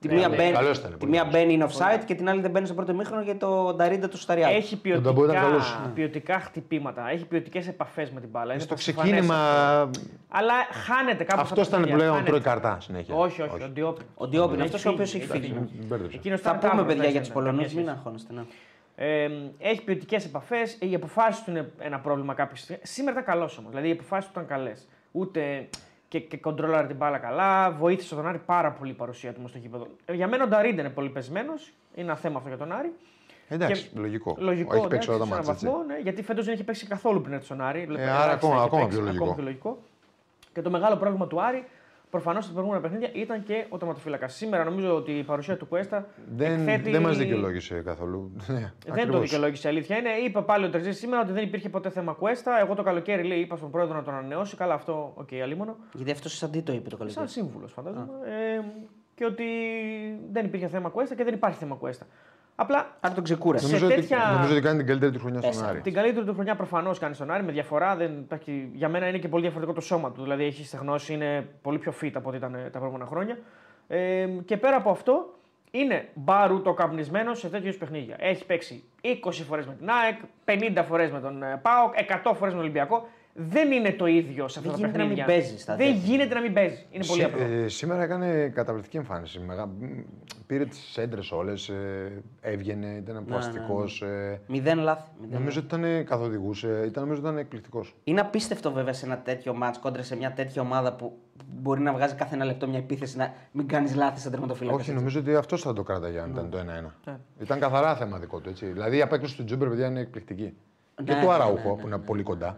Τη μία, ναι, μπαίνει, καλός ήταν, τη πολύ μία καλός. μπαίνει in offside και την άλλη δεν μπαίνει στο πρώτο ημίχρονο γιατί το Νταρίντα του σταριάζει. Έχει Τον Νταμπό ήταν ποιοτικά, καλός. ποιοτικά χτυπήματα, έχει ποιοτικές επαφές με την μπάλα. Είναι Στο πασιφανές ξεκίνημα. αυτό. Αλλά χάνεται κάπου. Αυτός ήταν που λέει τρώει καρτά συνέχεια. Όχι, όχι, ο Ντιόπι. Ο Ντιόπι είναι Έχει αυτός ο οποίος φύγει, έχει έχει φύγει. φύγει. Την μπέρδεψα. Εκείνος Θα ήταν πούμε τάβρος, παιδιά δεν για τους ήταν, Πολωνούς, καμία μην σχέση. αγχώνεστε. ναι. Ε, έχει ποιοτικές επαφές. Οι αποφάσεις του είναι ένα πρόβλημα κάποιες στιγμές. Σήμερα ήταν καλός όμως. Δηλαδή οι αποφάσεις του ήταν καλές. Ούτε και, και κοντρόλαρε την μπάλα καλά. Βοήθησε τον Άρη πάρα πολύ η παρουσία του μες στο γήπεδο. Ε, Για μένα ο Νταρίντε είναι πολύ πεσμένος. Είναι ένα θέμα αυτό για τον Άρη. Εντάξει, λογικό. Λογικό, Έχει παίξει όλα τα εντάξει, σε ματς. έναν βαθμό, ναι, γιατί φέτος δεν έχει παίξει καθόλου πριν έρθει στον Άρη. άρα Ελάχιστα ακόμα- έχει ακόμα παίξει, πιο λογικό. Ακόμα πιο λογικό. Και το μεγάλο πρόβλημα του Άρη, προφανώς στα προηγούμενα παιχνίδια, ήταν και ο τερματοφύλακας. Σήμερα νομίζω ότι η παρουσία του Κουέστα Δεν, εκθέτει... δεν μας δικαιολόγησε καθόλου. Ναι, Δεν το ακριβώς. δικαιολόγησε η αλήθεια είναι. Είπε πάλι ο Τερζής σήμερα ότι δεν υπήρχε ποτέ θέμα Κουέστα. Εγώ το καλοκαίρι λέει, είπα στον πρόεδρο να τον ανανεώσει. Καλά, αυτό, OK, okay, αλίμονο. Γιατί αυτός σαν τι το είπε το Σαν καλοκαίρι. σύμβουλος, φαντάζομαι. Ε, και ότι δεν υπήρχε θέμα Κουέστα και δεν υπάρχει θέμα Κουέστα. Απλά Άρα τον ξεκούρασε. Σε Νομίζω, τέτοια- ότι, νομίζω ότι κάνει την καλύτερη του χρονιά στον Τέσσερα. Άρη. την καλύτερη του χρονιά προφανώς κάνει στον Άρη με διαφορά. Δεν υπάρχει... Για μένα είναι και πολύ διαφορετικό το σώμα του. Δηλαδή έχεις στεγνώσει, είναι πολύ πιο fit από ό,τι ήταν ε, τα προηγούμενα χρόνια. Ε, και πέρα από αυτό, είναι μπαρούτο καπνισμένος σε τέτοιους παιχνίδια. Έχει παίξει 20 φορές με την ΑΕΚ, 50 φορές με τον ε, ΠΑΟΚ, 100 φορές με τον Ολυμπιακό. Δεν είναι το ίδιο σε αυτά Δεν τα γίνεται να μην παιχνίδια. παίζεις στα Δεν τέτοια. γίνεται να μην παίζεις. Είναι πολύ Σή- απλό. ε, σήμερα έκανε καταπληκτική εμφάνιση. Μεγα... μ, Πήρε τις έντρες όλες, έβγαινε, ήταν ναι, πλαστικός. Μηδέν λάθη. μηδέν Νομίζω ότι ήταν καθοδηγούσε, ήταν, νομίζω ότι ήταν εκπληκτικός. Είναι απίστευτο βέβαια σε ένα τέτοιο μάτς κόντρα σε μια τέτοια ομάδα που μπορεί να βγάζει κάθε ένα λεπτό μια επίθεση να μην κάνεις λάθη σαν τερματοφύλακας. Όχι, νομίζω ότι αυτό θα το κράταγε αν ήταν το 1-1. Ναι. Ήταν καθαρά θέμα δικό του. Έτσι. Δηλαδή η απέκτηση του Τζούμπερ, παιδιά, είναι εκπληκτική. και Ναι, του ναι, Αραούχο ναι, που είναι πολύ κοντά.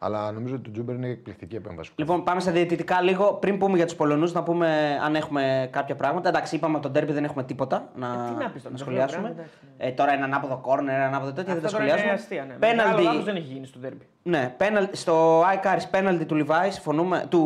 Αλλά νομίζω ότι του Τσούμπερ είναι εκπληκτική επέμβαση. Λοιπόν, πάμε στα διαιτητικά λίγο. Πριν πούμε για τους Πολωνούς, να πούμε αν έχουμε κάποια πράγματα. Εντάξει, είπαμε από το ντέρμπι δεν έχουμε τίποτα να, Ε, τι να πεις τώρα, να το σχολιάσουμε. πράγμα, εντάξει, ε, τώρα ένα ανάποδο κόρνερ, ένα ανάποδο τέτοιο, δεν τα Αυτό τώρα είναι σχολιάζουμε. αστεία. Ναι. Μεγάλο Πέναλτι. λάθος δεν έχει γίνει στο ντέρμπι. Ναι, πέναλτι, στο Άικάρι πέναλτι του Λιβάη, συμφωνούμε. Του,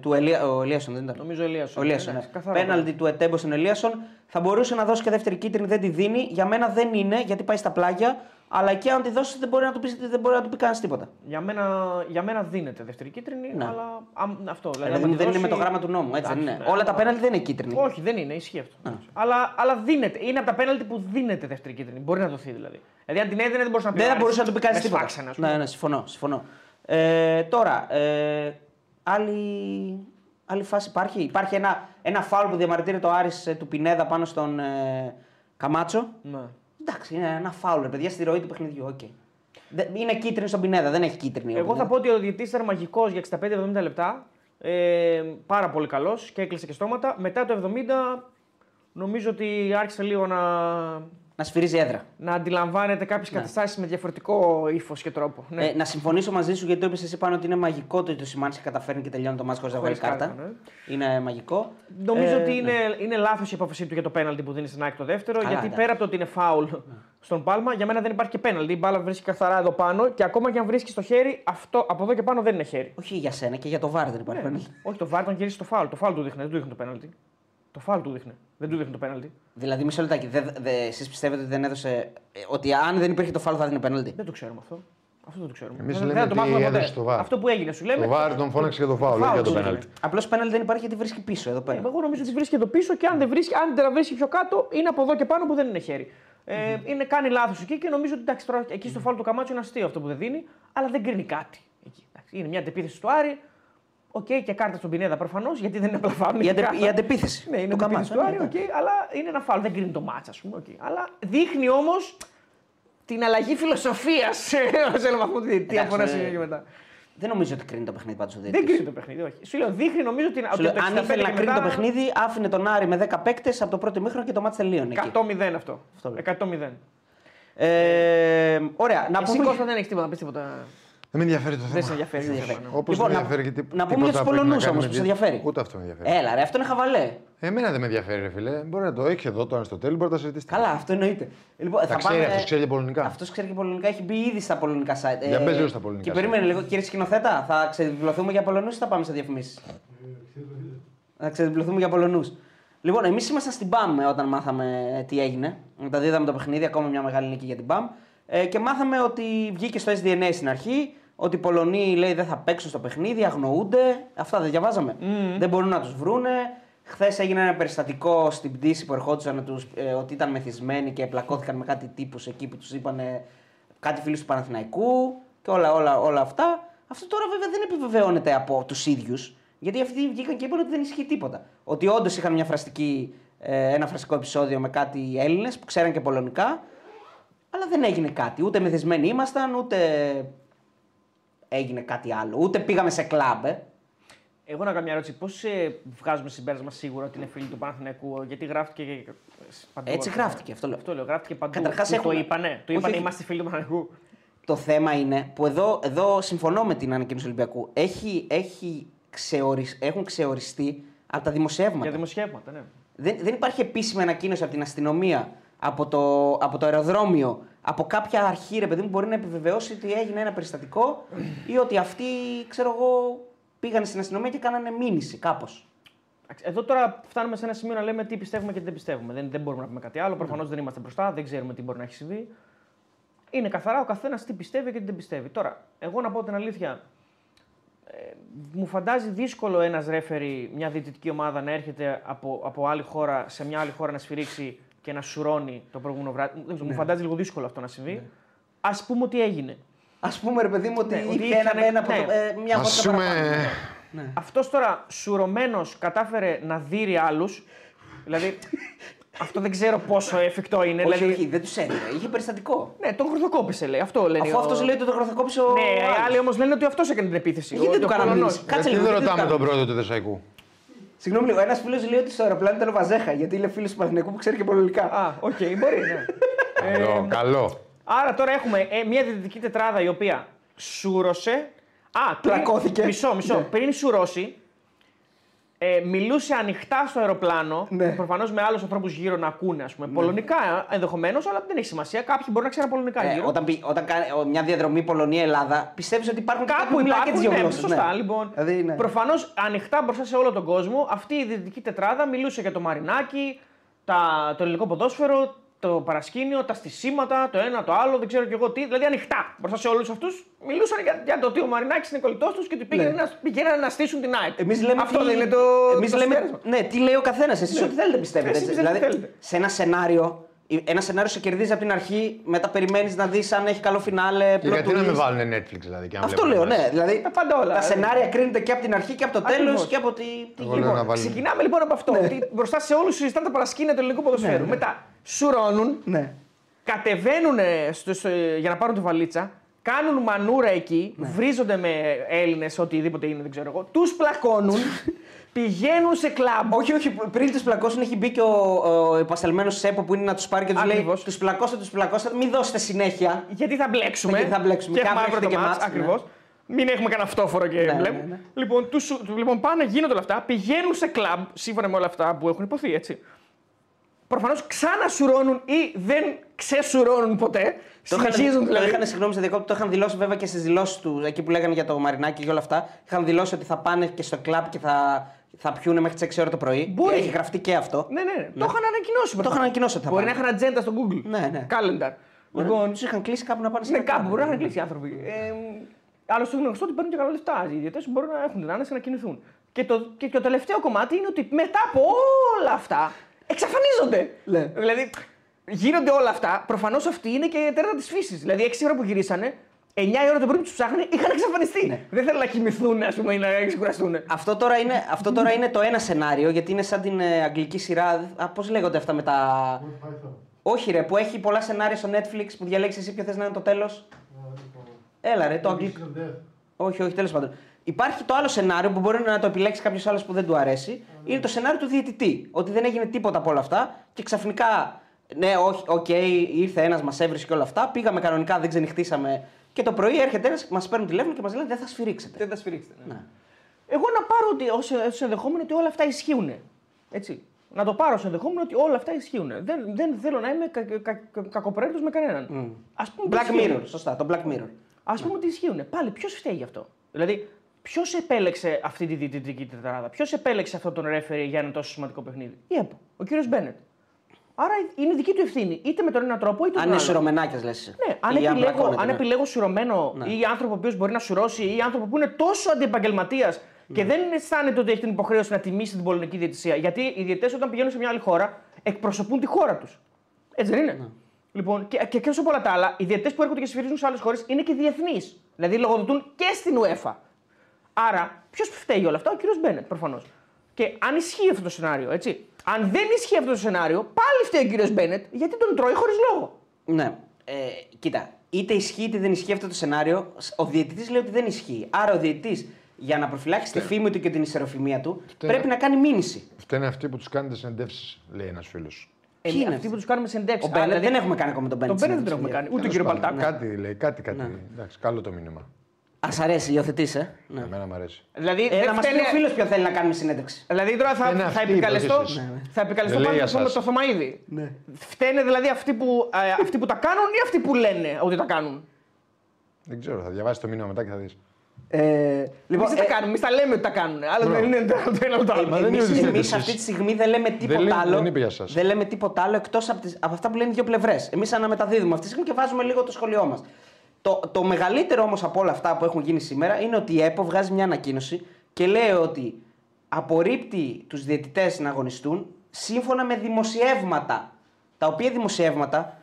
του Ελία, ο Ελίασον δεν ήταν. Νομίζω ο Ελίασον. Ο Ελίασον, Ναι, ναι. καθαρό Πέναλτι του Ετέμπος στον Ελίασον. Θα μπορούσε να δώσει και δεύτερη κίτρινη, δεν τη δίνει. Για μένα δεν είναι, γιατί πάει στα πλάγια. Αλλά εκεί αν τη δώσεις δεν μπορεί να του πει, δεν μπορεί να του πει κανένας τίποτα. Για μένα, για μένα δίνεται δεύτερη κίτρινη, Ναι. αλλά αμ, αυτό. Δηλαδή, Δηλαδή, άμα τη δεν είναι δώσει- με το γράμμα του νόμου, έτσι δεν Εντάξει, είναι. ναι. Όλα τα πέναλτι δεν είναι κίτρινη. Όχι, δεν είναι, ισχύει αυτό. Αλλά, αλλά δίνεται. Είναι από τα πέναλτι που δίνεται δεύτερη κίτρινη. Μπορεί να δοθεί δηλαδή. Δηλαδή, αν την έδινε δεν μπορούσε να πει. Δεν θα «Άρης, μπορούσε να του πει κανεί μες τίποτα. σφάξανε, ας πούμε. Ναι, ναι, συμφωνώ. συμφωνώ. Ε, τώρα, ε, άλλη, άλλη φάση υπάρχει. Υπάρχει ένα, ένα φάουλ που διαμαρτύρεται ο Άρης ε, του Πινέδα πάνω στον ε, Καμάτσο. Ναι. Εντάξει, είναι ένα φάουλ, ρε παιδιά, στη ροή του παιχνιδιού. Okay. Είναι κίτρινη στον Πινέδα, δεν έχει κίτρινη. ο Εγώ θα Πινέδα. πω ότι ο διαιτητή ήταν μαγικός για 65-70 λεπτά. Ε, πάρα πολύ καλός και έκλεισε και στόματα. Μετά το 70 νομίζω ότι άρχισε λίγο να, Να σφυρίζει έδρα. να αντιλαμβάνεται κάποιες Ναι. καταστάσεις με διαφορετικό ύφος και τρόπο. Ναι. Ε, να συμφωνήσω μαζί σου γιατί το είπες εσύ πάνω ότι είναι μαγικό το ότι το σημάνεις και καταφέρνει και τελειώνει το μάσκο χωρίς να βγάλει Χωρίς κάρτα. κάρτα, ναι. Είναι μαγικό. Νομίζω Ε, ότι ναι. είναι, είναι λάθος η απόφασή του για το πέναλτι που δίνει στην ΑΕΚ το δεύτερο. Καλά, γιατί εντάξει. Ναι. πέρα από το ότι είναι φάουλ στον Πάλμα, για μένα δεν υπάρχει και πέναλτι. Η μπάλα βρίσκει καθαρά εδώ πάνω και ακόμα και αν βρίσκει το χέρι, αυτό από εδώ και πάνω δεν είναι χέρι. Όχι για σένα και για το βάρ δεν υπάρχει Ναι. πέναλτι. Όχι, το βάρ τον γυρίσει το φάουλ. Το φάουλ του δείχνει, δεν του δείχνει το πέναλτι. Το φάουλ του δείχνει. Δεν του δείχνει το πέναλτι. Δηλαδή, μισό λεπτάκι. Δε, δε, εσείς πιστεύετε ότι δεν έδωσε. ε, Ότι αν δεν υπήρχε το φάουλ θα δίνει πέναλτι; Δεν το ξέρουμε αυτό. Αυτό δεν το ξέρουμε. Εμείς δεν, λέμε δεν θα το ότι μάθουμε ποτέ. έδωσε το VAR. Αυτό που έγινε, σου λέμε. Το VAR τον φώναξε για το φάουλ, όχι Φάουλ για το του πέναλτι. Απλώς πέναλτι δεν υπάρχει γιατί βρίσκει πίσω εδώ πέρα. Ε, Εγώ νομίζω ότι βρίσκει εδώ πίσω και αν δεν βρίσκει, αν δεν τα βρίσκει πιο κάτω, είναι από εδώ και πάνω που δεν είναι χέρι. Ε, είναι, κάνει λάθος εκεί και νομίζω ότι εντάξει, τώρα, εκεί στο φάουλ του Καμάτσο είναι αστείο αυτό που δεν δίνει, αλλά δεν κρίνει κάτι. Εκεί, εντάξει. Είναι μια αντεπίθεση του Άρη. Οκ, και κάρτα στον Πινέδα προφανώς, γιατί δεν είναι απλά φάουλ. Η, είναι αντε, κάρτα. η αντεπίθεση. Ναι, είναι του το Καμάτσο, του Άρη, ναι, οκ, αλλά είναι ένα φάουλ. Δεν κρίνει το ματς, ας πούμε. οκ. Αλλά δείχνει όμως την αλλαγή φιλοσοφίας σε ένα βαθμό του διαιτητή Εντάξει, από ένα ναι. σημείο και μετά. Δεν νομίζω ότι κρίνει το παιχνίδι πάντως ο Δεν διαιτητής. κρίνει το παιχνίδι, όχι. Σου λέω, δείχνει νομίζω ότι, Σου ότι λέω, το αν 65 ήθελε να και κρίνει μετά- το παιχνίδι, άφηνε τον Άρη με 10 παίκτες από το πρώτο μήχρονο και το μάτι τελείωνε. εκεί. 100-0 αυτό. Αυτό λέω. 100-0. Ε, ωραία, να Εσύ πούμε. Κώστα δεν έχεις τίποτα να πεις τίποτα. Δεν με ενδιαφέρει το θέμα. Δεν σε ενδιαφέρει. Δεν το σε θέμα, ενδιαφέρει. Όπω Λοιπόν, δεν με να- ενδιαφέρει και τι- να πούμε τίποτα για τους που έχει να Πολωνούς κάνει όμως, με που σε τη- ενδιαφέρει. Ούτε αυτό με ενδιαφέρει. Έλα, ρε, αυτό είναι χαβαλέ. Εμένα δεν με ενδιαφέρει, ρε φίλε. Μπορεί να το έχει εδώ το Αριστοτέλη, μπορεί να τα συζητήσετε. Καλά, αυτό εννοείται. Λοιπόν, Τα ξέρει, αυτός ξέρει και πολωνικά. Αυτός ξέρει και πολωνικά, έχει μπει ήδη στα πολωνικά site. Για πες λίγο στα πολωνικά Και site. περίμενε λίγο, κύριε σκηνοθέτα, θα ξεδιπλωθούμε για Πολωνούς ή θα πάμε σε διαφημίσεις; θα ξεδιπλωθούμε για Πολωνούς. Λοιπόν, εμείς ήμασταν στην ΠΑΜ ε, όταν μάθαμε τι έγινε. Τα δίδαμε το παιχνίδι, ακόμα μια μεγάλη νίκη για την ΠΑΜ. Ε, και μάθαμε ότι βγήκε στο SDNA στην αρχή, ότι οι Πολωνοί λέει δεν θα παίξουν στο παιχνίδι, αγνοούνται. Αυτά δεν διαβάζαμε. Δεν μπορούν να τους βρούνε. Χθες έγινε ένα περιστατικό στην πτήση που ερχόντουσαν τους, ε, ότι ήταν μεθυσμένοι και πλακώθηκαν με κάτι τύπους εκεί που τους είπαν κάτι φίλους του Παναθηναϊκού και όλα, όλα, όλα αυτά. Αυτό τώρα βέβαια δεν επιβεβαιώνεται από τους ίδιους. Γιατί αυτοί βγήκαν και είπαν ότι δεν ισχύει τίποτα. Ότι όντως είχαν μια φραστική, ε, ένα φραστικό επεισόδιο με κάτι Έλληνες που ξέραν και πολωνικά. Αλλά δεν έγινε κάτι. Ούτε μεθυσμένοι ήμασταν, ούτε έγινε κάτι άλλο. Ούτε πήγαμε σε κλαμπ. ε. Εγώ να κάνω μια ερώτηση. Πώς ε, βγάζουμε συμπέρασμα σίγουρα ότι είναι φίλοι του Παναθηναϊκού, γιατί γράφτηκε και παντού. Έτσι γράφτηκε, αυτό λέω. Αυτό λέω, γράφτηκε παντού. Καταρχάς Που έχουμε- Το είπανε. Το Όχι, είπανε, όχι. είμαστε φίλοι του Παναθηναϊκού. Το θέμα είναι που εδώ, εδώ συμφωνώ με την ανακοίνωση του Ολυμπιακού. Έχει, έχει ξεορισ- έχουν ξεοριστεί από τα δημοσιεύματα. Για δημοσιεύματα, ναι. Δεν, δεν υπάρχει επίσημη ανακοίνωση από την αστυνομία, από το, από το αεροδρόμιο, από κάποια αρχή, ρε παιδί μου, μπορεί να επιβεβαιώσει ότι έγινε ένα περιστατικό ή ότι αυτοί, ξέρω εγώ, πήγαν στην αστυνομία και κάνανε μήνυση κάπως. Εντάξει, Εδώ τώρα φτάνουμε σε ένα σημείο να λέμε τι πιστεύουμε και τι δεν πιστεύουμε. Δεν, δεν μπορούμε να πούμε κάτι άλλο. Προφανώς δεν είμαστε μπροστά, δεν ξέρουμε τι μπορεί να έχει συμβεί. Είναι καθαρά ο καθένας τι πιστεύει και τι δεν πιστεύει. Τώρα, εγώ να πω την αλήθεια, ε, μου φαντάζει δύσκολο ένας ρέφερη, μια διαιτητική ομάδα να έρχεται από, από άλλη χώρα σε μια άλλη χώρα να σφυρίξει και να σουρώνει το προηγούμενο βράδυ. Δεν ξέρω, Μου φαντάζει λίγο δύσκολο αυτό να συμβεί. Α πούμε ότι έγινε. Α πούμε, ρε παιδί μου, ότι Ναι, ότι είχε ένα, είχαν- ένα, από ναι. το- ε, μια Ας βότκα πούμε. παραπάνω. Ναι. Αυτός τώρα σουρωμένος κατάφερε να δείρει άλλους. δηλαδή, αυτό δεν ξέρω πόσο εφικτό είναι. Όχι, δηλαδή, όχι, δεν τους έδινε. Είχε περιστατικό. Ναι, τον χρωστοκόπησε λέει. Αυτό λένε. Αφού ο- αυτός λέει ότι τον χρωστοκόπησε ο. Ναι, οι άλλος. άλλοι όμως λένε ότι αυτός έκανε την επίθεση. Γιατί ο- δεν του ο κάναμε Πολωνός. μήνυση. Κάτσε Γιατί λίγο. δεν γιατί ρωτάμε του τον κάναμε. πρόεδρο του Εδεσσαϊκού. Συγγνώμη λίγο, ένας φίλος λέει ότι στο αεροπλάνο ήταν ο Βαζέχας γιατί είναι φίλος του Παναθηναϊκού που ξέρει και πολωνικά. Α, οκ, μπορεί, ναι. Καλό, καλό. Άρα τώρα έχουμε ε, μια διαιτητική τετράδα η οποία σούρωσε. Α, πριν- Πλακώθηκε. Μισό, μισό. Ναι. Πριν σουρώσει, ε, μιλούσε ανοιχτά στο αεροπλάνο. Ναι. Προφανώς με άλλους ανθρώπους γύρω να ακούνε, ας πούμε. Πολωνικά ενδεχομένως, αλλά δεν έχει σημασία. Κάποιοι μπορεί να ξέρουν πολωνικά Ε, γύρω. όταν, πει- όταν κάνει ο- μια διαδρομή Πολωνία-Ελλάδα, πιστεύεις ότι υπάρχουν Κάπου κάποιοι που μιλάνε και υπάρχουν, τι δύο ναι, γλώσσες, σωστά, ναι. λοιπόν. Δηλαδή, ναι. Προφανώς ανοιχτά μπροστά σε όλο τον κόσμο, αυτή η δυτική τετράδα μιλούσε για το Μαρινάκι, τα, το ελληνικό ποδόσφαιρο, το παρασκήνιο, τα στισίματα, το ένα, το άλλο, δεν ξέρω κι εγώ τι. Δηλαδή ανοιχτά μπροστά σε όλους αυτούς μιλούσαν για, για το ότι ο Μαρινάκης είναι κολλητός τους και ότι πήγαιναν, Ναι. να, πήγαιναν να στήσουν την ΑΕΚ. Εμείς λέμε. Αυτό τι... δεν είναι το. Εμείς το λέμε. συμπέρασμα. Ναι, τι λέει ο καθένας. Εσείς ό,τι θέλετε πιστεύετε. Εσείς έτσι. πιστεύετε δηλαδή, τι θέλετε. σε ένα σενάριο, ένα σενάριο σε κερδίζει από την αρχή, μετά περιμένεις να δεις αν έχει καλό φινάλε. Και γιατί πρώτου να με δεις. βάλουν Netflix δηλαδή. Και να Αυτό βλέπουν λέω, μέσα. ναι. Δηλαδή, Τα πάντα όλα. Τα σενάρια κρίνονται και από την αρχή και από το τέλος Ακριβώς. και από τη. τη Εγώ γύρω. λέω να βάλουν. Ξεκινάμε λοιπόν από αυτό. Ότι μπροστά σε όλους συζητάνε τα παρασκήνια του ελληνικού ποδοσφαίρου. Ναι, ναι. Μετά σουρώνουν, Ναι. κατεβαίνουν στο, στο- για να πάρουν τη βαλίτσα, κάνουν μανούρα εκεί, Ναι. βρίζονται με Έλληνες, οτιδήποτε είναι, δεν ξέρω εγώ, τους πλακώνουν, πηγαίνουν σε κλαμπ. Όχι, όχι, πριν τους πλακώσουν έχει μπει και ο, ο υπαστελμένο Σέπο που είναι να τους πάρει και τους λέει: Ακριβώς. Τους πλακώσετε, τους πλακώσετε, μην δώσετε συνέχεια. Γιατί θα μπλέξουμε. Γιατί θα μπλέξουμε. Και Και έχουμε αύριο αύριο το έχετε και μάτς, μάτς, ναι. ακριβώς. Μην έχουμε κανένα φτώφορο και Ναι, μπλέμε. ναι, ναι. Λοιπόν, τους, σου- λοιπόν, πάνε, γίνονται όλα αυτά, πηγαίνουν σε κλαμπ, σύμφωνα με όλα αυτά που έχουν υποθεί, έτσι. Προφανώς ξανασουρώνουν ή δεν ξεσουρώνουν ποτέ. Το είχαν, Συνεχίζουν το δηλαδή. είχαν, συγγνώμη, σε διακόπτω, το είχαν δηλώσει βέβαια και στις δηλώσεις του, εκεί που λέγανε για το Μαρινάκι και όλα αυτά. Είχαν δηλώσει ότι θα πάνε και στο κλαμπ και θα, θα πιούνε μέχρι τις 6 ώρα το πρωί. Μπορεί. Έχει γραφτεί και αυτό. Ναι, ναι, ναι. Το είχαν ανακοινώσει. Το είχαν ανακοινώσει ότι θα Μπορεί πάνε. να είχαν ατζέντα στο Google. Ναι, ναι. Calendar. Λοιπόν, τους είχαν κλείσει κάπου να πάνε σε Ναι, ένα κάπου κλαμπ. μπορεί να είχαν κλείσει οι άνθρωποι. Ε, Άλλωστε είναι γνωστό ότι παίρνουν και καλά λεφτά. Οι ιδιωτές μπορούν να έχουν την άνεση να κινηθούν. Και το, και το τελευταίο κομμάτι είναι ότι μετά από όλα αυτά εξαφανίζονται. Ναι. Δηλαδή γίνονται όλα αυτά. Προφανώς αυτή είναι και η τέρτα της φύσης. Δηλαδή 6 ώρα που γυρίσανε, 9 η ώρα το πρωί που τους ψάχνει είχαν εξαφανιστεί. Δεν θέλουν να κοιμηθούν, ας πούμε, ή να ξεκουραστούν. Αυτό τώρα, είναι, αυτό τώρα είναι το ένα σενάριο, γιατί είναι σαν την ε, αγγλική σειρά. Πώς λέγονται αυτά με τα. Όχι, ρε, που έχει πολλά σενάρια στο Netflix που διαλέξεις εσύ ποιο θες να είναι το τέλος. Έλα, ρε, το αγγλικό. Όχι, όχι, τέλος πάντων. Υπάρχει το άλλο σενάριο που μπορεί να το επιλέξει κάποιος άλλος που δεν του αρέσει. Είναι το σενάριο του διαιτητή. Ότι δεν έγινε τίποτα από όλα αυτά και ξαφνικά. Ναι, όχι, οκ, ήρθε ένας, μας έβρισκε και όλα αυτά. Πήγαμε κανονικά, δεν ξενυχτήσαμε. Και το πρωί έρχεται ένας, μας παίρνουν τηλέφωνο και μας λένε δεν θα σφυρίξετε. Δεν τα σφυρίξετε. Ναι. Εγώ να πάρω ότι ως ενδεχόμενο ότι όλα αυτά ισχύουν. Έτσι. Να το πάρω ως ενδεχόμενο ότι όλα αυτά ισχύουν. Δεν, δεν θέλω να είμαι κα, κα, κα, κακοπροαίρετο με κανέναν. Mm. Ας πούμε, Black ότι ισχύουν. Mirror, σωστά, το Black Mirror. Α πούμε ότι ισχύουν. Πάλι ποιος φταίει γι' αυτό; Δηλαδή, ποιος επέλεξε αυτή τη διαιτητική τετράδα, ποιος επέλεξε αυτόν τον ρέφερη για ένα τόσο σημαντικό παιχνίδι; Η ΕΠΟ, ο κύριος Μπένετ. Άρα είναι δική του ευθύνη, είτε με τον ένα τρόπο είτε με Αν τον είναι άλλο. σουρωμενάκια, λες. Ναι, αν επιλέγω, αν επιλέγω σουρωμένο ή άνθρωπο ο οποίος μπορεί να σουρώσει ή άνθρωπο που είναι τόσο αντιεπαγγελματίας και δεν αισθάνεται ότι έχει την υποχρέωση να τιμήσει την πολιτική διαιτησία. Γιατί οι διαιτητές όταν πηγαίνουν σε μια άλλη χώρα εκπροσωπούν τη χώρα τους. Έτσι δεν είναι; Λοιπόν, και, και, και όσο πολλά τα άλλα, οι διαιτητές που έρχονται και συμφυρίζουν σε άλλες χώρες είναι και διεθνείς. Δηλαδή λογοδοτούν και στην UEFA. Άρα, ποιος φταίει όλα αυτά, ο κύριος Μπένετ προφανώς. Και αν ισχύει αυτό το σενάριο, έτσι. Αν δεν ισχύει αυτό το σενάριο, πάλι φταίει ο κύριος Μπένετ γιατί τον τρώει χωρίς λόγο. Ναι. Ε, κοίτα, είτε ισχύει είτε δεν ισχύει αυτό το σενάριο, ο διαιτητής λέει ότι δεν ισχύει. Άρα ο διαιτητής για να προφυλάξει τη φήμη του και την ισεροφημία του πρέπει να κάνει μήνυση. Φταίνε αυτοί που τους κάνετε συνεντεύξεις, λέει ένας φίλος. Ε, Ποιοι είναι αυτοί αυτοί; που τους κάνουμε συνεντεύξεις; Ο Μπένετ δεν έχουμε κάνει ακόμα τον Μπένετ. Τον Μπένετ δεν τον έχουμε κάνει. Ούτε τον κύριος Παλτάκ. Κάτι λέει, κάτι, κάτι. Εντάξει, καλό το μήνυμα. Α αρέσει, υιοθετεί, ε. Ναι. Εμένα μου αρέσει. Δηλαδή, Ε, δεν να μας πει φταίνε- ο φίλος ποιο θέλει να κάνουμε συνέντευξη. Δηλαδή τώρα θα, Είναι θα αυτοί οι επικαλεστώ, υπόθεσεις. Ναι, ναι. θα επικαλεστώ Δεν λέει πάνω για με σας. το Θωμαίδη. Ναι. Φταίνε δηλαδή αυτοί που, ε, αυτοί που τα κάνουν ή αυτοί που λένε ότι τα κάνουν; Δεν ξέρω, θα διαβάσεις το μήνυμα μετά και θα δεις. Ε, Λοιπόν, λοιπόν, δεν τα κάνουμε, εμείς τα λέμε ότι τα κάνουν. Αλλά δεν είναι το το ένα ούτε το άλλο. Μα δεν είναι Εμείς, ότι εμείς εσείς. αυτή τη στιγμή δεν λέμε τίποτα λέει- άλλο. δεν είπε για σας. Δεν λέμε τίποτα άλλο εκτός από, τις- από αυτά που λένε οι δύο πλευρές. Εμείς αναμεταδίδουμε αυτή τη στιγμή και βάζουμε λίγο το σχολείο μας. Το, το μεγαλύτερο όμως από όλα αυτά που έχουν γίνει σήμερα είναι ότι η ΕΠΟ βγάζει μια ανακοίνωση και λέει ότι απορρίπτει τους διαιτητές να αγωνιστούν σύμφωνα με δημοσιεύματα. Τα οποία δημοσιεύματα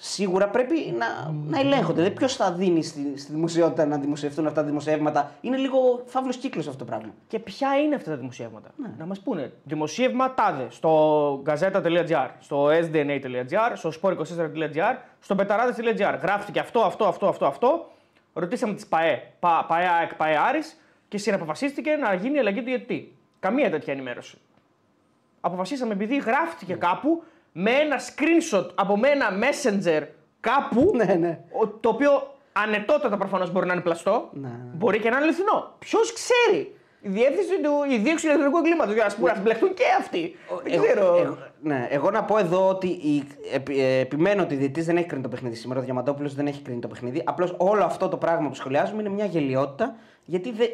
σίγουρα πρέπει να, να ελέγχονται. Δηλαδή, ποιος θα δίνει στη, στη δημοσιότητα να δημοσιευτούν αυτά τα δημοσιεύματα; Είναι λίγο φαύλος κύκλος αυτό το πράγμα. Και ποια είναι αυτά τα δημοσιεύματα; Ναι. Να μας πούνε. Δημοσίευμα τάδε στο gazeta.gr, στο sdna.gr, στο sport24.gr, στο πεταράδε.gr. Γράφτηκε αυτό, αυτό, αυτό, αυτό, αυτό. Ρωτήσαμε τις ΠαΕ, Πα- ΠαΕ, ΑΕΚ, ΠαΕ Άρης και συναποφασίστηκε να γίνει η αλλαγή του διαιτητή. Καμία τέτοια ενημέρωση. Αποφασίσαμε επειδή γράφτηκε κάπου με ένα screenshot από με ένα messenger κάπου Ναι, ναι. ο- το οποίο ανετότατα προφανώς μπορεί να είναι πλαστό. Ναι, ναι. Μπορεί και να είναι αληθινό. Ποιος ξέρει; Η διεύθυνση του η δίωξη ηλεκτρονικού εγκλήματος. Για να πούμε, να μπλεχτούν και αυτοί. Δεν Εγώ- ξέρω. εγώ- ναι, εγώ να πω εδώ ότι η, επι- ε, επιμένω ότι ο διαιτητής δεν έχει κρίνει το παιχνίδι σήμερα. Ο Διαμαντόπουλος δεν έχει κρίνει το παιχνίδι. Απλώς όλο αυτό το πράγμα που σχολιάζουμε είναι μια γελιότητα γιατί δεν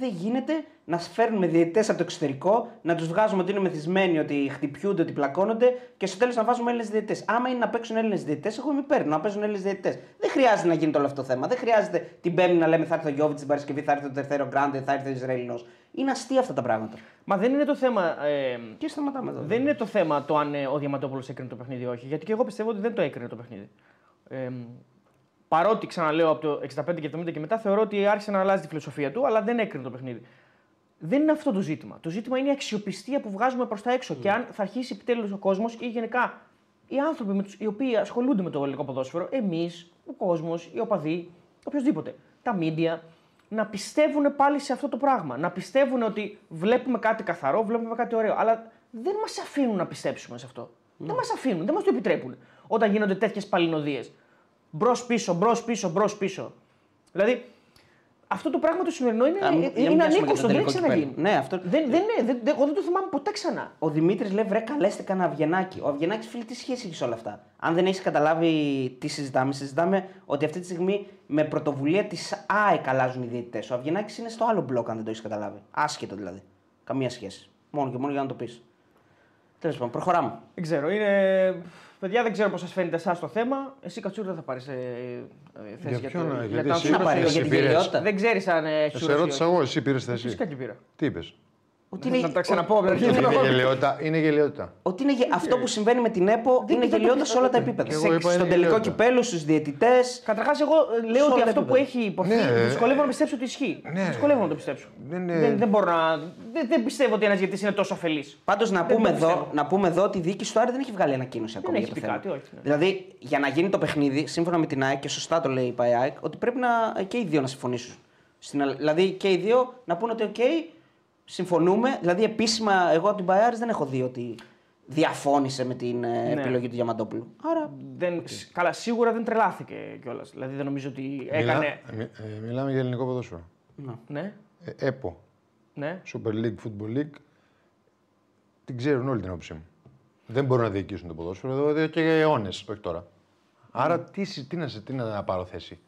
δεν γίνεται να φέρνουμε διαιτητές από το εξωτερικό, να τους βγάζουμε ότι είναι μεθυσμένοι, ότι χτυπιούνται, ότι πλακώνονται και στο τέλος να βάζουμε Έλληνες διαιτητές. Άμα είναι να παίξουν Έλληνες διαιτητές, εγώ είμαι υπέρ να παίζουν Έλληνες διαιτητές. Δεν χρειάζεται να γίνεται όλο αυτό το θέμα. Δεν χρειάζεται την Πέμπτη να λέμε θα έρθει ο Γιώβιτς την Παρασκευή, θα έρθει ο Τερθέρο Γκράντε, θα έρθει ο Ισραηλινός. Είναι αστεία αυτά τα πράγματα. Μα δεν είναι το θέμα. Ε, Και σταματάμε εδώ. δεν είναι το θέμα το αν ε, ο Διαματόπουλο έκρινε το παιχνίδι ή όχι. Γιατί και εγώ πιστεύω ότι δεν το έκρινε το παιχνίδι. Ε, παρότι ξαναλέω από το 65 και 70 και μετά θεωρώ ότι άρχισε να αλλάζει τη φιλοσοφία του, αλλά δεν έκρινε το παιχνίδι. Δεν είναι αυτό το ζήτημα. Το ζήτημα είναι η αξιοπιστία που βγάζουμε προς τα έξω και αν θα αρχίσει επιτέλους ο κόσμος ή γενικά οι άνθρωποι με τους, οι οποίοι ασχολούνται με το ελληνικό ποδόσφαιρο, εμείς, ο κόσμος, οι οπαδοί, οποιοδήποτε, τα μίντια, να πιστεύουν πάλι σε αυτό το πράγμα. Να πιστεύουν ότι βλέπουμε κάτι καθαρό, βλέπουμε κάτι ωραίο. Αλλά δεν μας αφήνουν να πιστέψουμε σε αυτό. Δεν μας αφήνουν, δεν μας το επιτρέπουν. Όταν γίνονται τέτοιες παλινοδίες. Μπρος πίσω, μπρος πίσω, μπρος πίσω. Δηλαδή, αυτό το πράγμα το σημερινό είναι, Α, μην- είναι, για να είναι πιάσουμε και ανήκωστο, το δεν έχει τελικό ξαναγίνει. κυπέλλο. Ναι, αυτό- Δεν, δεν, ναι, δεν, δεν- εγώ δεν το θυμάμαι ποτέ ξανά. Ο Δημήτρης λέει: Βρε, καλέστε κανένα Αυγενάκη. Ο Αυγενάκη, φίλε, τι σχέση έχεις σε όλα αυτά; Αν δεν έχεις καταλάβει τι συζητάμε, συζητάμε ότι αυτή τη στιγμή με πρωτοβουλία της ΑΕΚ αλλάζουν οι διαιτητές. Ο Αυγενάκη είναι στο άλλο μπλοκ, αν δεν το έχεις καταλάβει. Άσχετο δηλαδή. Καμία σχέση. Μόνο και μόνο για να το πεις. Τέλος πάντων, προχωράμε. Δεν ξέρω. Είναι... Παιδιά, δεν ξέρω πώς σας φαίνεται εσάς το θέμα. Εσύ, Κατσούρ, δεν θα πάρεις ε, ε, θέση Για για, ποιον, το, ε, για γιατί τα εσύ- Να πάρει ανσουρώσει. για την πήρες. γελιότητα. Δεν ξέρεις αν έχει Σε ρώτησα εγώ, εσύ πήρες θέση. Φυσικά και πήρα. Τι είπες; Ότι Να- είναι, να τα ξαναπώ από την αρχή. Είναι γελιότητα. Είναι γελιότητα. ότι είναι γε- αυτό που συμβαίνει με την ΕΠΟ είναι δεν το γελιότητας σε όλα τα πιστεύω. επίπεδα. Και εγώ Σε- είπα, στον είναι τελικό γελιότητα. κυπέλου, στους διαιτητές. Καταρχάς, εγώ ε, λέω Σε ότι όλα αυτό τα που επίπεδα. έχει υποθεί. Ναι, δυσκολεύομαι να πιστέψω ότι ισχύει. Ναι. Δυσκολεύομαι να το πιστέψω. Δεν είναι- δεν, δεν μπορώ να. Δεν, δεν πιστεύω ότι ένας διαιτητής είναι τόσο αφελής. Πάντως να, Δεν πούμε το εδώ, πιστεύω. να πούμε εδώ ότι η διοίκηση του Άρη δεν έχει βγάλει ανακοίνωση ακόμα. έχει για το πει θέμα. κάτι, όχι, ναι. Δηλαδή, για να γίνει το παιχνίδι, σύμφωνα με την ΑΕΚ και σωστά το λέει η ΑΕΚ, ότι πρέπει να, και οι δύο να συμφωνήσουν. Στην, αλ- δηλαδή και οι δύο να πούνε ότι, OK, συμφωνούμε. Δηλαδή, επίσημα, εγώ από την Παϊάρη δεν έχω δει ότι διαφώνησε με την ε, Ναι. επιλογή του Διαμαντόπουλου. Άρα, Δεν, Καλά, σίγουρα δεν τρελάθηκε κιόλας. Δηλαδή δεν νομίζω ότι έκανε. Μιλά- μι- ε, μιλάμε για ελληνικό ποδόσφαιρο. Ναι, Ε, ΕΠΟ. ναι. Super League, Football League. Την ξέρουν όλη την όψη μου. Δεν μπορούν να διοικήσουν το ποδόσφαιρο εδώ εδώ και αιώνες, όχι τώρα. Άρα τι, συ- τι, να, σε- τι να πάρω θέση;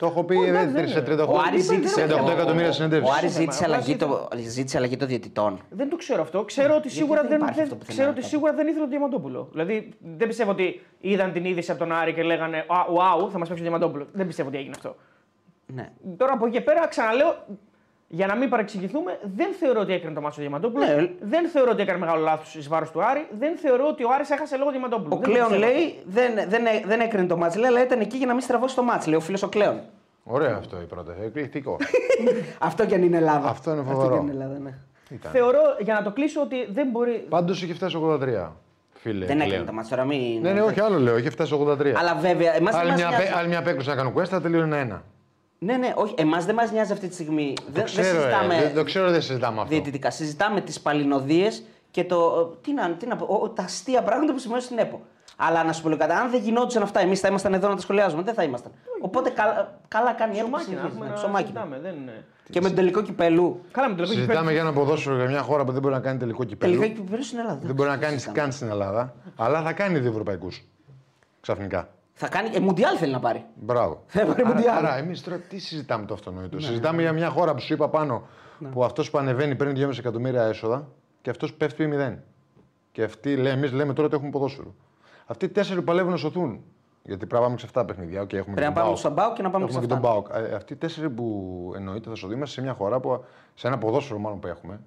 Το έχω πει εντάξει, ε, δεν σε είναι. 38, ο Άρης ζήτησε, 38 εκατομμύρια ο συνεντεύξεις. Άρης θέμα. ζήτησε Απλά αλλαγή, ζήτησε- το, ζήτησε αλλαγή των διαιτητών. Δεν το ξέρω αυτό. Ξέρω ότι σίγουρα δεν δεν, υπάρχει δεν- αυτό πουθενά ξέρω ότι κάπου. σίγουρα δεν ήθελε τον Διαμαντόπουλο. Δηλαδή δεν πιστεύω ότι είδαν την είδηση από τον Άρη και λέγανε Wow, θα μας παίξει ο Διαμαντόπουλος. Δεν πιστεύω ότι έγινε αυτό. Ναι. Τώρα από εκεί και πέρα, ξαναλέω, για να μην παρεξηγηθούμε, δεν θεωρώ ότι έκανε το μάτσο ο Διαμαντόπουλος. Ναι. Δεν θεωρώ ότι έκανε μεγάλο λάθος εις βάρος του Άρη. Δεν θεωρώ ότι ο Άρης έχασε λόγω Διαμαντόπουλου. Ο Δεν το Κλέον πιστεύω. λέει δεν, δεν, δεν έκρινε το μάτς, λέει, αλλά ήταν εκεί για να μην στραβώσει το μάτς, λέει ο φίλος ο Κλέον. Ωραίο αυτό η πρώτη. Εκπληκτικό. Αυτό κι αν είναι Ελλάδα. Αυτό είναι Αυτό φοβερό. κι αν είναι Ελλάδα, ναι. Ήταν. Θεωρώ, για να το κλείσω, ότι δεν μπορεί. Πάντως είχε φτάσει 83. Φίλε. Δεν έκρινε Κλέον. το μάτς τώρα, μην... Ναι, ναι, όχι άλλο λέω. Είχε φτάσει 83. Αλλά βέβαια, εμάς δεν άλλη, μας μια, νοιάζει. πέ- άλλη μια απέκρουση να κάνω quest, θα τελείωνε ένα. Ναι, ναι, όχι, εμάς δεν μας νοιάζει αυτή τη στιγμή. Το δεν, δεν ξέρω, ε, συζητάμε δεν, το ξέρω, δεν συζητάμε αυτό. διαιτητικά. Συζητάμε τις παλινοδίες και το, τι να, τι να πω, ο- τα αστεία πράγματα που σημαίνουν στην ΕΠΟ. Αλλά να σου πω λίγο κάτι, αν δεν γινόντουσαν αυτά, εμείς θα ήμασταν εδώ να τα σχολιάζουμε. Δεν θα ήμασταν. Οπότε καλά, καλά κάνει η ΕΠΟ. που Ψωμάκι να συνεχίζει, έχουμε ναι, να ψωμάκι. συζητάμε. Δεν είναι. Και με τον τελικό κυπέλου. Καλά, με το τελικό Συζητάμε για ένα ποδόσφαιρο για μια χώρα που δεν μπορεί να κάνει τελικό κυπέλο. Τελικό κυπέλου στην Ελλάδα. Δεν μπορεί να κάνεις συζητάμε. καν στην Ελλάδα, αλλά θα κάνει δύο ευρωπαϊκούς. Ξαφνικά. Θα κάνει. Ε, μουντιάλ θέλει να πάρει. Μπράβο. Θα πάρει άρα, Μουντιάλ. άρα εμείς τώρα τι συζητάμε το αυτονόητο; Συζητάμε για μια χώρα που σου είπα πάνω που αυτός που ανεβαίνει παίρνει 2,5 εκατομμύρια έσοδα και αυτός πέφτει μηδέν. Και αυτοί λέει, εμείς λέμε τώρα ότι έχουμε ποδόσφαιρο. Αυτοί οι τέσσερις που παλεύουν να σωθούν. Γιατί πρέπει να πάμε και σε 7 παιχνίδια. Okay, έχουμε Πρέπει να και τον πάμε ΠΑΟΚ. στον Μπάουκ και να πάμε Έχουμε και και σε τον αυτά. Μπάουκ. Ε, Αυτοί οι τέσσερις που εννοείται θα σωθούν είμαστε σε μια χώρα που, σε ένα ποδόσφαιρο μάλλον που έχουμε,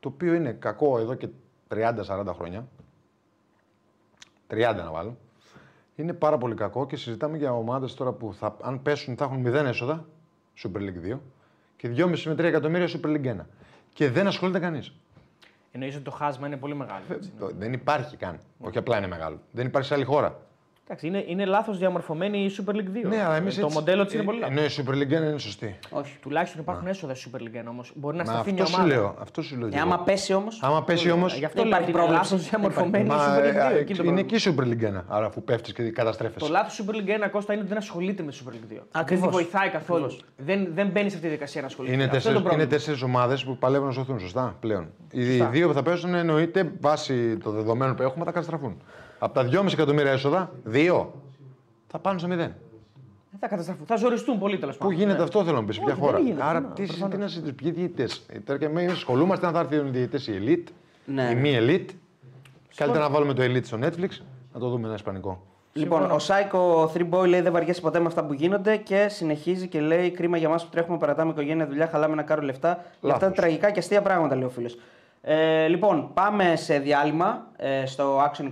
το οποίο είναι κακό εδώ και 30-40 χρόνια. 30 να βάλω. Είναι πάρα πολύ κακό και συζητάμε για ομάδες τώρα που θα, αν πέσουν θα έχουν 0 έσοδα, Super League 2, και 2,5 με 3 εκατομμύρια Super League 1. Και δεν ασχολείται κανείς. Εννοείς ότι το χάσμα είναι πολύ μεγάλο. έτσι. Δεν υπάρχει καν. Όχι απλά είναι μεγάλο. Δεν υπάρχει σε άλλη χώρα. Εντάξει, είναι, είναι λάθος διαμορφωμένη η Super League 2. Ναι, αλλά εμείς το μοντέλο της είναι πολύ λάθος. Ναι, η Super League 1 είναι σωστή. Όχι. Τουλάχιστον υπάρχουν έσοδα στη Super League 1 όμως. Μπορεί να Μα σταθεί μια αυτό σου ομάδα. λέω. Αυτό σου λέω. και Ε, εγώ. άμα πέσει όμω. Άμα πέσει όμω. Γι' αυτό Δεν λέω ότι υπάρχει είναι πρόβλεψη. λάθος διαμορφωμένη η Μα, Super League 2. ε, Εκεί το είναι πρόβλημα. και η Super League 1. Άρα αφού πέφτεις και Το καταστρέφεσαι. λάθος Super League 1 Κώστα είναι ότι δεν ασχολείται με τη Super League 2. Ακριβώς. Δεν τη βοηθάει καθόλου. Δεν, δεν μπαίνει σε αυτή τη διαδικασία να ασχολείται. Είναι Αυτό τέσσερι το πρόβλημα. τέσσερις ομάδες που παλεύουν να σωθούν, σωστά πλέον. Οι Σωστά. δύο που θα πέσουν εννοείται βάσει των δεδομένων που έχουμε θα καταστραφούν. Από τα 2,5 εκατομμύρια έσοδα, δύο θα πάνε στο μηδέν. Δεν θα καταστραφούν. Θα ζοριστούν πολύ τέλος Πού πάντων. γίνεται Ναι. αυτό θέλω να πεις, σε ποια Όχι, χώρα; δεν γίνεται Άρα αυτό, τι, ναι, τι προφανώς. να συζητήσουμε, ποιοι διαιτητές. Τώρα και εμείς ασχολούμαστε να θα έρθουν οι διαιτητέ οι elite, Ναι. οι μη elite. Καλύτερα να βάλουμε το elite στο Netflix, να το δούμε ένα ισπανικό. Λοιπόν, ο Σάικο 3 Boy λέει δεν βαριέσαι ποτέ με αυτά που γίνονται και συνεχίζει και λέει κρίμα για μα που τρέχουμε, παρατάμε οικογένεια, δουλειά, χαλάμε να κάνουμε λεφτά. Και αυτά Λάθος. είναι τραγικά και αστεία πράγματα, λέει ο φίλος. Ε, λοιπόν, πάμε σε διάλειμμα ε, στο Action 24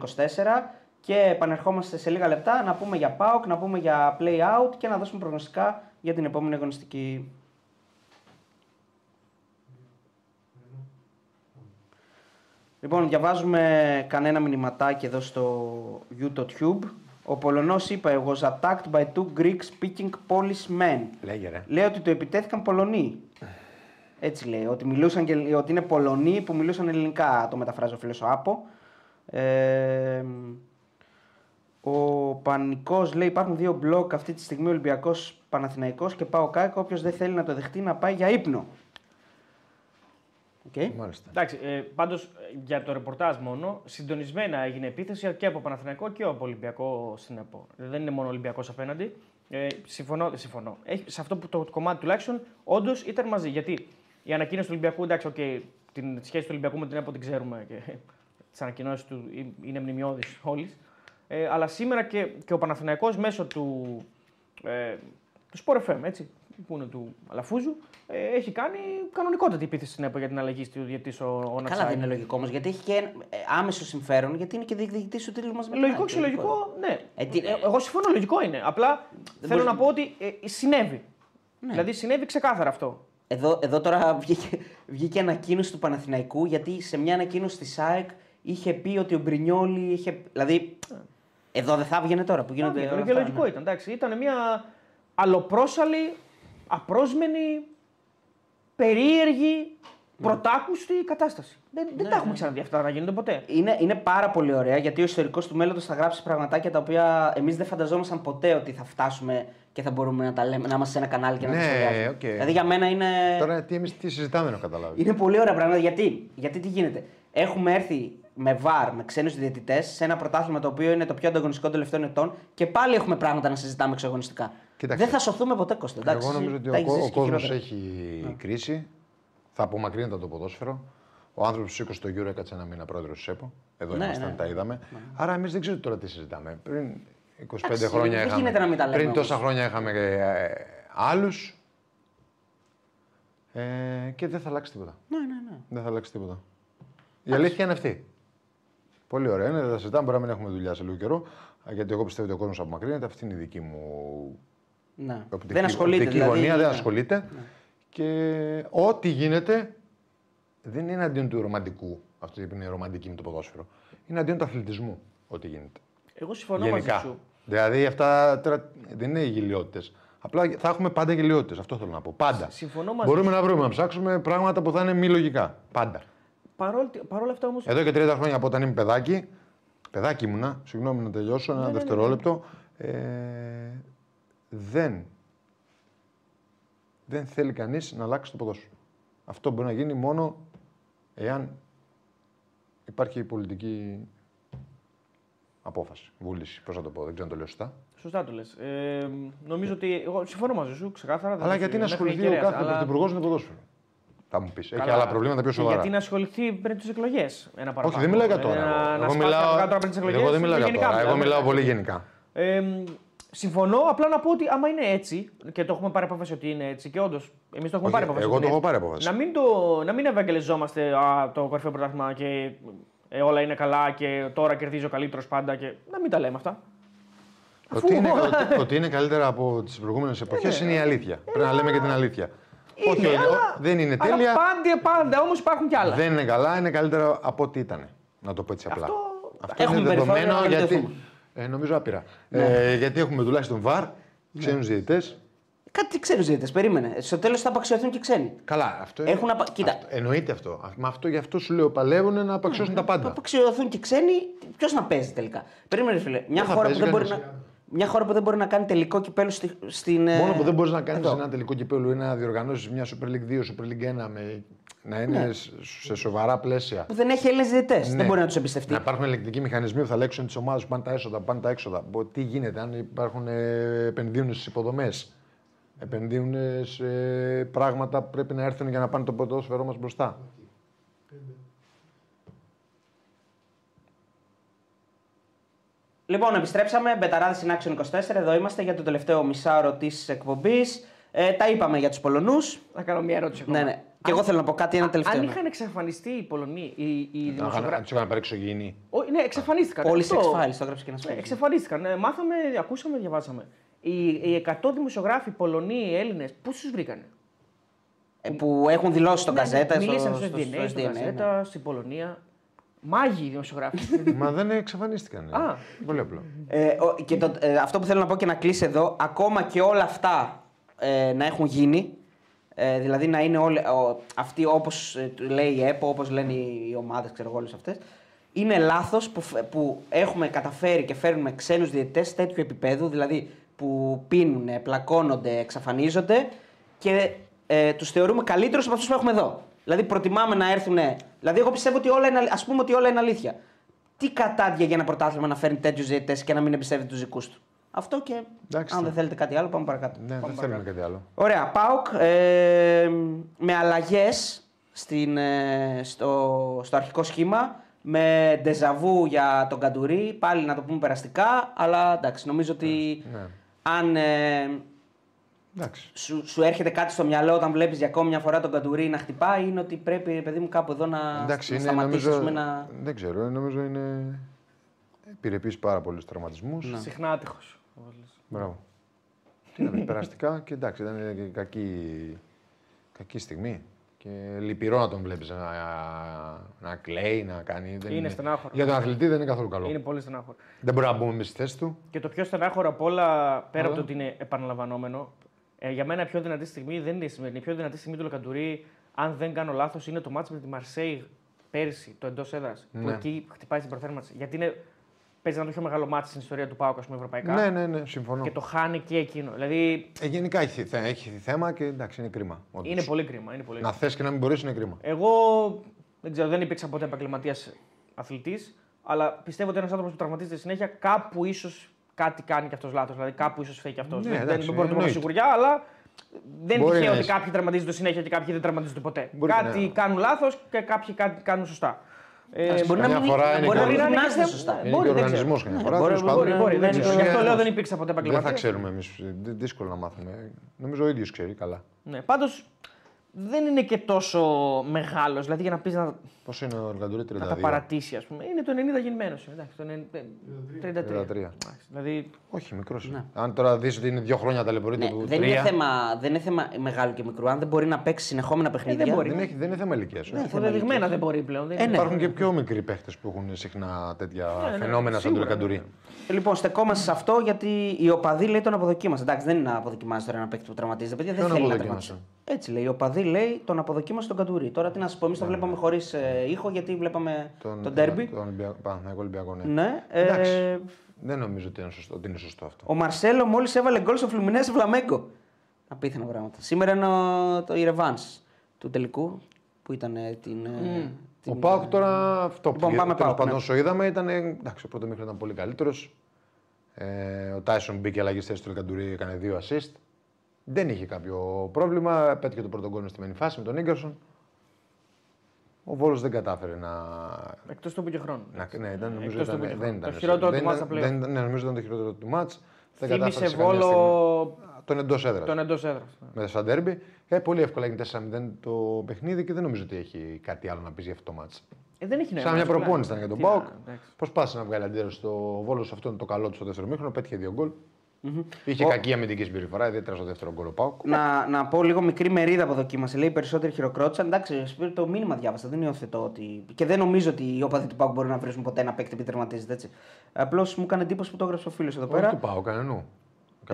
και επανερχόμαστε σε λίγα λεπτά να πούμε για PAOK, να πούμε για play out και να δώσουμε προγνωστικά για την επόμενη αγωνιστική. Λοιπόν, διαβάζουμε κανένα μηνυματάκι εδώ στο YouTube. Ο Πολωνός είπε «I was attacked by two Greek speaking Polish men». Λέγε ρε. Λέει ότι το επιτέθηκαν Πολωνοί. Έτσι λέει, ότι, μιλούσαν και, ότι είναι Πολωνοί που μιλούσαν ελληνικά, το μεταφράζει ο φίλος ο Άπο. Ε, ο Πανικός λέει υπάρχουν δύο μπλοκ αυτή τη στιγμή Ολυμπιακός Παναθηναϊκός και ΠΑΟΚ ΑΕΚ. Όποιος δεν θέλει να το δεχτεί να πάει για ύπνο. Οκ. Μάλιστα. Εντάξει, ε, πάντως για το ρεπορτάζ μόνο, συντονισμένα έγινε επίθεση και από Παναθηναϊκό και από Ολυμπιακό στην ΕΠΟ. Δεν είναι μόνο Ολυμπιακός απέναντι. Ε, συμφωνώ, συμφωνώ. Έχει, σε αυτό που το, κομμάτι τουλάχιστον όντως ήταν μαζί. Γιατί η ανακοίνωση του Ολυμπιακού, εντάξει, okay, την σχέση του Ολυμπιακού με την ΕΠΟ την ξέρουμε και τις ανακοινώσεις του ε- είναι μνημειώδεις όλη. Ε, αλλά σήμερα και, και ο Παναθηναϊκός μέσω του, ε, του Sport FM, έτσι, που είναι του Αλαφούζου, ε, έχει κάνει κανονικότατη επίθεση στην ΕΠΟ για την αλλαγή του διαιτητή ο, ο Καλά, Νατσάκη. δεν είναι λογικό όμως γιατί έχει και ένα, ε, άμεσο συμφέρον γιατί είναι και διεκδικητής του τίτλου μας Λογικό, ξελογικό, ναι. Ε, τι- Ε, εγώ συμφωνώ, λογικό είναι. Απλά θέλω μπορεί- να πω ότι ε, συνέβη. Ναι. Δηλαδή συνέβη ξεκάθαρα αυτό. Εδώ, εδώ τώρα βγήκε, βγήκε ανακοίνωση του Παναθηναϊκού γιατί σε μια ανακοίνωση της ΣΑΕΚ είχε πει ότι ο Μπρινιόλη είχε. Δηλαδή. Εδώ δεν θα έβγαινε τώρα που γίνονται. Άβγαινε, όλα και αυτά, λογικό ναι. ήταν. Εντάξει. Ήταν μια αλλοπρόσαλη, απρόσμενη, περίεργη, πρωτάκουστη κατάσταση. Δεν, Ναι, δεν τα έχουμε ξαναδεί αυτά να γίνονται ποτέ. Είναι, είναι πάρα πολύ ωραία γιατί ο ιστορικός του μέλλοντος θα γράψει πραγματάκια τα οποία εμείς δεν φανταζόμασταν ποτέ ότι θα φτάσουμε και θα μπορούμε να τα λέμε, να είμαστε σε ένα κανάλι και να Ναι, τα σχολιάζουμε. οκ. Δηλαδή για μένα είναι. Τώρα τι, εμείς τι συζητάμε να καταλάβεις. Είναι πολύ ωραία πράγματα. Γιατί, γιατί τι γίνεται; Έχουμε έρθει με VAR, με ξένους διαιτητές, σε ένα πρωτάθλημα το οποίο είναι το πιο ανταγωνιστικό των τελευταίων ετών και πάλι έχουμε πράγματα να συζητάμε εξαγωνιστικά. Κοίταξε. Δεν θα σωθούμε ποτέ Κώστα. εντάξει, Εγώ νομίζω ότι τα ο, έχεις κο- ζήσει ο και κόσμος χειρότερα. έχει κρίση. Θα απομακρύνεται από το ποδόσφαιρο. Ο άνθρωπος που σήκωσε το γύρο έκατσε ένα μήνα πρόεδρος της ΕΠΟ. Εδώ Ναι, ήμασταν, ναι. τα είδαμε. Άρα εμείς δεν ξέρω τώρα τι συζητάμε. Πριν 25 Εντάξει, χρόνια δεν είχαμε. γίνεται να μην τα λέμε πριν όμως. τόσα χρόνια είχαμε ε, άλλους. Ε, και δεν θα αλλάξει τίποτα. Ναι, ναι, ναι. Δεν θα αλλάξει τίποτα. Η αλήθεια είναι αυτή. Πολύ ωραία είναι, δεν τα συζητάμε. Μπορεί να μην έχουμε δουλειά σε λίγο καιρό. Γιατί εγώ πιστεύω ότι ο κόσμος απομακρύνεται. Αυτή είναι η δική μου ναι. οπτική, Δεν ασχολείται. οπτική δηλαδή, γωνία, δεν ναι. Ασχολείται. Και ό,τι γίνεται δεν είναι αντίον του ρομαντικού. Αυτό που είναι ρομαντική με το ποδόσφαιρο. Είναι αντίον του αθλητισμού ό,τι γίνεται. Εγώ συμφωνώ Γενικά. μαζί σου. Δηλαδή αυτά τώρα δεν είναι γελιότητες. Απλά θα έχουμε πάντα γελιότητες. Αυτό θέλω να πω. Πάντα. Συμφωνώ μαζί Μπορούμε να βρούμε, να ψάξουμε πράγματα που θα είναι μη λογικά. Πάντα. Παρόλ, παρόλα αυτά όμω. Εδώ και 30 χρόνια από όταν είμαι παιδάκι, παιδάκι ήμουνα, συγγνώμη να τελειώσω, Ναι, ένα δευτερόλεπτο, ε, δεν, δεν θέλει κανείς να αλλάξει το ποδόσφαιρο. Αυτό μπορεί να γίνει μόνο εάν υπάρχει η πολιτική απόφαση, βούληση, πώς να το πω, δεν ξέρω αν το λέω σωστά. Σωστά το λες. Ε, νομίζω ότι. Εγώ συμφωνώ μαζί σου, ξεκάθαρα. δεν Αλλά έχει- γιατί να μέχρι ασχοληθεί ο κεραίας, κάθε αλλά- πρωθυπουργός με το ποδόσφαιρο; Θα μου πεις, έχει Καλά. άλλα προβλήματα πιο Και σοβαρά. Γιατί να ασχοληθεί πριν τις εκλογές. Ένα παραπάνω. Όχι, δεν μιλάω για τώρα. Ε, εγώ. να- να εγώ, σπάσει μιλάω, από κάτω τώρα πριν τις εκλογές, εγώ δεν μιλάω για γενικά τώρα. Εγώ μιλάμε. μιλάω πολύ γενικά. Ε, συμφωνώ, απλά να πω ότι άμα είναι έτσι και το έχουμε πάρει απόφαση ότι είναι έτσι και όντως εμείς το έχουμε Όχι, πάρει απόφαση. εγώ ότι το είναι έχω πάρει έτσι, απόφαση. Να μην, το, να μην ευαγγελιζόμαστε α, το κορυφαίο πρωτάθλημα και ε, όλα είναι καλά και τώρα κερδίζει ο καλύτερος πάντα και να μην τα λέμε αυτά. Αφού- Ότι είναι, ότι, ότι είναι καλύτερα από τις προηγούμενες εποχές είναι η αλήθεια. Πρέπει να λέμε και την αλήθεια. Όχι, Είναι, όχι, αλλά- δεν είναι Αλλά τέλεια. πάντα, πάντα όμως υπάρχουν κι άλλα. Δεν είναι καλά, είναι καλύτερα από ό,τι ήταν. Να το πω έτσι απλά. Αυτό- έχουμε είναι περιθώριο δεδομένο να γιατί. Βελτιωθούμε. Ε, νομίζω άπειρα. Ε, γιατί έχουμε τουλάχιστον βαρ, ξένους διαιτητές. Κάτι ξένου διαιτητές, περίμενε. Στο τέλος θα απαξιωθούν και ξένοι. Καλά, αυτό Έχουν απα- κοίτα. αυτό- εννοείται αυτό. Α- Με αυτό γι' αυτό σου λέω παλεύουν να απαξιώσουν τα Θα πάντα. απαξιωθούν και ξένοι, ποιος να παίζει τελικά. Περίμενε, φίλε. Μια θα χώρα, που παίζει δεν μπορεί κανείς. να, μια χώρα που δεν μπορεί να κάνει τελικό κυπέλο στη, στην. ε, Μόνο που δεν μπορείς να κάνεις εδώ. ένα τελικό κυπέλο ή να διοργανώσεις μια Super League 2, Super League 1 με, να είναι σ- σε σοβαρά πλαίσια. Που δεν έχει Έλληνες διαιτητές. Δεν Ναι. μπορεί να τους εμπιστευτεί. Να υπάρχουν ελεκτικοί μηχανισμοί που θα λέξουν τις ομάδες που πάνε τα έσοδα, που πάνε τα έξοδα. Μπο- Τι γίνεται, αν υπάρχουν, ε, επενδύουν στις υποδομές; Επενδύουν σε πράγματα που πρέπει να έρθουν για να πάνε το ποδόσφαιρό μας μπροστά; Λοιπόν, επιστρέψαμε. Μπεταράδες στην Action 24. Εδώ είμαστε για το τελευταίο μισάωρο της εκπομπής. Ε, τα είπαμε για τους Πολωνούς. Θα κάνω μια ερώτηση ακόμα. Ναι, ναι. Και εγώ θέλω να πω κάτι ένα τελευταίο. Αν ναι. είχαν εξαφανιστεί οι Πολωνοί, οι, οι Αν δημοσιογράφοι. τους έκανα πάρει εξωγήινη. Όχι, ναι, εξαφανίστηκαν. Όλοι Αυτό- σε εξφάλιση, το έγραψε και ένας Ναι, φίλος. εξαφανίστηκαν. Ε, μάθαμε, ακούσαμε, διαβάσαμε. Οι, οι 100 δημοσιογράφοι Πολωνοί, Έλληνες, πού τους βρήκανε; Ε, που έχουν δηλώσει στον Καζέτα. στο- Μιλήσαν στο στο- SDNA, στο στην SDNA, ναι. Καζέτα, στην Πολωνία. Μάγοι δημοσιογράφοι. Μα δεν εξαφανίστηκαν. ε. Α. Πολύ απλό. Ε, ο- και το, ε, αυτό που θέλω να πω και να κλείσει εδώ, ακόμα και όλα αυτά ε, να έχουν γίνει, ε, δηλαδή να είναι όλοι, ο, αυτοί όπως ε, λέει η ΕΠΟ, όπως λένε οι, οι ομάδες, ξέρω εγώ όλες αυτές, είναι λάθος που, φε- που έχουμε καταφέρει και φέρνουμε ξένους διαιτητές τέτοιου επίπεδου, δηλαδή που πίνουν, πλακώνονται, εξαφανίζονται και ε, τους θεωρούμε καλύτερους από αυτούς που έχουμε εδώ. Δηλαδή προτιμάμε να έρθουν. Δηλαδή, εγώ πιστεύω ότι όλα είναι, αλ- ας πούμε ότι όλα είναι αλήθεια. Τι κατάδια για ένα πρωτάθλημα να φέρνει τέτοιους διαιτητές και να μην εμπιστεύεται τους δικούς του; Αυτό και Εντάξει, αν θα- δεν θέλετε κάτι άλλο, πάμε παρακάτω. Ναι, δεν θέλουμε κάτι άλλο. Ωραία, ΠΑΟΚ ε, με αλλαγές στο, στο αρχικό σχήμα. Με ντεζαβού για τον Καντουρί, πάλι να το πούμε περαστικά, αλλά εντάξει, νομίζω ότι Ναι. αν, ε, Εντάξει. Σου, σου έρχεται κάτι στο μυαλό όταν βλέπεις για ακόμη μια φορά τον Καντουρί να χτυπάει, είναι ότι πρέπει, παιδί μου, κάπου εδώ να, Εντάξει, να είναι, σταματήσεις νομίζω, με να. δεν ξέρω, νομίζω είναι. Πήρε επίση πάρα πολλούς τραυματισμούς. Ναι. Συχνά άτυχος. Μπράβο. Τι να πεις, περαστικά και εντάξει, ήταν και κακή, κακή στιγμή. Και λυπηρό να τον βλέπεις να, να κλαίει, να κάνει. Δεν Είναι στενάχωρο. Για τον αθλητή δεν είναι καθόλου καλό. Είναι πολύ στενάχωρο. Δεν μπορούμε να μπούμε εμείς στη θέση του. Και το πιο στενάχωρο απ' όλα, πέρα από Ε. το ότι είναι επαναλαμβανόμενο, ε, για μένα η πιο δυνατή στιγμή δεν είναι η σημερινή. Η πιο δυνατή στιγμή του Λοκαντουρί, αν δεν κάνω λάθος, είναι το μάτσο με τη Μαρσέη πέρυσι, το εντός έδρας. Που Ναι. εκεί χτυπάει την προθέρμανση. Γιατί είναι, παίζει ένα από τα πιο μεγάλο μάτσο στην ιστορία του Πάουκα, πούμε, ευρωπαϊκά. Ναι, ναι, ναι, συμφωνώ. Και το χάνει και εκείνο. Δηλαδή Ε, γενικά έχει, θε- έχει θέμα και εντάξει, είναι κρίμα. όντως. είναι πολύ κρίμα. Είναι πολύ Να θες και να μην μπορείς, είναι κρίμα. Εγώ δεν ξέρω, δεν υπήρξα ποτέ επαγγελματίας αθλητής, αλλά πιστεύω ότι ένας άνθρωπος που τραυματίζεται συνέχεια κάπου ίσως κάτι κάνει και αυτός λάθος. Δηλαδή κάπου ίσως φταίει και αυτός. Ναι, δεν, εντάξει, δεν μπορώ να το πω με εννοείται. σιγουριά, αλλά δεν είναι Μπορεί τυχαίο να ότι είσαι. κάποιοι τραυματίζονται συνέχεια και κάποιοι δεν τραυματίζονται ποτέ. Μπορεί κάτι να- κάνουν λάθος και κάποιοι κάτι κάνουν σωστά. Ε, Εντάξει, μπορεί να καμιά μην φορά είναι μπορεί να και μην ο- γυμνάζεται είναι- σωστά. Ναι, Είναι μπορεί, και ο δεν ξέρω. οργανισμός καμιά Ναι, φορά. μπορεί- τέλος πάντων. Μπορεί, μπορεί, δεν ξέρω. Γι' αυτό λέω δεν υπήρξα ποτέ Δεν θα επαγγελματία. ξέρουμε εμείς. Δύσκολο να μάθουμε. Νομίζω ο ίδιος ξέρει καλά. Ναι, Πάντως δεν είναι και τόσο μεγάλος. Δηλαδή για να πεις να, Πόσο είναι ο Εργαντούρη 32. να τα παρατήσει, ας πούμε. Είναι το 90 γεννημένος. Εντάξει, το 90 33. 33. Εντάξει, Δηλαδή Όχι, μικρός. Ναι. Αν τώρα δεις ότι είναι δύο χρόνια ταλαιπωρείται Ναι, του δεν, είναι τρία, θέμα, δεν είναι θέμα μεγάλου και μικρού. Αν δεν μπορεί να παίξει συνεχόμενα παιχνίδια. δεν μπορεί. δεν, έχει, δεν είναι θέμα ηλικίας. Ναι, θέμα Αποδεδειγμένα ηλικίας. δεν μπορεί πλέον. Δεν Ε, είναι. ναι. Υπάρχουν και πιο μικροί παίχτες που έχουν συχνά τέτοια ναι, φαινόμενα σαν τον σίγουρα, Εργαντουρί. Λοιπόν, στεκόμαστε σε αυτό γιατί οι οπαδοί λέει τον αποδοκίμασαν. Εντάξει, δεν είναι να αποδοκιμάζει τώρα ένα παίκτη που τραυματίζεται. Παιδιά, δεν Ποιον θέλει να αποδοκίμασε; τραυματίσει. Έτσι λέει. Οι οπαδοί λέει τον αποδοκίμασε τον Καντουρί. Τώρα τι να σα πω, εμείς το βλέπαμε χωρίς ήχο γιατί βλέπαμε τον ντέρμπι. Τον Ολυμπιακό, Παναθηναϊκό Ολυμπιακό, ναι. Ναι, Εντάξει. ε, Δεν νομίζω ότι είναι σωστό, ότι είναι σωστό αυτό. ο Μαρσέλο μόλις έβαλε γκολ στο Φλουμινέ Βλαμέγκο. Απίθανα πράγματα. Σήμερα είναι ο- το η revenge του τελικού που ήταν ε, την. ε, την- Ο Πάουκ τώρα αυτό Λοιπόν, που πάμε τέλος ΠΑΟΚ, πάντων ναι. όσο είδαμε ήταν. Εντάξει, ο πρώτο μήχρονο ήταν πολύ καλύτερος. Ε, ο Τάισον μπήκε αλλαγή στη θέση του Ελκαντουρί, έκανε δύο assist. Δεν είχε κάποιο πρόβλημα. Πέτυχε το πρώτο γκολ στη μενή φάση με τον Ίγκερσον. Ο Βόλος δεν κατάφερε να. Εκτός του που και χρόνο. να ναι, ήταν, νομίζω Εκτός του ήταν, που δεν το ήταν. χειρότερο δεν του μάτς ήταν- στα play-off. δεν ήταν- Ναι, νομίζω ήταν το χειρότερο του μάτς. Δεν κατάφερε Θύμησε σε καμία στιγμή. Βόλο Τον εντός έδρας. τον εντός έδρας. Με σαν ντέρμπι. Ε, πολύ εύκολα έγινε 4-0 το παιχνίδι και δεν νομίζω ότι έχει κάτι άλλο να πει για αυτό το μάτς. Ε, δεν έχει νόημα. Σαν μια απλά. προπόνηση ήταν για τον Τι Πάουκ. να, εντάξει. Προσπάθησε να βγάλει αντίδραση στο Βόλος. Αυτό είναι το καλό του στο δεύτερο μήχρονο. Πέτυχε δύο γκολ. Είχε κακή αμυντική συμπεριφορά, ιδιαίτερα στο δεύτερο γκολ ο Πάουκ. Να, να πω λίγο μικρή μερίδα αποδοκίμασε. Λέει περισσότεροι χειροκρότησαν. Εντάξει, Σπύρο, το μήνυμα διάβασα. Δεν υιοθετώ ότι. Και δεν νομίζω ότι οι όπαδοι του Πάουκ μπορούν να βρουν ποτέ ένα παίκτη που τερματίζεται έτσι. Απλώς μου έκανε εντύπωση που το έγραψε ο φίλος εδώ Όχι πέρα. του Πάουκ, κανενού.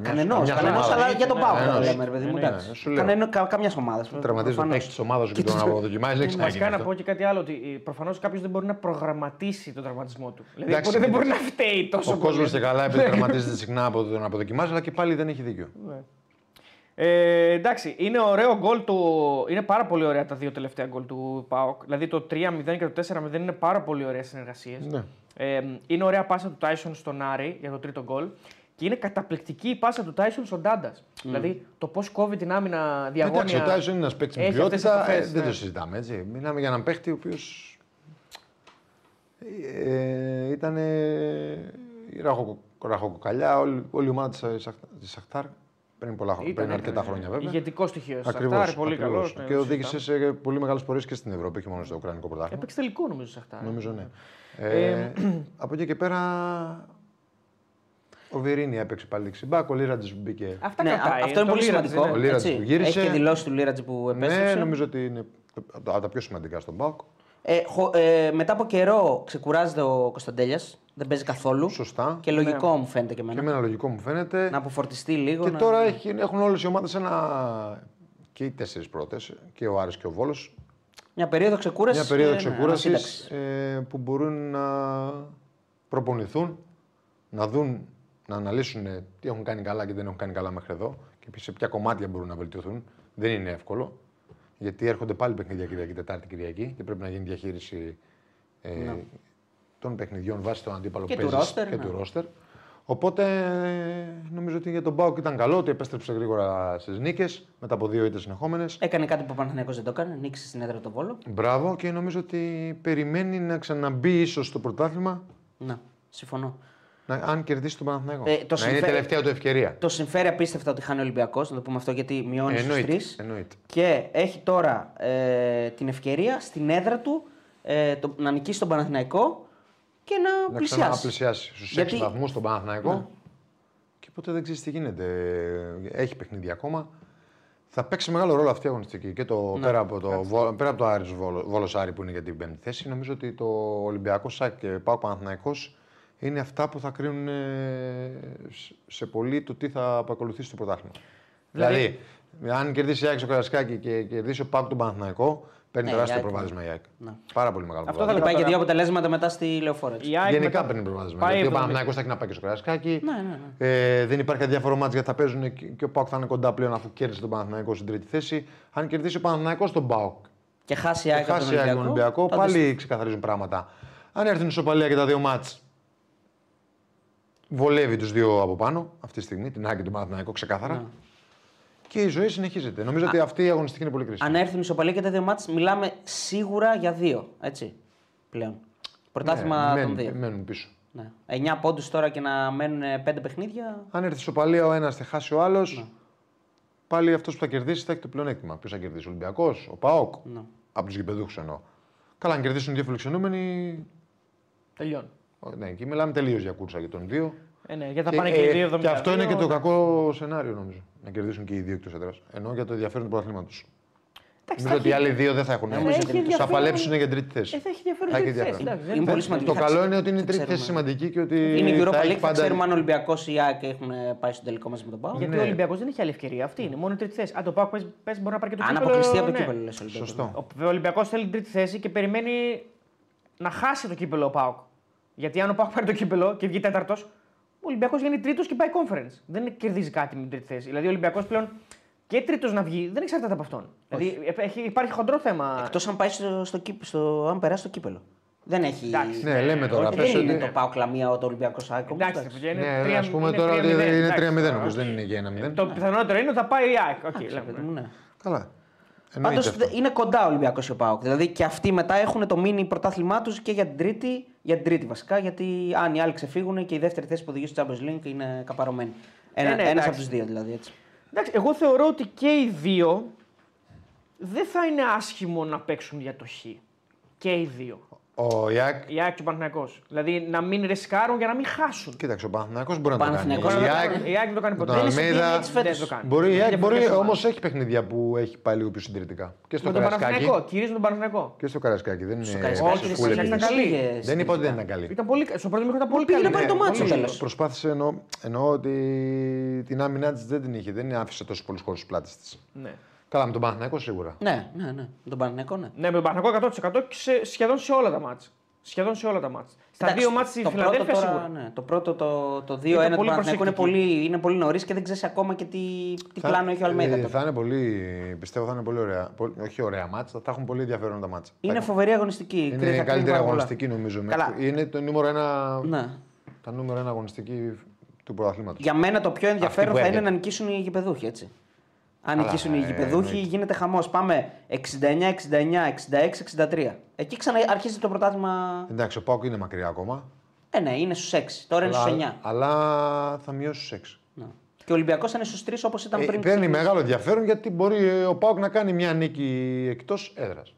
Κανενός, κανενός, αλλά για τον Πάουκ το Κανενός. λέμε, ρε παιδί μου. Ναι, εντάξει. σου λέω. Κανενό- κα- Καμιάς ομάδας. Τραυματίζει τον παίκτη της ομάδας σου και τον αποδοκιμάζει. Δεν Βασικά ξαναγίνει να αυτό. πω και κάτι άλλο. Ότι προφανώς κάποιος δεν μπορεί να προγραμματίσει τον τραυματισμό του. Δηλαδή Εντάξει, δεν μπορεί να φταίει τόσο Ο κόσμος πολύ. και καλά επειδή τραυματίζεται συχνά από τον αποδοκιμάζει, αλλά και πάλι δεν έχει δίκιο. Ε, εντάξει, είναι ωραίο γκολ του. Είναι πάρα πολύ ωραία τα δύο τελευταία γκολ του ΠΑΟΚ. Δηλαδή το 3-0 και το 4-0 είναι πάρα πολύ ωραίες συνεργασίες. Ναι. Ε, είναι ωραία πάσα του Τάισον στον Άρη για το τρίτο γκολ. Και είναι καταπληκτική η πάσα του Τάισον στον Ντάντα. Δηλαδή το πώς κόβει την άμυνα διαγώνια. Εντάξει, ο Τάισον είναι ένας παίκτης με Έχει αυτές ποιότητα. τις επαφές, ε, δεν ναι. το συζητάμε έτσι. Μιλάμε για έναν παίκτη ο οποίος. Ε, ήταν η ραχοκο- ραχοκοκαλιά, όλη, όλη η ομάδα της Σαχτάρ πριν, πολλά, χρόνια, πριν αρκετά χρόνια βέβαια. Ηγετικό στοιχείο. Ακριβώς, Σαχτάρ, πολύ Ναι, ακριβώς. καλός. και οδήγησε σε πολύ μεγάλες πορείες και στην Ευρώπη, όχι μόνο στο Ουκρανικό πρωτάθλημα. Έπαιξε τελικό νομίζω Σαχτάρ. Νομίζω ναι. Ε, από εκεί και πέρα. Ο Βιρίνη έπαιξε πάλι δεξιμπάκ, ο Λίρατζης μπήκε. Αυτά Ναι, κρατάει. αυτό είναι Το πολύ Λίρατζ σημαντικό. είναι. Ο Λίρατζ έτσι. που γύρισε. Έχει και δηλώσει του Λίρατζ που επέστρεψε. Ναι, νομίζω ότι είναι από τα πιο σημαντικά στον Πάοκ. Ε, χω- ε, μετά από καιρό ξεκουράζεται ο Κωνσταντέλιας. Δεν παίζει καθόλου. Σωστά. Και λογικό Ναι. μου φαίνεται και Και εμένα. εμένα λογικό μου φαίνεται. Να αποφορτιστεί λίγο. Και να... τώρα έχει, έχουν όλες οι ομάδες ένα. και οι τέσσερις πρώτες, και ο Άρης και ο Βόλος. Μια περίοδο ξεκούρασης. Μια περίοδο ναι, ξεκούρασης ανασύνταξης. ε, που μπορούν να προπονηθούν, να δουν, να αναλύσουν ε, τι έχουν κάνει καλά και δεν έχουν κάνει καλά μέχρι εδώ και σε ποια κομμάτια μπορούν να βελτιωθούν. Δεν είναι εύκολο. Γιατί έρχονται πάλι παιχνίδια Κυριακή, Τετάρτη Κυριακή και πρέπει να γίνει διαχείριση ε, των παιχνιδιών βάσει τον αντίπαλο Και που του παίζεις ρόστερ, και ναι. του ρόστερ. Οπότε ε, νομίζω ότι για τον Μπάουκ ήταν καλό ότι επέστρεψε γρήγορα στις νίκες μετά από δύο ήττες συνεχόμενες. Έκανε κάτι που ο Παναθηναϊκός δεν το έκανε. Νίξει στην έδρα του Βόλο. Μπράβο και νομίζω ότι περιμένει να ξαναμπεί ίσως στο πρωτάθλημα. Ναι, συμφωνώ. Να, αν κερδίσει τον Παναθηναϊκό. Ε, το να συμφέρει- είναι η τελευταία του ευκαιρία. Το συμφέρει απίστευτα ότι χάνει ο Ολυμπιακός, να το πούμε αυτό γιατί μειώνει στους Εννοείται. τρεις. εννοείται. Και έχει τώρα ε, την ευκαιρία στην έδρα του ε, το, να νικήσει τον Παναθηναϊκό και να, Να πλησιάσει. ξαναπλησιάσει στους Γιατί- 6 βαθμούς τον Παναθηναϊκό. Ναι. Και ποτέ δεν ξέρεις τι γίνεται. Έχει παιχνίδι ακόμα. Θα παίξει μεγάλο ρόλο αυτή η αγωνιστική. Και το, Ναι. πέρα, από το, Βο- πέρα από το Άρης Βόλο- Βόλος Άρη που είναι για την πέμπτη θέση, νομίζω ότι το Ολυμπιακό ΣΑΚ και Πάο Παναθηναϊκός είναι αυτά που θα κρίνουν ε, σε- σε πολύ το τι θα απακολουθήσει το πρωτάθλημα. Δηλαδή- Δηλαδή, αν κερδίσει η ΑΕΚ στο Καρασκάκι και κερδίσει ο Πάο τον Παναθηναϊκό, παίρνει Ναι, η τεράστιο ΑΕΚ, προβάδισμα η ΑΕΚ. Ναι. Πάρα πολύ μεγάλο Αυτό Και θα προβάδισμα. πάει και τώρα- δύο αποτελέσματα μετά στη λεωφόρα. έτσι. Η ΑΕΚ Γενικά μετά- παίρνει προβάδισμα. Πάει Γιατί ο 70. Παναθηναϊκός θα έχει να πάει και στο Καρασκάκι. Ναι, ναι, ναι. Ε, δεν υπάρχει αδιάφορο μάτς γιατί θα παίζουν και- και ο Πάοκ θα είναι κοντά πλέον αφού κέρδισε τον Παναθηναϊκό στην τρίτη θέση. Αν κερδίσει ο Παναθηναϊκός τον Πάοκ Και χάσει η και ΑΕΚ από τον χάσει η ΑΕΚ τον Ολυμπιακό, θα πάλι ξεκαθαρίζουν πράγματα. Αν έρθουν ισοπαλία και τα δύο μάτς, βολεύει τους δύο από πάνω αυτή τη στιγμή, την ΑΕΚ και τον Παναθηναϊκό ξεκάθαρα. Ναι. Και η ζωή συνεχίζεται. Νομίζω ότι αυτή η αγωνιστική είναι πολύ κρίσιμη. Αν έρθουν ισοπαλία και τα δύο μάτς, μιλάμε σίγουρα για δύο. Έτσι. Πλέον. Πρωτάθλημα Ναι, των μένουν, δύο. μένουν πίσω. Ναι. 9 πόντους τώρα και να μένουν πέντε παιχνίδια. Αν έρθει ισοπαλία ο ένας, θα χάσει ο άλλος. Ναι. Πάλι αυτός που θα κερδίσει θα έχει το πλεονέκτημα. Ποιος θα κερδίσει, ο Ολυμπιακός, ο Πάοκ. Ναι. Από τους γηπεδούχους εννοώ. Καλά, αν κερδίσουν δύο φιλοξενούμενοι. Τελειώνει. Ο- Ναι, και μιλάμε τελείως για κούρσα για τον δύο. Ε, ναι, γιατί θα Και, πάνε και οι ε, δύο και αυτό είναι και το 72. κακό σενάριο νομίζω. Να κερδίσουν και οι δύο εκτός έδρας. Ενώ για το ενδιαφέρον του πρωταθλήματος. Εντάξει, Νομίζω θα ότι οι έχει- άλλοι δύο δεν θα έχουν. Νομίζω Θα ότι είναι- ενδιαφέρον. παλέψουν για την τρίτη θέση. Ε, θα έχει ενδιαφέρον Θα η έχει τρίτη θέση. ενδιαφέρον. εντάξει, δεν Είναι είναι- πολύ σημαντικό. Το θα καλό ξε- είναι ότι είναι η θα τρίτη θέση ξέρουμε. σημαντική και ότι. Είναι η θα Europa έχει League, θα πάντα- ξέρουμε αν ο Ολυμπιακός ή η ΑΕΚ έχουν πάει στο τελικό μαζί με τον Πάο. Γιατί Ναι. ο Ολυμπιακός δεν έχει άλλη ευκαιρία. Αυτή είναι. Μόνο η τρίτη θέση. Αν το πάω πες μπορεί να πάρει και το Αν κύπελο. αποκλειστεί από το ναι. κύπελο, λες, ο Ολυμπιακός. Σωστό. Ο, βέβαια, ο Ολυμπιακός θέλει την τρίτη θέση και περιμένει να χάσει το κύπελο ο Πάοκ. Γιατί αν ο Πάοκ πάρει το κύπελο και βγει τέταρτος, ο Ολυμπιακός βγαίνει τρίτος και πάει conference. Δεν κερδίζει κάτι με την τρίτη θέση. Δηλαδή ο Ολυμπιακός πλέον και τρίτος να βγει δεν εξαρτάται από αυτόν. Δηλαδή έχει, υπάρχει χοντρό θέμα. Εκτός αν, πάει στο, στο, κύπ- στο, αν περάσει το κύπελο. Δεν έχει. Εντάξει. Ναι, λέμε τώρα. Όχι, πες δεν είναι ότι- το Πάο Κλαμία το Ολυμπιακός ΑΕΚ. όμως, Εντάξει, εντάξει. παιδιά, είναι Ναι, τρία- ας πούμε είναι τώρα ότι 3-0, είναι εντάξει. 3-0 όμω, δεν είναι και 1-0. Το πιθανότερο είναι ότι θα πάει η ΑΕΚ. Οκ, λέμε. Παιδί μου, ναι. Καλά. Πάντως Εννοείται αυτό. είναι κοντά ο Ολυμπιακός και ο ΠΑΟΚ. Δηλαδή και αυτοί μετά έχουν το μίνι πρωτάθλημά τους και για την τρίτη, για την τρίτη βασικά. Γιατί αν οι άλλοι ξεφύγουν και η δεύτερη θέση που οδηγεί στο Champions League είναι καπαρωμένη. Ένα, Ε, ναι, ένας εντάξει. από τους δύο δηλαδή. Έτσι. Εντάξει, εγώ θεωρώ ότι και οι δύο δεν θα είναι άσχημο να παίξουν για το Χ. Και οι δύο. Η ΑΕΚ, Η ΑΕΚ και ο Παναθηναϊκός. Δηλαδή να μην ρισκάρουν για να μην χάσουν. κοίταξε, ο Παναθηναϊκός μπορεί να το κάνει. Παναθηναϊκός Η δεν το ΑΕΚ- κάνει. Η ΑΕΚ δεν το κάνει με ποτέ. τον Δεν είναι Αλμέιδα- συγκίνηση έτσι φέτος. Δεν το κάνει. Μπορεί, η ΑΕΚ Διαφορετικές μπορεί ομάδες. όμως έχει παιχνίδια που έχει πάει λίγο πιο συντηρητικά. Και στο Με τον Καρασκάκι. Παναθηναϊκό. Κυρίως τον Παναθηναϊκό. Και στο Καρασκάκι. Δεν είναι Καρασκάκι Όχι, δεν full είναι ήταν λίγες καλή. λίγες Δεν είπα ότι δεν συντηρητικά. ήταν καλή. Ήταν πολύ, στο πρώτο μήχρονο ήταν πολύ πήγε καλή. να πάρει το Ναι, μάτσο πολύ τέλος. σωστό. Προσπάθησε εννοώ, εννοώ ότι την άμυνά της δεν την είχε. Δεν άφησε τόσο πολλού χώρου πλάτη της. Ναι. Καλά, με τον Παναθηναϊκό σίγουρα. Ναι, ναι, ναι. Με τον Παναθηναϊκό, ναι. Ναι, με τον Παναθηναϊκό 100% και σε, σχεδόν σε όλα τα μάτς. Σχεδόν σε όλα τα μάτς. Στα Εντάξει, δύο μάτς στη το Φιλαδέλφια πρώτο τώρα, σίγουρα. Ναι, το πρώτο, το, το 2-1 Ήταν του πολύ Παναθηναϊκού είναι προσεκτική. πολύ, είναι πολύ νωρίς και δεν ξέρεις ακόμα και τι, τι πλάνο έχει ο Αλμέιδα. ε, τότε. θα είναι πολύ, πιστεύω θα είναι πολύ ωραία. Πολύ, όχι ωραία μάτσα, θα έχουν πολύ ενδιαφέρον τα μάτσα. Είναι Θα- φοβερή αγωνιστική. είναι θα η κρίνει καλύτερη πάρα πολλά. αγωνιστική νομίζω. Καλά. Είναι το νούμερο ένα, Ναι. τα νούμερο ένα αγωνιστική του πρωταθλήματος. Για μένα το πιο ενδιαφέρον που θα είναι έρχεται. να νικήσουν οι γηπεδούχοι, έτσι. Αν Καλά, νικήσουν οι ε, γηπεδούχοι, εννοείται. γίνεται χαμός. Πάμε 69, 69, 66, 63. Εκεί ξανά αρχίζει το πρωτάθλημα. Εντάξει, ο Πάουκ είναι μακριά ακόμα. Ε, ναι, είναι στους 6. Τώρα είναι στους 9. αλλά θα μειώσει στους 6. Ναι. Και ο Ολυμπιακός θα είναι στους 3 όπως ήταν Ε, πριν. παίρνει ξεκινήσει. μεγάλο ενδιαφέρον γιατί μπορεί ε, ο ΠΑΟΚ να κάνει μια νίκη εκτός έδρας.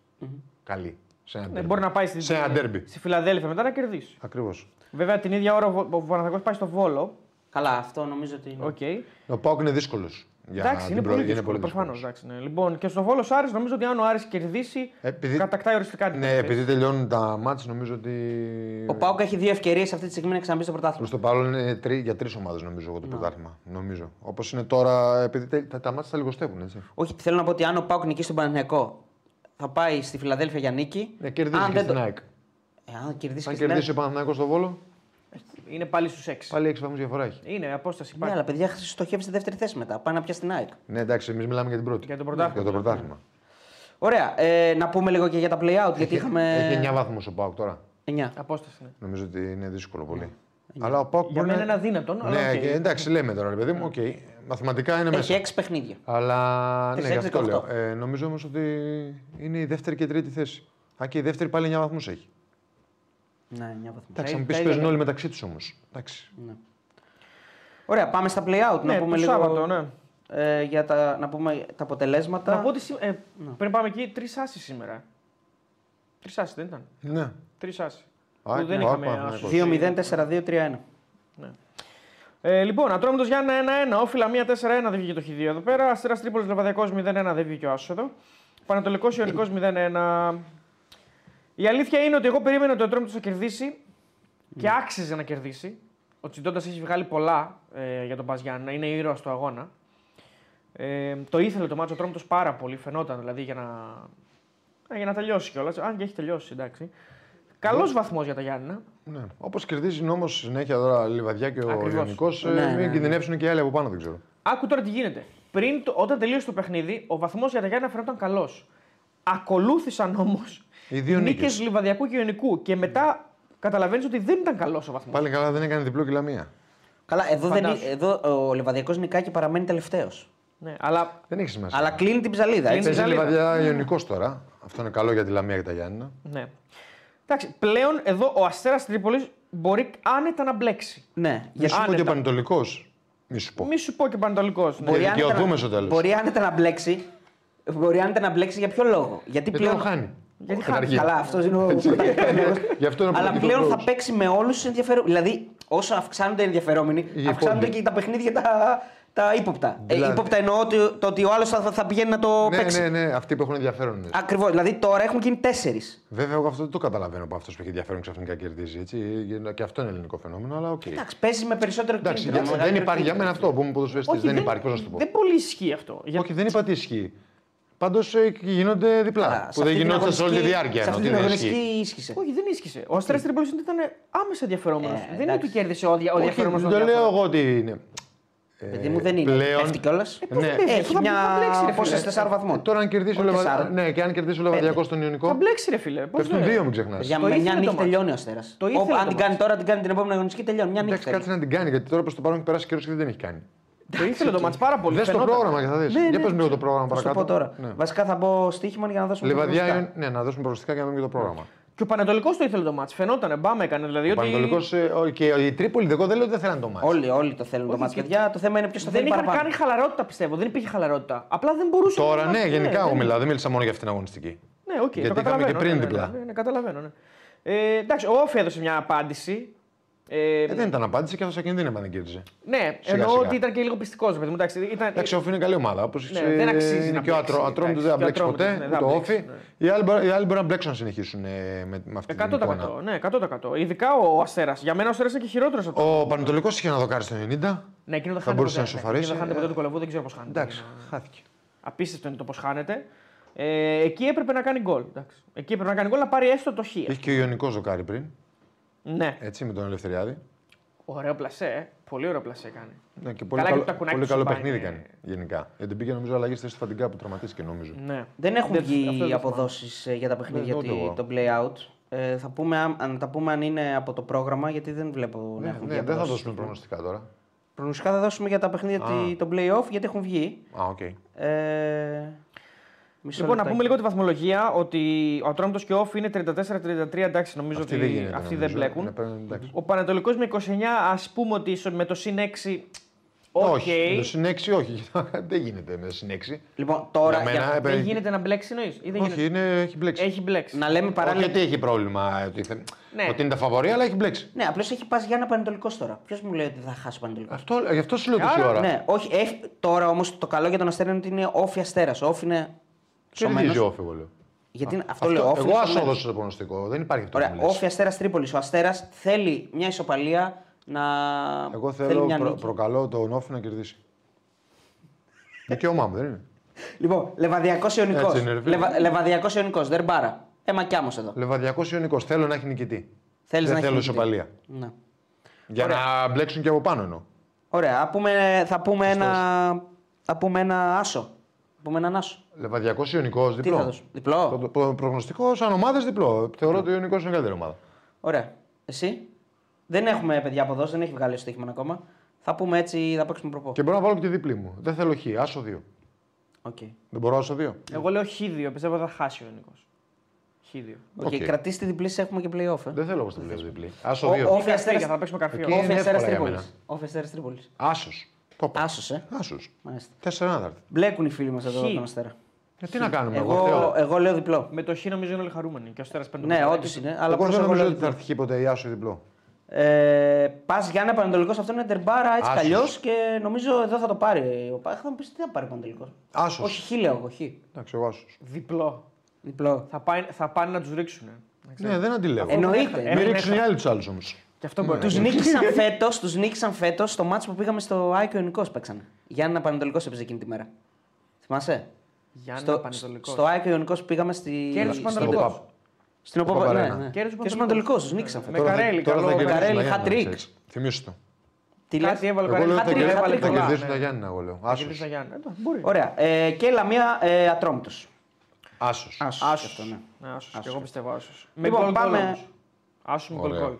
Καλή. Σε ένα Ναι, ντέρμπι. μπορεί να πάει στη, σε ένα ντέρμπι. στη Φιλαδέλφια μετά να κερδίσει. Ακριβώς. Βέβαια την ίδια ώρα ο Βο- ο Παναθηναϊκός πάει στο Βόλο. Καλά, αυτό νομίζω ότι είναι. Οκ. Ο ΠΑΟΚ είναι δύσκολος. Εντάξει, είναι πολύ δύσκολο. Προφανώς. Ναι. Λοιπόν, και στο Βόλο Άρης νομίζω ότι αν ο Άρης κερδίσει, Επειδή- κατακτάει οριστικά την Ναι, θέση. επειδή τελειώνουν τα μάτια, νομίζω ότι. Ο Πάουκ έχει δύο ευκαιρίες αυτή τη στιγμή να ξαναμπεί στο πρωτάθλημα. Προ το παρόν είναι τρι, για τρεις ομάδες νομίζω εγώ το πρωτάθλημα. Νομίζω. Όπως είναι τώρα, επειδή τε- τα, τα μάτια θα λιγοστεύουν. Έτσι. Όχι, θέλω να πω ότι αν ο Πάουκ νικήσει τον Παναθηναϊκό, θα πάει στη Φιλαδέλφια για νίκη. Ναι, κερδίζει Αν και δεν στην το- ΑΕΚ. Ε, αν κερδίσει Αν και στην κερδίσει ΑΕΚ. ο Παναθηναϊκός στο Βόλο, Είναι πάλι στους 6. πάλι 6 βαθμούς διαφορά έχει. Είναι απόσταση Ναι, υπάρχει. αλλά παιδιά στοχεύει στη δεύτερη θέση μετά. Πάει να πιάσει την ΑΕΚ. Ναι, εντάξει, εμείς μιλάμε για την πρώτη. Για το πρωτάθλημα. Για το πρωτάθλημα. Ωραία. Ε, να πούμε λίγο και για τα play-out, γιατί είχαμε. Έχει 9 βαθμούς ο ΠΑΟΚ τώρα. 9. Απόσταση. Ναι. Νομίζω ότι είναι δύσκολο πολύ. Αλλά ο ΠΑΟΚ Για μπορεί μένα να- είναι αδύνατον. αλλά Ναι, οκ. και εντάξει, λέμε τώρα, ρε παιδί μου, οκ. Μαθηματικά είναι Έχει μέσα. 6 παιχνίδια. Αλλά ναι, Τρεις, γι' έξι, αυτό λέω. 18. Ε, νομίζω όμως ότι είναι η δεύτερη και η τρίτη θέση. Α, και η δεύτερη πάλι 9 βαθμούς έχει. Ναι, 9 βαθμούς. Εντάξει, θα μου τα πεις ίδια παίζουν τα- όλοι μεταξύ τους όμως. Εντάξει. Ωραία, πάμε στα play out. Ναι, να πούμε το λίγο Σάββατο, ναι. ε, για τα, να πούμε τα αποτελέσματα. Να πω ότι σή- ε, πριν πάμε εκεί, τρεις άσει σήμερα. Τρεις άσει δεν ήταν; Ναι. Τρεις άσει. Α, Που δεν ναι, είχαμε Πάπα, ναι, άσους. 2-0, 4-2, 3-1. Ε, λοιπόν, Ατρόμητος Γιάννα 1-1, Όφιλα 1-4-1 δεν βγήκε το χ2 εδώ πέρα. Αστέρας Τρίπολης Λεβαδιακός 0-1 δεν βγήκε ο Άσος εδώ. Πανατολικό Ιωνικός 0-1. Η αλήθεια είναι ότι εγώ περίμενα ότι ο Ατρόμητο θα κερδίσει και άξιζε να κερδίσει. Ο Τσιντόντα έχει βγάλει πολλά ε, για τον Πα Γιάννα, είναι ήρωας του αγώνα. Ε, το ήθελε το μάτσο ο Ατρόμητος πάρα πολύ, φαινόταν δηλαδή για να, ε, για να τελειώσει κιόλας. Αν και έχει τελειώσει, εντάξει. Καλός βαθμός για τα Γιάννα. ναι. Όπως κερδίζει όμω συνέχεια τώρα Λιβαδιά και ο Ακριβώς. Ιωνικό, Ναι, ναι, μην ναι. κινδυνεύσουν και οι άλλοι από πάνω, δεν ξέρω. Άκου τώρα τι γίνεται. Πριν, το- όταν τελείωσε το παιχνίδι, ο βαθμός για τα Γιάννα φαινόταν καλός. Ακολούθησαν όμως Οι δύο νίκες νίκες. Λιβαδιακού και Ιωνικού και μετά καταλαβαίνεις ότι δεν ήταν καλός ο βαθμός. Πάλι καλά δεν έκανε διπλό και λαμία. Καλά, εδώ, δεν, Φαντάσου. εδώ ο Λεβαδιακό νικάει και παραμένει τελευταίος. Ναι, αλλά Δεν έχει σημασία. Αλλά κλείνει την ψαλίδα. Κλείνει Έτσι. την Παίζει ψαλίδα. Λιβαδιά Ιωνικός τώρα. Αυτό είναι καλό για τη Λαμία και τα Γιάννηνα. ναι. Εντάξει, πλέον εδώ ο Αστέρας Τρίπολης μπορεί άνετα να μπλέξει. Ναι, Μη γιατί σου πω και άνετα. ο Πανετολικός. Μη σου πω. Μη σου πω και Πανατολικό. Ναι. μπορεί, άνετα δικαιωθούμε να, στο τέλος. μπορεί άνετα να μπλέξει. Μπορεί άνετα να μπλέξει για ποιο λόγο; Γιατί Γιατί πλέον. τον χάνει. Γιατί Καταρχήν. χάνει. Καλά, αυτός είναι ο. Γι' αυτό είναι Αλλά πολύ πλέον θα λόγος. παίξει με όλους τους ενδιαφερόμενους. Δηλαδή, όσο αυξάνονται οι ενδιαφερόμενοι, Οι αυξάνονται υπόλοιποι. και τα παιχνίδια τα, τα ύποπτα. Δηλαδή. Ε, ύποπτα εννοώ ότι, το ότι ο άλλος θα, θα πηγαίνει να το Ναι, παίξει. ναι, ναι, αυτοί που έχουν ενδιαφέρον. είναι. Ακριβώς. Δηλαδή τώρα έχουν γίνει τέσσερις. Βέβαια, εγώ αυτό δεν το καταλαβαίνω που αυτός που έχει ενδιαφέρον ξαφνικά κερδίζει. Έτσι. Και αυτό είναι ελληνικό φαινόμενο, αλλά οκ. Εντάξει, παίζει με περισσότερο Εντάξει, κίνητρο. για- με δεν μεγαλύτερο υπάρχει για κίνητρο. μένα αυτό που μου ποδοσφαιριστής. Όχι, Δεν υπάρχει, πώς να σου το πω. Δεν πολύ ισχύει αυτό. Για... Όχι, δεν είπα τι ισχύει. Πάντως γίνονται διπλά. Καλά, που σε δεν αυτή την γινόταν σε όλη τη αγωνιστική- διάρκεια. Σε ενώ αυτή ότι την δεν ισχύει. αγωνιστική ίσχυσε. Όχι, δεν ίσχυσε. Ο Αστέρα Τρίπολη ήταν άμεσα ενδιαφερόμενο. Ε, δεν είναι εντάξει. ότι κέρδισε ο, δια... ο Όχι, ενδιαφερόμενο. δεν το λέω εγώ ότι είναι. Παιδί μου δεν είναι. πλέον- Πέφτει κιόλας; Ναι. Έχει θα- μια θα μπλέξει, ρε φίλε. απόσταση 4 Ε, βαθμών. Τώρα αν κερδίσει ο Όχι Λεβαδιακό. τεσσάρων. Ναι, και αν κερδίσει ο Λεβαδιακό στον Ιωνικό. Θα μπλέξει, ρε φίλε. Πώς Πέφτουν δεν- δύο, μην ξεχνάς. Για Το με ήθελε μια το νύχτα μάτς. τελειώνει ο Αστέρας. Το ήθελε Αν το την κάνει μάτς. τώρα, την κάνει την επόμενη αγωνιστική, τελειώνει. Μια Εντάξει, νύχτα. κάτσε να την κάνει γιατί τώρα προς το παρόν έχει περάσει καιρός και δεν έχει κάνει. Το ήθελε το ματς πάρα πολύ. Δες το φαινόταν. πρόγραμμα και θα δεις. Ναι, Για ναι. πες λίγο το πρόγραμμα Θα σου το παρακάτω. πω τώρα. Ναι. Βασικά θα μπω στοίχημα για να δώσουμε. Λιβαδιά, προγνωστικά. ναι, να δώσουμε προγνωστικά και να δούμε και το πρόγραμμα. Και ο Παναιτωλικός το ήθελε το ματς. Φαινόταν, μπαμ έκανε. Δηλαδή Ο ότι Παναιτωλικός και η Τρίπολη, εγώ δεν λέω ότι δεν θέλανε το ματς. Όλοι, όλοι το θέλουν το Όχι, ματς, και- παιδιά. Το θέμα είναι ποιος θα δεν θέλει είχαν παραπάνω. κάνει χαλαρότητα πιστεύω. Δεν υπήρχε χαλαρότητα. Απλά δεν μπορούσε Τώρα να- ναι, γενικά εγώ δεν- μιλάω, δεν μίλησα μόνο για αυτήν την αγωνιστική. Ναι, οκ, Γιατί το είχαμε καταλαβαίνω. και πριν ναι, ναι, διπλά. Ναι, ναι, ναι, καταλαβαίνω. Ναι. Ε, εντάξει, ο ΟΦΗ έδωσε μια απάντηση. Ε, Ε, δεν ήταν απάντηση και αυτό θα κινδύνευε αν δεν κέρδιζε. ναι, σιγά εννοώ σιγά. ότι ήταν και λίγο πιστικός. Εντάξει, ήταν, Εντάξει, ο Όφη είναι καλή ομάδα. Όπως Ναι, δεν αξίζει είναι να και ο μπλέξει, Ατρό- Ατρόμητος δεν θα εντάξει, μπλέξει και ο ποτέ. Ατρόμητος, ναι, Ούτε δεν ο θα Όφη. μπλέξει, Οι άλλοι μπορεί- οι άλλοι μπορούν να μπλέξουν να συνεχίσουν ε, με, με αυτή την 100%. εικόνα. Ναι, 100%. Ειδικά ο Αστέρας. Για μένα ο Αστέρας είναι και χειρότερος από το. Ο Πανετολικός είχε να δοκάρει στο 90. Ναι, εκείνο δεν θα χάνεται μπορούσε ποτέ. να Ναι, σοφαρίσει. εκείνο δεν χάνεται ποτέ του κολεβού, δεν ξέρω πώς χάνεται. Εντάξει, χάθηκε. Απίστευτο είναι το πώς χάνεται. Ε, εκεί έπρεπε να κάνει γκολ. εντάξει. Εκεί έπρεπε να κάνει γκολ να πάρει έστω το χ. Είχε και ο Ιωνικός δοκάρι πριν. Ναι, Έτσι με τον Ελευθεριάδη. ωραίο πλασέ. ε. Πολύ ωραίο πλασέ κάνει. Ναι, και πολύ Καλά, και καλό, τα κουνάκια πολύ τους καλό Σουμπάνη, παιχνίδι ε. κάνει γενικά. Γιατί πήγε νομίζω αλλαγή στη θέση του Φαντικά που τραυματίστηκε νομίζω. Ναι. Δεν έχουν Δεν- αυτό βγει δεν θυμάμαι. αποδόσεις για τα παιχνίδια Ναι, ούτε τη- εγώ. το play out. Ε, θα πούμε, αν, αν τα πούμε αν είναι από το πρόγραμμα, γιατί δεν βλέπω να Ναι, έχουν βγει ναι, δεν θα αποδόσεις. δώσουμε προγνωστικά τώρα. Προγνωστικά θα δώσουμε για τα παιχνίδια Α. τη- το play-off γιατί έχουν βγει. Α, οκ. Ε, μισό Λοιπόν, να λεπτάκι. πούμε λίγο τη βαθμολογία ότι ο Ατρόμητος και ο Όφη είναι 34-33. Εντάξει, νομίζω Αυτή ότι δεν γίνεται. αυτοί νομίζω. δεν μπλέκουν. Ναι, πρέπει- εντάξει. Ο Πανατολικός με 29, ας πούμε ότι ίσο- με το συν 6. Οκ. Όχι, το συν 6 όχι. δεν γίνεται με συν 6. Λοιπόν, τώρα Για μένα, για- ε, Δεν παιδί- γίνεται να μπλέξει εννοείς. Ή δεν Όχι, γίνεται; είναι, έχει μπλέξει. Έχει μπλέξει. να λέμε Όχι παράλληλα. γιατί έχει πρόβλημα, ότι, θε- Ναι. ότι είναι τα φαβορή, αλλά έχει μπλέξει. Ναι, απλώς έχει πας για ένα πανετολικό τώρα. Ποιος μου λέει ότι θα χάσει ο πανετολικό. Αυτό, γι' αυτό σου λέω τόση Άρα, ώρα. Ναι, όχι, ε, τώρα όμως το καλό για τον Αστέρα είναι ότι είναι όφη αστέρας. Όφη είναι. Κερδίζει σωμένος. όφη, εγώ λέω. Γιατί είναι- αυτό, Αυτό- λέω. Όφη εγώ είναι άσο σωμένος. δώσω το προγνωστικό. Δεν υπάρχει αυτό Ωραία, που μου λες. όφη αστέρας Τρίπολης. Ο Αστέρας θέλει μια ισοπαλία να. Εγώ θέλει θέλω, μια προ, νίκη. προκαλώ τον Όφη να κερδίσει. Δικαίωμά μου, δεν είναι. Λοιπόν, Λεβαδιακός Ιωνικός. Έτσι είναι, ρε φίλε. Λεβα, Λεβαδιακός Ιωνικός, δεν μπάρα. Ε, μακιά μας εδώ. Λεβαδιακός Ιωνικός. Θέλω να έχει νικητή. Θέλεις δεν να έχει θέλω νικητή. ισοπαλία. Ναι. Για να μπλέξουν και από πάνω εννοώ. Ωραία, ας πούμε, θα πούμε ένα, θα πούμε ένα άσο. Θα πούμε έναν άσο. Λεβαδιακό Ιωνικό Τι διπλό; θα δώσω, διπλό. Το, το, το προγνωστικός σαν ομάδες διπλό. Θεωρώ ότι ο Ιωνικός είναι καλύτερη ομάδα. Ωραία. Εσύ; Δεν έχουμε παιδιά από εδώ, δεν έχει βγάλει το στοίχημα ακόμα. Θα πούμε έτσι, θα παίξουμε προπό. Και μπορώ να βάλω και τη διπλή μου. Δεν θέλω Χ, άσο 2. Οκ. Δεν μπορώ άσο 2. Εγώ λέω Χ2, πιστεύω θα χάσει ο Ιωνικός. Χ2. Οκ, Οκ. κρατήστε διπλή, έχουμε και playoff. Ε. Δεν θέλω εγώ στην πλέον διπλή. Άσο Ο- 2. ο- Ή καρφί, θα παίξουμε καρφί. Εκεί Όφη είναι Αστέρας εύκολα για Τρίπολης. μένα. Όφη Αστέρας Τρίπολης. Άσος. Άσος, ε. Άσος. Μάλιστα. Τέσσερα άνδαρτα. Μπλέκουν οι φίλοι μας εδώ Χ. τον Αστέρα. Ε, τι να κάνουμε, εγώ Εγώ, θέλω. εγώ λέω διπλό. Με το Χ νομίζω είναι όλοι χαρούμενοι. Και ο Αστέρας παίρνει το Ναι, μπουκάλι. όντως είναι. Αλλά Εγώ πώς δεν εγώ νομίζω λέω ότι θα διπλό. έρθει ποτέ η Άσο ή διπλό. Ε, Πας Γιάννη Πανατολικό, αυτό είναι τερμπάρα έτσι Άσος. κι και νομίζω εδώ θα το πάρει. Ο Πα θα μου πεις τι θα πάρει Πανατολικό. Άσος. Όχι, χ λέω εγώ. Χ. Εντάξει, εγώ άσος. Διπλό. Διπλό. Θα, πάει, θα πάνε να τους ρίξουν. Ναι, δεν αντιλέγω. Εννοείται. Έχουν- Μην ρίξουν οι άλλοι τους άλλους όμως. Και αυτό μπορεί να Τους γίνει. νίκησαν φέτος τους νίκησαν φέτος στο μάτσο που πήγαμε στο Άικο Ιωνικό παίξανε. Γιάννη Πανατολικό έπαιζε εκείνη τη μέρα. Θυμάσαι; Γιάννη στο, Πανετολικός. στο Άικο Ιωνικό που πήγαμε στη. Κέρδισε ο στο- Πανετολικός. Στην Στο Οπόπα. Ναι, Παπαρένα. ναι. Κέρδισε ο Και ο Πανετολικός. Πανατολικό τους νίκησαν Με φέτος. Καρέλη, καλό. Καρέλη, hat-trick. Θυμήσου το. Τι Κάτι λες; έβαλε ο Εγώ λέω Καρέλη. ότι hat-trick, θα hat-trick. θα πολλά, κερδίσουν ναι. τα Γιάννη, εγώ λέω. Θα Άσος. κερδίσει τα Γιάννη. Ε, το- Μπορεί. Ωραία. Ε, και Λαμία ε, Ατρόμητος. Άσος. Άσος. Αυτό, ναι. Ναι, Άσος. Και εγώ πιστεύω άσος. Με Λοιπόν, γκολ πάμε- γκολ όμως. Άσος με γκολ Ωραίο. γκολ.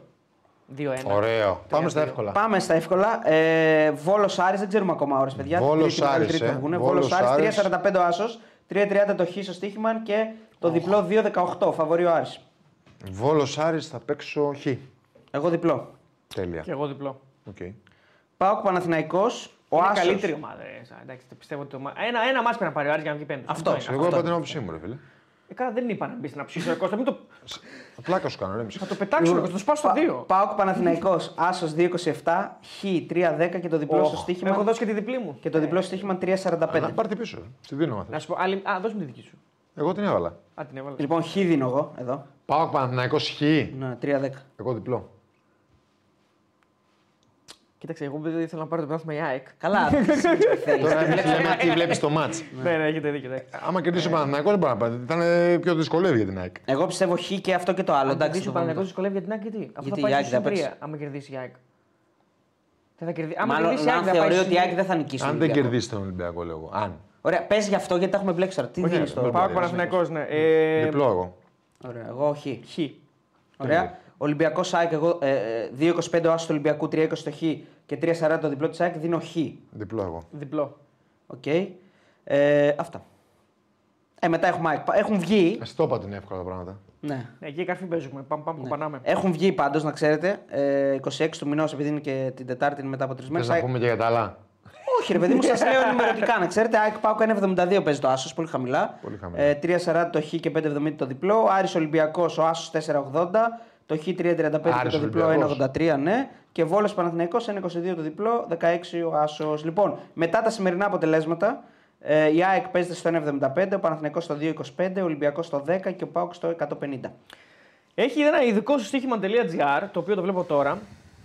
2-1. Ωραίο. Πάμε στα εύκολα. Πάμε στα εύκολα. Ε, Βόλος Άρης, δεν ξέρουμε ακόμα ώρες, παιδιά. Βόλος Τρίτη, Άρης, τρίτη ε. θα βγουνε. Βόλος Βόλος Άρης, Άρης. 3,45 ο Άσος, 3,30 το Χ στο στοίχημα και το διπλό 2,18. Φαβορί ο Άρης. Βόλος Άρης θα παίξω Χ. Εγώ διπλό. Τέλεια. Και εγώ διπλό. Οκ. ΠΑΟΚ Παναθηναϊκός. Ο είναι Άσος. καλύτερη ομάδα. ρε. Σα- Εντάξει, το πιστεύω ότι το... μα- ένα, ένα μάτς πρέπει να πάρει ο Άρης για να βγει πέμπτος. Αυτός. είναι. Εγώ είπα την άποψή μου, ρε φίλε. Ε, καλά, δεν είπα να μπεις να ψήσεις ο Κώστα. Μην το... Πλάκα σου κάνω, ρε. μισό. Θα το πετάξω, θα το σπάσω στο Πα- δύο. Πάω Παναθηναϊκός. Άσος 2,27. Χ 3,10 και το διπλό στο Οχ, στοίχημα. Έχω δώσει και τη διπλή μου. Και το διπλό στο στοίχημα 3,45. Να πάρτε πίσω. ρε. Στη δίνω, αν Να θες. σου πω, άλλη... Α, δώσ' μου τη δική σου. Εγώ την έβαλα. Α, την έβαλα. Λοιπόν, Χ δίνω εγώ εδώ. Πάω Παναθηναϊκός χ. Ναι, 3,10. Εγώ διπλό. Κοίταξε, εγώ δεν ήθελα να πάρω το πράγμα η ΑΕΚ. Καλά. θέλεις. Τώρα λέμε τι βλέπει το μάτς. Ναι, ναι, έχετε δίκιο. εντάξει. Άμα κερδίσει ο Παναθηναϊκός δεν μπορεί να πάρει. Ήταν ε, πιο δυσκολεύει για την ΑΕΚ. Εγώ πιστεύω Χ και αυτό και το άλλο. Αν Εντάξει, κερδίσει το ο πούμε. Παναγιώτης δυσκολεύει για την ΑΕΚ, γιατί. Αφού Γιατί θα η πάει ΑΕΚ στο δεν παίξει. 3, άμα κερδίσει η ΑΕΚ. Δεν θα κερδίσει. Άμα Μάλλον κερδίσει η να ΑΕΚ, θα θεωρεί πάει ότι η ΑΕΚ δεν θα νικήσει. Αν τον δεν Ολυμπιακό. κερδίσει τον Ολυμπιακό, λέω εγώ. Αν. Ωραία, πες γι' αυτό γιατί τα έχουμε μπλέξει τώρα. Τι Όχι, δίνει δεν το. μπορεί. Πάω Πάρε, Παναθηναϊκός, ναι. Ε, Διπλό εγώ. Ωραία, εγώ Χ. Χ. Ωραία. Ολυμπιακός ΑΕΚ, εγώ ε, ε, 2,25 ο Άσος του Ολυμπιακού, 3,20 το Χ και 3,40 το διπλό της ΑΕΚ, δίνω Χ. Διπλό εγώ. Διπλό. Οκ. Ε, αυτά. Ε, μετά έχουμε ΑΕΚ. Έχουν βγει. Εσύ το είπα ότι είναι εύκολα τα πράγματα. Ναι. Ναι, εκεί καρφί παίζουμε. Πάμε, πάμε, κοπανάμε. Έχουν βγει πάντως, να ξέρετε. Ε, 26 του μηνός, επειδή είναι και την Τετάρτη, είναι μετά από τρεις μέρες. Θες να πούμε και για τα άλλα; Όχι, ρε παιδί μου, σας λέω ενημερωτικά. Να ξέρετε, ΑΕΚ ΠΑΟΚ 1,72 παίζει το Άσος, πολύ χαμηλά. Πολύ χαμηλά. Ε, 3,40 το Χ και 5,70 το διπλό. Άρης Ολυμπιακός, ο Άσος 4,80. Το Χ 3,35 και Άρης το διπλό Ολυμπιακός. 1,83, ναι. Και Βόλος Παναθηναϊκός 1,22 το διπλό, 16 ο Άσος. Λοιπόν, μετά τα σημερινά αποτελέσματα, ε, η ΑΕΚ παίζεται στο 1,75, ο Παναθηναϊκός στο 2,25, ο Ολυμπιακός στο 10 και ο Πάουκ στο 150. Έχει ένα ειδικό στο στοίχημα.gr, το οποίο το βλέπω τώρα.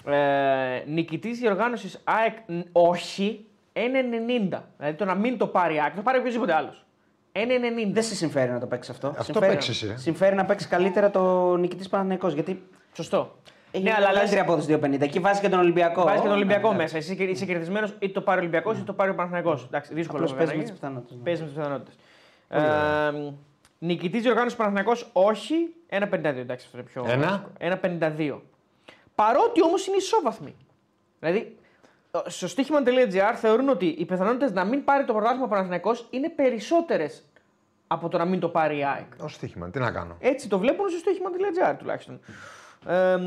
Ε, Νικητής διοργάνωση ΑΕΚ ν- όχι, 1,90. Δηλαδή το να μην το πάρει η ΑΕΚ, το πάρει οποιοδήποτε άλλος. 1,90. Δεν σε συμφέρει να το παίξεις αυτό. Αυτό συμφέρει, παίξεις, εσύ, ε. Συμφέρει να παίξεις καλύτερα το νικητής Παναθηναϊκός γιατί Σωστό. Έχει ναι, ναι, αλλά καλύτερη λες, απόδοση 2,50. Εκεί βάζεις και τον Ολυμπιακό. βάζεις και τον Ολυμπιακό Ναι, ναι. μέσα. Εσύ είσαι- είσαι κερδισμένος είτε το πάρει ο Ολυμπιακός είτε το πάρει ο Παναθηναϊκός. Εντάξει, δύσκολο Απλώς βέβαια παίζεις να με τις γίνει. πιθανότητε. Παίζεις με τις πιθανότητες. Ε, Νικητής διοργάνωσης Παναθηναϊκός όχι, 1,52. Εντάξει, αυτό είναι πιο. Ένα; 1,52. Παρότι όμως είναι ισόβαθμοι. Δηλαδή, στο στοίχημα.gr θεωρούν ότι οι πιθανότητες να μην πάρει το πρωτάθλημα ο Παναθηναϊκός είναι περισσότερες από το να μην το πάρει η ΑΕΚ. Ω στοίχημα, τι να κάνω. Έτσι το βλέπουν στο στοίχημα.gr τουλάχιστον. Ε,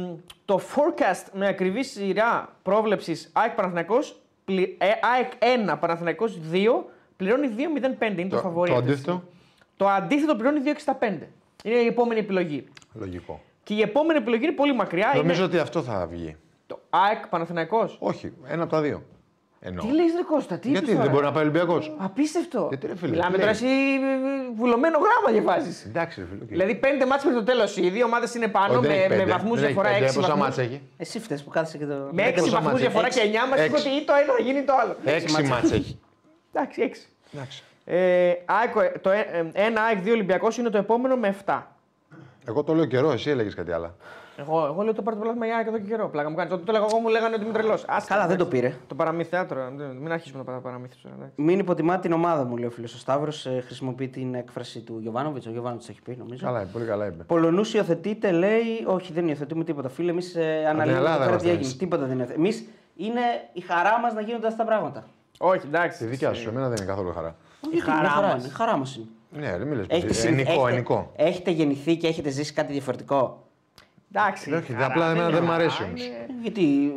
το forecast με ακριβή σειρά πρόβλεψης ΑΕΚ Παναθηναϊκός, πλη- ε, ΑΕΚ 1, Παναθηναϊκός 2, πληρώνει 2,05. Είναι το, Το- φαβορί. το αυτή τη αντίθετο; στιγμή. Το αντίθετο πληρώνει 2,65. Είναι η επόμενη επιλογή. Λογικό. Και η επόμενη επιλογή είναι πολύ μακριά. Νομίζω Είναι ότι αυτό θα βγει. το ΑΕΚ Παναθηναϊκός. Όχι, ένα από τα δύο. Εννοώ. Τι λες ρε Κώστα, τι Γιατί είπες τώρα; δεν μπορεί να πάει Ολυμπιακός. Απίστευτο. Γιατί, ρε φίλε, Μιλάμε τι τώρα λέει; εσύ ε, βουλωμένο γράμμα διαβάζεις. Εντάξει, ρε φίλε. οκ. Δηλαδή πέντε μάτς πριν το τέλος. Οι δύο ομάδες είναι πάνω Όχι, δεν με, έχει με πέντε. βαθμούς Δεν έχει διαφορά πέντε. 6 Πόσα βαθμούς. μάτς έχει; Εσύ φταίει που κάθεσαι και το. Με 6 πόσα βαθμούς μάτς διαφορά έχει; και 9 μα Έξι. είπε ότι ή το ένα θα γίνει το άλλο. Έξι μάτς έχει. Εντάξει, 6. Εντάξει. Ε, ΑΕΚ, το ε, ε, ένα ΑΕΚ 2 Ολυμπιακός είναι το επόμενο με 7. Εγώ το λέω καιρό, εσύ έλεγες κάτι άλλο. Εγώ, εγώ λέω το πάρει το πλάσμα η ΑΕΚ εδώ και καιρό. Πλάκα μου κάνει. Όταν το λέγα εγώ μου λέγανε ότι είμαι τρελός. Καλά, δεν το πήρε. Το παραμυθιάτρο. Μην αρχίσουμε τα παραμύθια τώρα. εντάξει. Μην υποτιμά την ομάδα μου, λέει ο φίλος ο Σταύρος. χρησιμοποιεί την έκφραση του Γιωβάνοβιτς. Ο Γιωβάνοβιτς έχει πει, νομίζω. Καλά, πολύ καλά είπε. Πολωνούς υιοθετείτε, λέει. Όχι, δεν υιοθετούμε τίποτα. Φίλε, εμείς ε, αναλύουμε Ελλάδα εδώ πέρα είμαστε τι έγινε. εμείς. Τίποτα δεν είναι. Εμείς είναι η χαρά μας να γίνονται αυτά τα πράγματα. Όχι, εντάξει. Τη δικιά σου, εμένα δεν είναι καθόλου χαρά. Η χαρά χαρά μας. είναι. Η χαρά μας είναι. Ναι, δεν μιλες. Έχετε, συνηθ- Ενικό, έχετε- ενικό. έχετε γεννηθεί και έχετε ζήσει κάτι διαφορετικό. Εντάξει. Όχι, χαρά, απλά εμένα είναι δεν μ' χαρά, αρέσει όμως. είναι- Γιατί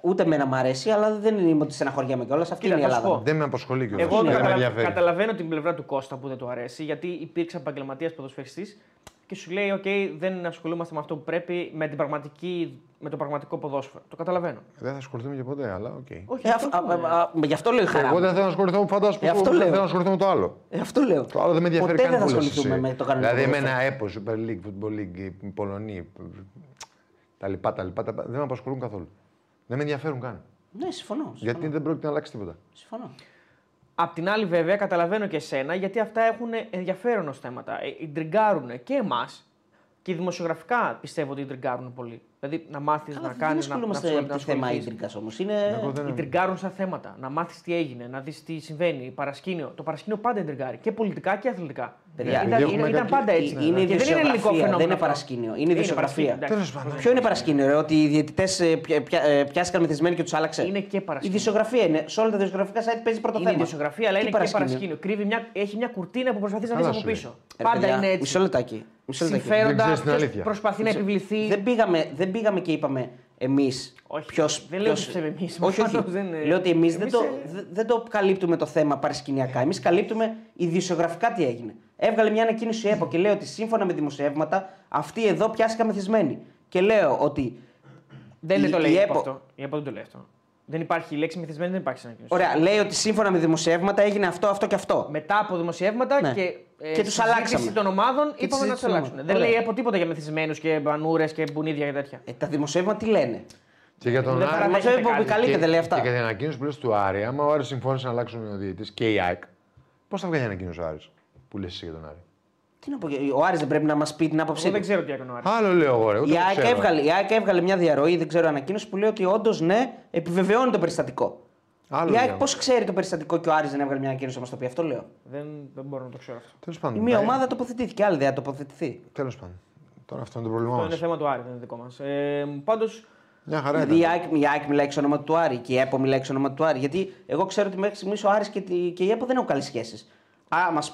ούτε εμένα μ' αρέσει, αλλά δεν είναι ότι στεναχωριέμαι κιόλας. Αυτή Κοίτα, είναι η θα σου Ελλάδα. πω. Δεν με απασχολεί κιόλας. Εγώ δεν με καταλα... ενδιαφέρει. καταλαβαίνω την πλευρά του Κώστα που δεν του αρέσει, γιατί υπήρξε επαγγελματίας ποδοσφαιριστής και σου λέει: OK, δεν ασχολούμαστε με αυτό που πρέπει, με, την πραγματική, με το πραγματικό ποδόσφαιρο. Το καταλαβαίνω. Δεν θα ασχοληθούμε και ποτέ, αλλά οκ. Όχι, Ε, αυτό αφ- α- είναι. α- α- γι' αυτό λέω η χαρά. Εγώ μου. δεν θέλω να ασχοληθώ, φαντάζομαι Ε, αυτό δεν λέω. θέλω να ασχοληθώ με το άλλο. Ε, αυτό λέω. Το άλλο δεν με ενδιαφέρει Ποτέ καν δεν θα που λες ασχοληθούμε εσύ. με το κανονικό. Δηλαδή με ποδόσφαιρο. ένα ΕΠΟ, Super League, Football League, οι Πολωνοί, τα λοιπά, τα λοιπά, τα λοιπά, δεν με απασχολούν καθόλου. Δεν με ενδιαφέρουν καν. Ναι, συμφωνώ. συμφωνώ. Γιατί δεν πρόκειται να αλλάξει τίποτα. συμφωνώ. Απ' την άλλη, βέβαια, καταλαβαίνω και εσένα γιατί αυτά έχουν ενδιαφέρον ως θέματα. Ε, Ιντριγκάρουν και εμάς και δημοσιογραφικά πιστεύω ότι ιντριγκάρουν πολύ. Δηλαδή να μάθεις Αλλά να δεν κάνεις. Να, ασχολούμαστε να, με να το θέμα ασχοληθείς. ίντρικα όμως. Είναι. Εγώ δεν- Ιντριγκάρουν σαν θέματα. Να μάθεις τι έγινε, να δεις τι συμβαίνει. Παρασκήνιο. Το παρασκήνιο πάντα ιντριγκάρει. Και πολιτικά και αθλητικά. Παιδιά, ήταν, επειδή ήταν, έχουμε ήταν κακή- πάντα έτσι. Είναι- είναι και δεν είναι ελληνικό ειδησιογραφία, φαινόμενο. δεν είναι αυτό. παρασκήνιο, είναι ειδησιογραφία. παρασκήνιο, εντάξει. Τέλος πάντων. Ποιο είναι παρασκήνιο, ρε, ότι οι διαιτητές πιάστηκαν μεθυσμένοι και τους άλλαξε; Είναι και Η παρασκήνιο. ειδησιογραφία είναι. Σε όλα τα ειδησιογραφικά site παίζει πρώτο Είναι θέμα. ειδησιογραφία, αλλά Τι είναι και παρασκήνιο; Κρύβει μια, έχει μια κουρτίνα που προσπαθεί να δει Καλά από σου λέει. πίσω. Ρε, Πάντα παιδιά, είναι έτσι. Μισό λεπτάκι. Μισό λεπτάκι. Δεν Συμφέροντα, ξέρεις την ποιος αλήθεια. προσπαθεί να επιβληθεί. Δεν πήγαμε, δεν πήγαμε και είπαμε εμείς. Όχι, Ποιος, δεν λέω ποιος- ότι ψεύει εμείς, Όχι, όχι. προφανώς δεν είναι. Λέω ότι εμείς δεν, Εμείς, το, ε, δε- δεν το καλύπτουμε το θέμα παρασκηνιακά. Εμείς καλύπτουμε ειδησιογραφικά τι έγινε. Έβγαλε μια ανακοίνωση η ΕΠΟ και λέει ότι σύμφωνα με δημοσιεύματα αυτοί εδώ πιάστηκαν μεθυσμένοι. Και λέω ότι. Δεν είναι η- το λέει η η ΕΠΟ- ΕΠΟ αυτό. Η ΕΠΟ δεν το λέει αυτό. Δεν υπάρχει η λέξη μεθυσμένη, δεν υπάρχει σε ανακοίνωση. Ωραία, λέει ότι σύμφωνα με δημοσιεύματα έγινε αυτό, αυτό και αυτό. Μετά από δημοσιεύματα Ναι. και, ε, Και τους συζήτηση αλλάξαμε. των ομάδων Και είπαμε τη να τους συζήτηση των αλλάξουν. ομάδων. Δεν Ωραία. λέει η ΕΠΟ τίποτα για μεθυσμένου και μπανούρες και μπουνίδια και τέτοια. Ε, τα δημοσιεύματα τι λένε; Και για τον Δεν Άρη. παραδέχεται Δημοσιεύματα που κάτι. επικαλείται δεν λέει αυτά. Και για την ανακοίνωση που λες του Άρη, άμα ο Άρης συμφώνησε να αλλάξουν ο διαιτητής και η ΑΕΚ, πώς θα βγάλει ανακοίνωση ο Άρης που λες εσύ για τον Άρη; Τι να πω, ο Άρης δεν πρέπει να μας πει την άποψή Εγώ δεν του. ξέρω τι έκανε ο Άρης. Άλλο λέω εγώ, ρε. ούτε Η το ΑΕΚ, ξέρω. έβγαλε, η ΑΕΚ έβγαλε μια διαρροή, δεν ξέρω ανακοίνωση, που λέει ότι όντως ναι, επιβεβαιώνει το περιστατικό. Άλλο η ΑΕΚ λέω. πώς ξέρει το περιστατικό και ο Άρης δεν έβγαλε μια ανακοίνωση να μας το πει, αυτό λέω. Δεν, δεν μπορώ να το ξέρω αυτό. Τέλος Η πάντων. μία ομάδα τοποθετήθηκε, άλλη δεν θα τοποθετηθεί. Τέλος πάντων. Τώρα αυτό είναι το πρόβλημά Αυτό είναι μας. θέμα του Άρη, δεν είναι δικό μας. Ε, Πάντως, Μια χαρά Δηλαδή η ήταν. ΑΕΚ, η ΑΕΚ μιλάει εξ ονόματο του Άρη και η ΕΠΟ μιλάει εξ ονόματο του Άρη. Γιατί εγώ ξέρω ότι μέχρι στιγμής ο Άρης και, τη- και η ΕΠΟ δεν έχουν καλές σχέσεις.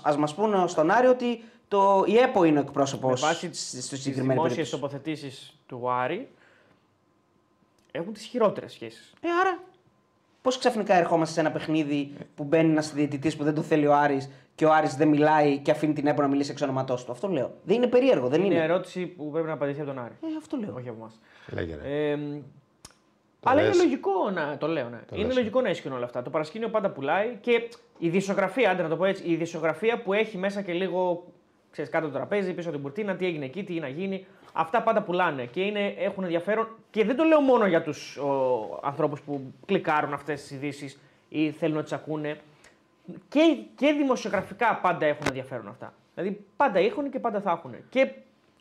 Α μας πούνε στον Άρη ότι το, η ΕΠΟ είναι ο εκπρόσωπος με βάση στη τι συγκεκριμένη δημόσιες περίπτωση. τοποθετήσεις του Άρη, έχουν τις χειρότερες σχέσεις. Ε, άρα, πώς ξαφνικά ερχόμαστε σε ένα παιχνίδι που μπαίνει ένας διαιτητής που δεν το θέλει ο Άρης και ο Άρης δεν μιλάει και αφήνει την ΕΠΟ να μιλήσει εξ ονόματό του. Αυτό λέω. Δεν είναι περίεργο, δεν Είναι είναι. ερώτηση που πρέπει να απαντηθεί από τον Άρη. Ε, αυτό λέω. Όχι από εμάς. Λέγε, ρε. Ε, αλλά λες. είναι λογικό να το λέω. Ναι. είναι λες. λογικό να ισχύουν όλα αυτά. Το παρασκήνιο πάντα πουλάει και η δισογραφία, άντε να το πω έτσι, η δισογραφία που έχει μέσα και λίγο ξέρεις, κάτω το τραπέζι, πίσω από την κουρτίνα, τι έγινε εκεί, τι να γίνει. Αυτά πάντα πουλάνε και είναι, έχουν ενδιαφέρον. Και δεν το λέω μόνο για τους ανθρώπους που κλικάρουν αυτές τις ειδήσει ή θέλουν να τις ακούνε. Και, και δημοσιογραφικά πάντα έχουν ενδιαφέρον αυτά. Δηλαδή πάντα έχουν και πάντα θα έχουν. Και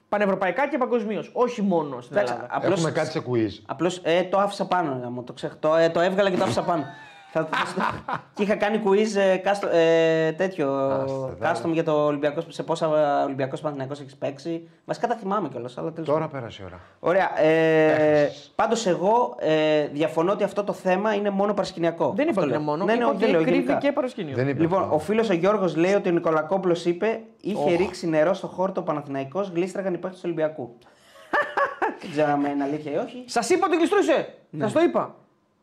πανευρωπαϊκά και παγκοσμίως. Όχι μόνο στην Εντάξει, Ελλάδα. απλώς- Έχουμε κάτι σε quiz. Απλώς ε, το άφησα πάνω. να μου το, ξεχ... το, ε, το έβγαλα και το άφησα πάνω. Θα, θα στο- και είχα κάνει quiz ε, κάστο, ε, τέτοιο. Άστε, δάλε. Custom για το Ολυμπιακός. Σε πόσα Ολυμπιακός Παναθυναϊκό έχεις παίξει. Βασικά τα θυμάμαι κιόλας. Αλλά τέλος Τώρα πάντων. πέρασε η ώρα. Ωραία. Ε, Πάντως εγώ ε, διαφωνώ ότι αυτό το θέμα είναι μόνο παρασκηνιακό. Δεν είπα Αυτό ότι είναι λέω. μόνο. Ναι, ναι, είπα όχι, ότι δεν λέω κρύβει γενικά. και παρασκήνιο. Δεν είπε Λοιπόν, αυτό. ο φίλος ο Γιώργος λέει ότι ο Νικολακόπουλος είπε είχε ρίξει νερό στο χόρτο Παναθηναϊκός, γλίστραγαν οι παίχτες του Ολυμπιακού. Δεν ξέρω αν είναι αλήθεια ή όχι. Σας είπα ότι γλιστρούσε! Σας το είπα.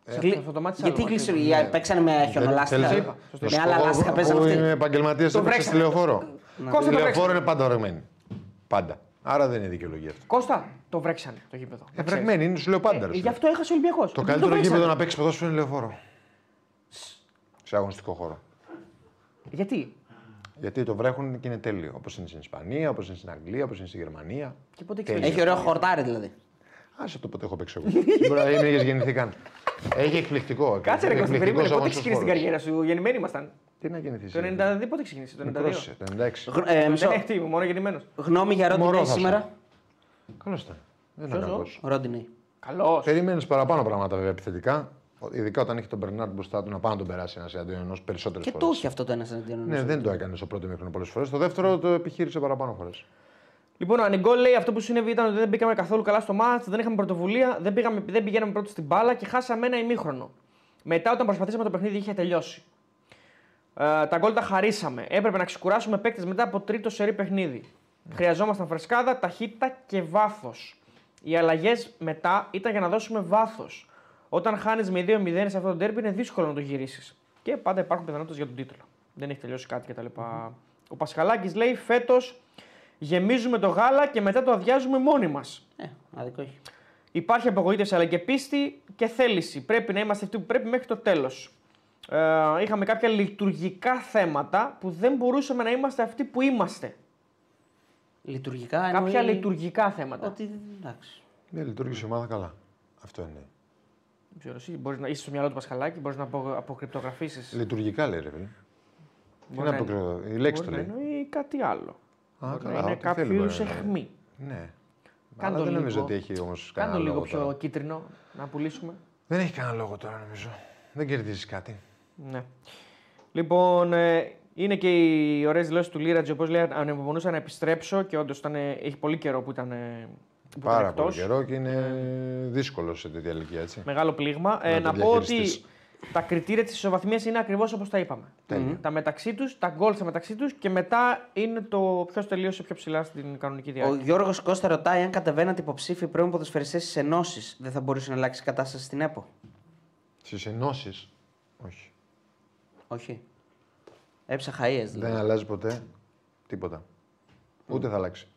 Γλι- Γλι... Θα το μάθεις Γιατί άλλο, κλείσουν, αυτό είπα. παίξανε με χιονολάστιχα. Θέλεις- είπα. Σωστό. Με άλλα λάστιχα παίζανε που αυτοί. είναι επαγγελματίε Το έπαιξε στη βρέξανε. λεωφόρο. Κώστα, Η το λεωφόρο βρέξανε. είναι πάντα ορεγμένη. Πάντα. Άρα δεν είναι δικαιολογία αυτό. Κώστα, το βρέξανε το γήπεδο. Να ξέρεις. Ευρεγμένη είναι, σου λέω πάντα. ρε, Ε, σου Γι' λέω. αυτό έχασε ο Ολυμπιακός. Το καλύτερο γήπεδο να παίξεις ποδόσφαιρο είναι λεωφόρο. Σε αγωνιστικό χώρο. Γιατί; Γιατί το βρέχουν και είναι τέλειο. Όπως είναι στην Ισπανία, όπως είναι στην Αγγλία, όπως είναι στη Γερμανία. Και πότε Τέλειο. ξέρει. Έχει ωραίο χορτάρι δηλαδή. Άσε το πότε έχω παίξει εγώ. Μπορεί να μην έχει γεννηθεί καν. Έχει εκπληκτικό. Κάτσε ρε Κώστα, εκπληκτικός περίμενε. Πότε αγωνιστικός ξεκίνησε την χώρος. καριέρα σου. Γεννημένοι ήμασταν; Τι να γεννηθεί. Το 92 πότε ξεκίνησε. Το 92. Πρόσεχε, το 96. Γ- ε, μισό. Δεν έχει τι, μόνο γεννημένος. Γνώμη για Μωρό Ρόντινέι θα σου. σήμερα; Καλό ήταν. Δεν ήταν Ποιος, κακός. Ρόντινέι. Καλός. Περιμένεις παραπάνω πράγματα βέβαια επιθετικά. Ειδικά όταν έχει τον Μπερνάρντ μπροστά του να πάει να τον περάσει ένας εναντίον ενός περισσότερε Και φορέ. το έχει αυτό το ένας εναντίον Ναι, ενός. δεν το έκανε στο πρώτο μήχρονο πολλές φορές. Στο δεύτερο το επιχείρησε παραπάνω φορές. Λοιπόν, ο Ανιγκόλ λέει αυτό που συνέβη ήταν ότι δεν μπήκαμε καθόλου καλά στο μάτς, δεν είχαμε πρωτοβουλία, δεν, πήγαμε, δεν πηγαίναμε πρώτοι στην μπάλα και χάσαμε ένα ημίχρονο. Μετά, όταν προσπαθήσαμε το παιχνίδι, είχε τελειώσει. Ε, τα γκολ τα χαρίσαμε. Έπρεπε να ξεκουράσουμε παίκτες μετά από τρίτο σερή παιχνίδι. Χρειαζόμασταν φρεσκάδα, ταχύτητα και βάθος. Οι αλλαγές μετά ήταν για να δώσουμε βάθος. Όταν χάνεις με 2-0 σε αυτό το τέρπι είναι δύσκολο να το γυρίσεις. Και πάντα υπάρχουν πιθανότητες για τον τίτλο. Δεν έχει τελειώσει κάτι κτλ. Ο Πασχαλάκης λέει φέτος γεμίζουμε το γάλα και μετά το αδειάζουμε μόνοι μας. Ε, άδικο έχει. Υπάρχει απογοήτευση αλλά και πίστη και θέληση. Πρέπει να είμαστε αυτοί που πρέπει μέχρι το τέλος. Ε, είχαμε κάποια λειτουργικά θέματα που δεν μπορούσαμε να είμαστε αυτοί που είμαστε. Λειτουργικά Κάποια εννοεί λειτουργικά θέματα. Ότι εντάξει. Ναι, λειτουργήσε η ομάδα καλά. Αυτό είναι. Δεν ξέρω, εσύ μπορείς να είσαι στο μυαλό του Πασχαλάκη, μπορείς να απο, αποκρυπτογραφήσεις. Λειτουργικά λέει ρε φίλε. Τι Μπορεί να να αποκρίνω, η λέξη το Μπορεί να λέει. εννοεί κάτι άλλο. Α, Μπορεί καλά, να είναι ό,τι κάποιος θέλει είδου μπορεί να είναι. αιχμή. Ναι. Κάνε Αλλά το δεν νομίζω λίγο. ότι έχει όμως Κάνε κανένα το λίγο λόγο πιο τώρα. κίτρινο να πουλήσουμε. Δεν έχει κανένα λόγο τώρα νομίζω. Δεν κερδίζεις κάτι. Ναι. Λοιπόν, ε, είναι και οι ωραίες δηλώσεις του Λίρατζη. Όπως λέει, ανεπομονούσα να επιστρέψω και όντως έχει πολύ καιρό που ήταν, ε, που ήταν Πάρα εκτός. πολύ καιρό και είναι δύσκολο σε τέτοια ηλικία έτσι. Μεγάλο πλήγμα. Ε, Να να το πω ότι διαχειριστείς. Τα κριτήρια της ισοβαθμίας είναι ακριβώς όπως τα είπαμε. Τα μεταξύ τους, τα γκολ στα μεταξύ τους και μετά είναι το ποιος τελείωσε πιο ψηλά στην κανονική Ο διάρκεια. Γιώργος Κώστα ρωτάει αν κατεβαίνατε υποψήφοι πρώην ποδοσφαιριστές στις ενώσεις. Δεν θα μπορούσε να αλλάξει η κατάσταση στην ΕΠΟ; Στις ενώσεις. Όχι. Όχι. Έψαχα ίες Δεν δηλαδή. αλλάζει ποτέ τίποτα. Ούτε θα αλλάξει.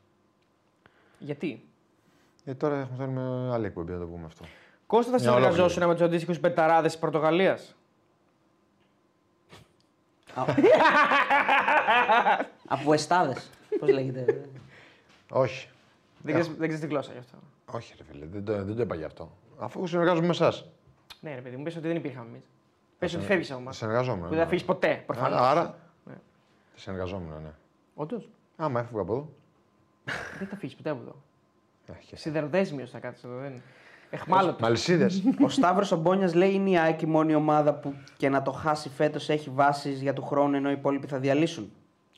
Γιατί; Ε, τώρα έχουμε θέλουμε άλλη εκπομπή να το πούμε αυτό. Κώστα, θα Μια ολόκληρη. συνεργαζόσουν με τους αντίστοιχους πεταράδες της Πορτογαλίας; Από εστάδες. Πώς λέγεται; Όχι. Δεν ξέρει δεν ξέρεις τη γλώσσα γι' αυτό. Όχι, ρε φίλε, δεν το, δεν το είπα γι' αυτό. Αφού συνεργάζομαι με εσάς. Ναι, ρε παιδί μου, πες ότι δεν υπήρχαμε εμείς. Πες ότι φεύγεις από εμά. Συνεργαζόμουν. Που δεν θα φύγεις ποτέ, προφανώς. Άρα. Ναι. Συνεργαζόμουν, ναι. Όντως. Άμα έφευγα από εδώ. Δεν θα φύγεις ποτέ από εδώ. ε, χε- Σιδεροδέσμιο θα κάτσεις εδώ. Δεν... Εχμάλωτος. Μαλισίδε. Ο Σταύρος Ομπόνιας λέει είναι η ΑΕΚ η μόνη ομάδα που και να το χάσει φέτος έχει βάσεις για του χρόνου ενώ οι υπόλοιποι θα διαλύσουν.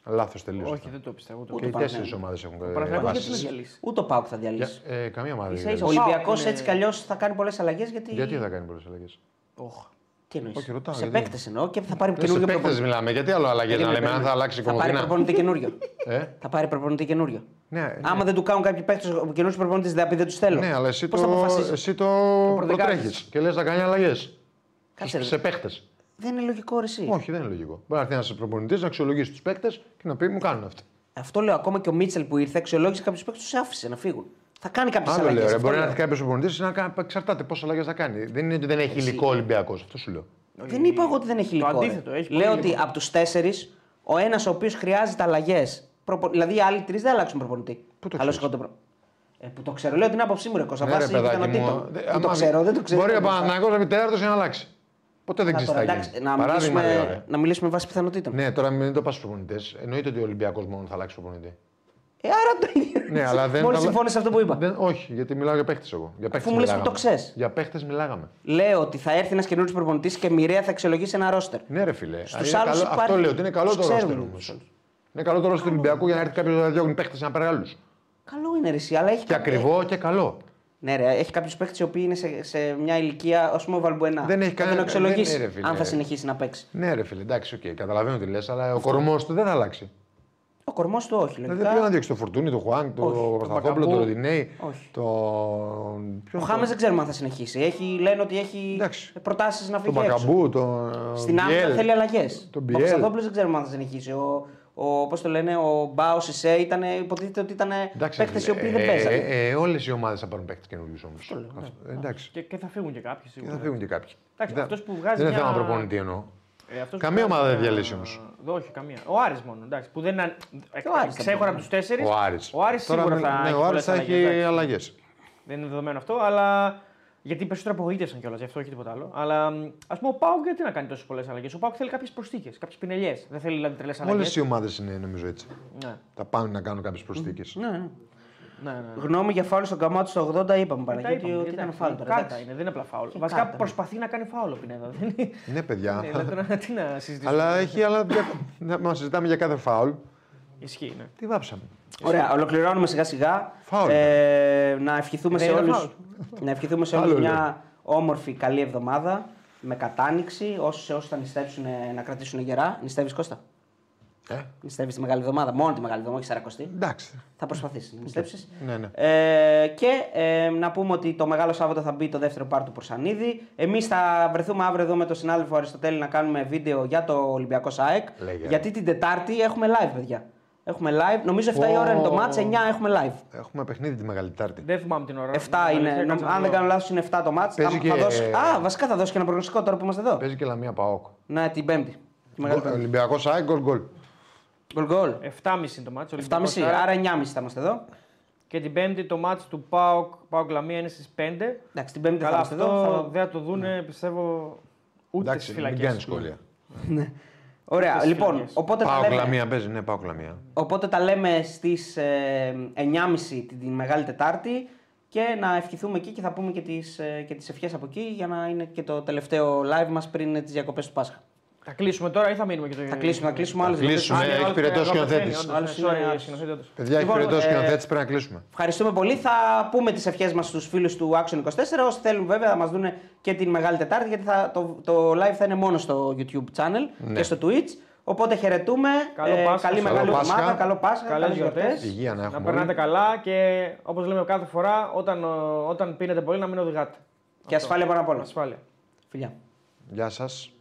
Λάθος τελείω. Όχι, δεν το πιστεύω. ούτε Ούτε Και οι το τέσσερις Παναθηναϊκός. ομάδες έχουν Ο Παναθηναϊκός γιατί να βάσεις. διαλύσει; Ούτε ο Πάουκ θα Για- διαλύσει. ε, Καμία ομάδα δεν Ίσα ίσα Ο διαλύσει. ο Ολυμπιακός είναι- έτσι κι αλλιώς θα κάνει πολλές αλλαγές γιατί. Γιατί θα κάνει πολλές αλλαγές; Οχ. Τι εννοείς; Όχι, ρωτάω, Σε γιατί. παίκτες εννοώ και θα πάρει Σε καινούριο παίκτες προπονητή. μιλάμε. Γιατί άλλο αλλαγέ να λέμε, αν θα αλλάξει η Θα πάρει κομμωτίνα. προπονητή καινούριο. Ε, θα πάρει προπονητή καινούριο. ναι, ναι. Άμα δεν του κάνουν κάποιοι παίκτες ο καινούριο προπονητής, δεν θα πει δεν τους θέλω. Ναι, αλλά εσύ Πώς θα το, αποφασίσεις; εσύ το προδικάζεις. προτρέχεις και λες να κάνει αλλαγές. Κάτσε, ρε. Σε παίκτες. Δεν είναι λογικό ρε, εσύ. Όχι, δεν είναι λογικό. Μπορεί να έρθει ένας προπονητής να αξιολογήσει τους παίκτες και να πει μου κάνουν αυτό. Αυτό λέω ακόμα και ο Μίτσελ που ήρθε, αξιολόγησε κάποιους παίκτες, τους άφησε να φύγουν. Θα κάνει κάποιε Άλλο αλλαγές. λέω. Ρε, μπορεί να έρθει κάποιος προπονητής να κάνει. Εξαρτάται πόσες αλλαγές θα κάνει. Δεν είναι ότι δεν έχει υλικό Ολυμπιακός. Αυτό σου λέω. Δεν είπα εγώ ότι δεν έχει υλικό. ρε. αντίθετο, έχει πολύ Λέω υλικό. ότι από τους τέσσερις, ο ένας ο οποίος χρειάζεται αλλαγές. Προπο... Δηλαδή οι άλλοι τρεις δεν αλλάξουν προπονητή. Πού το Καλώς ξέρεις; εγώ το προ- Ε, που το ξέρω, λέω την άποψή μου ρε Κώστα. Ναι, ρε, βάσει παιδάκι πιθανότητων. μου. Δε- Που το άμα- ξέρω, δεν το ξέρω. Μπορεί ο δεν το Παναγιώ να πει τέταρτο για να αλλάξει. Ποτέ δεν Να ξέρεις τώρα, τι θα εντάξει, γίνει. να, Παράδειγμα, λέω, μιλήσουμε, ρε. να μιλήσουμε βάσει πιθανότητων. Ναι, τώρα μην το πας στους προπονητές. Εννοείται ότι ο Ολυμπιακός μόνο θα αλλάξει προπονητή. Ε, άρα το ίδιο. Ναι, αλλά δεν. Μόλις θα- συμφώνησε αυτό που είπα. Δεν, όχι, γιατί μιλάω για παίχτες εγώ. Για παίχτες μου λες που μιλάγαμε. το ξέρεις. Για παίχτες μιλάγαμε. Λέω ότι θα έρθει ένας καινούριος προπονητής και μοιραία θα αξιολογήσει ένα ρόστερ. Ναι, ρε φίλε. Στους Είναι άλλους καλό- υπάρχει- Αυτό λέω ότι είναι καλό τους το ρόστερ ξέρουμε όμως. τους άλλους. Είναι καλό το ρόστερ του Ολυμπιακού για να έρθει κάποιος να διώχνει παίχτες να πάρει άλλους. Καλό είναι ρε, εσύ, αλλά έχει Και κάποιο- ακριβό και καλό. Ναι, ρε, έχει κάποιους παίκτες οι οποίοι είναι σε, σε μια ηλικία, ας πούμε ο Βαλμπουενά. Δεν έχει θα κανένα- τον αξιολογήσει δεν είναι, ρε, φίλε. αν θα συνεχίσει να παίξει. Ναι, ρε φίλε, εντάξει, οκ, καταλαβαίνω τι λες, αλλά ο κορμός του δεν θα αλλάξει. Ο κορμός του όχι. Δηλαδή Λογικά. ποιο να διώξει το Φορτούνι, το Χουάνκ, το Όχι. Παπασταθόπουλο, το Μπακαμπού. Ροντινέη. Όχι. Το. Ο ποιον Χάμες δεν ξέρουμε αν θα συνεχίσει. Έχει, λένε ότι έχει Εντάξει. προτάσεις να Το φύγει έξω. Μπακαμπού, το. Στην άμυνα θέλει αλλαγές. Το Ο Μπιέλ. Παπασταθόπουλο δεν ξέρουμε αν θα συνεχίσει. Ο, ο, πώς το λένε, ο Μπάο Σισε ήταν, υποτίθεται ότι ήταν παίκτες οι οποίοι δεν παίζανε. Ε, ε, Όλες οι ομάδες θα πάρουν παίκτες καινούριους όμως. Εντάξει. Και, και θα φύγουν και κάποιοι Και σίγουρα. θα φύγουν και κάποιοι. Εντάξει, Δεν- αυτός που βγάζει Δεν είναι μια- θέμα προπονητή εννοώ. Ε, αυτός Καμία που ομάδα δεν βγάζει διαλύσει μια- όμως. Δε- Όχι, καμία. Ο Άρης μόνο. Εντάξει, που δεν είναι. ο Άρης θα Ξέχωρα πει. από τους τέσσερις. Ο Άρης. Ο Άρης Τώρα σίγουρα με- θα ναι, έχει ο Άρης πολλές θα αλλαγές, έχει εντάξει. αλλαγές. Δεν είναι δεδομένο αυτό, αλλά. Γιατί περισσότερο απογοήτευσαν κιόλας, γι' αυτό όχι τίποτα άλλο. Αλλά ας πούμε ο Πάουκ γιατί να κάνει τόσες πολλές αλλαγές; Ο Πάουκ θέλει κάποιες προσθήκες, κάποιες πινελιές. Δεν θέλει δηλαδή τρελές αλλαγές. Όλε οι ομάδες είναι νομίζω έτσι. Ναι, Θα πάνε να κάνουν κάποιες προσθήκες. Ναι, ναι. Ναι, ναι. Γνώμη για φάουλ στον καμάτο στο 80 είπαμε Τα Παναγιώτη είπαμε, ότι εντάξει, ήταν φάουλ τώρα. Κάρτα εντάξει. είναι, δεν είναι απλά φάουλ. Και Βασικά κάρτα, ναι. προσπαθεί να κάνει φάουλ ο Πινέδα. Δεν είναι. Ναι, παιδιά. Ναι, δηλαδή τώρα τι να συζητήσουμε. Αλλά έχει άλλα. Να μας συζητάμε για κάθε φάουλ. Ισχύει, ναι. Τι βάψαμε. Ωραία, ολοκληρώνουμε σιγά σιγά. Φάουλ. Ε, να ευχηθούμε Δεν σε είναι όλους, φάουλ. να ευχηθούμε σε Άλλο όλους λέω. μια όμορφη καλή εβδομάδα. με κατάνοιξη, όσου όσοι θα νηστεύσουν ε, να κρατήσουν γερά. Νηστεύεις Κώστα; Ε, Νηστεύει τη μεγάλη εβδομάδα, μόνο τη μεγάλη εβδομάδα, όχι σαρακοστή. εντάξει. Θα προσπαθήσει να νηστεύσει. Ναι, ναι. Ε, και ε, να πούμε ότι το Μεγάλο Σάββατο θα μπει το δεύτερο πάρ του Προσανίδη. Εμείς θα βρεθούμε αύριο εδώ με τον συνάδελφο Αριστοτέλη να κάνουμε βίντεο για το Ολυμπιακό ΣΑΕΚ. Λέγε. Γιατί την Τετάρτη έχουμε live, παιδιά. Έχουμε live. Νομίζω 7 η ώρα είναι το match, 9 έχουμε live. Έχουμε παιχνίδι τη Μεγάλη Τετάρτη. Δεν θυμάμαι την ώρα. 7 είναι. Αλήθεια, νομ- κάτσε να αν δεν δω. κάνω λάθος, είναι 7 το match. Παίζει Θα, και- θα δώσει... Α, βασικά θα δώσει και ένα προγνωστικό τώρα που είμαστε εδώ. Παίζει και Λαμία Παόκ. Ναι, την Πέμπτη. Τη Μεγάλη Πέμπτη. Ολυμπιακό ΑΕΚ, γκολ γκολ. Γκολ γκολ. 7.30 είναι το μάτσο. 7.30, άρα 9.30 θα είμαστε εδώ. Και την Πέμπτη το μάτσο του ΠΑΟΚ, ΠΑΟΚ Λαμία είναι στις 5. Εντάξει, την Πέμπτη θα Καλά, είμαστε αυτό εδώ. θα- δεν θα το δούνε, πιστεύω, ούτε στις Εντάξει, μην φυλακές. κάνει σχόλια. Ωραία, στις λοιπόν, φυλακές. οπότε τα, Πάω λέμε, Λαμία παίζει, ναι, πάω Λαμία. οπότε τα λέμε στις ε, 9.30 την, την Μεγάλη Τετάρτη και να ευχηθούμε εκεί και θα πούμε και τις, ε, και τις ευχές από εκεί για να είναι και το τελευταίο live μας πριν ε, τις διακοπές του Πάσχα. Θα κλείσουμε τώρα ή θα μείνουμε και το Θα κλείσουμε, θα κλείσουμε άλλες κλείσουμε. διακοπές. Ναι, έχει πυρετός σκηνοθέτης. Άλλος είναι άλλος. Παιδιά, έχει Λοιπόν, πυρετός ε, σκηνοθέτης, πρέπει να κλείσουμε. Ευχαριστούμε πολύ. Θα πούμε τις ευχές μας στους φίλους του Action 24. Όσοι θέλουν, βέβαια, θα μας δουν και την Μεγάλη Τετάρτη, γιατί θα, το, το live θα είναι μόνο στο YouTube channel Ναι. και στο Twitch. Οπότε χαιρετούμε. Καλό Πάσχα, καλή καλό μεγάλη Πάσχα. εβδομάδα. Καλό Πάσχα. Καλές καλές γιορτές. γιορτές. Υγεία να Να έχουμε. περνάτε όλοι. καλά και όπως λέμε κάθε φορά, όταν, ε, όταν πίνετε πολύ να μην οδηγάτε. Και ασφάλεια πάνω απ' όλα. Ασφάλεια. Φιλιά. Γεια σας.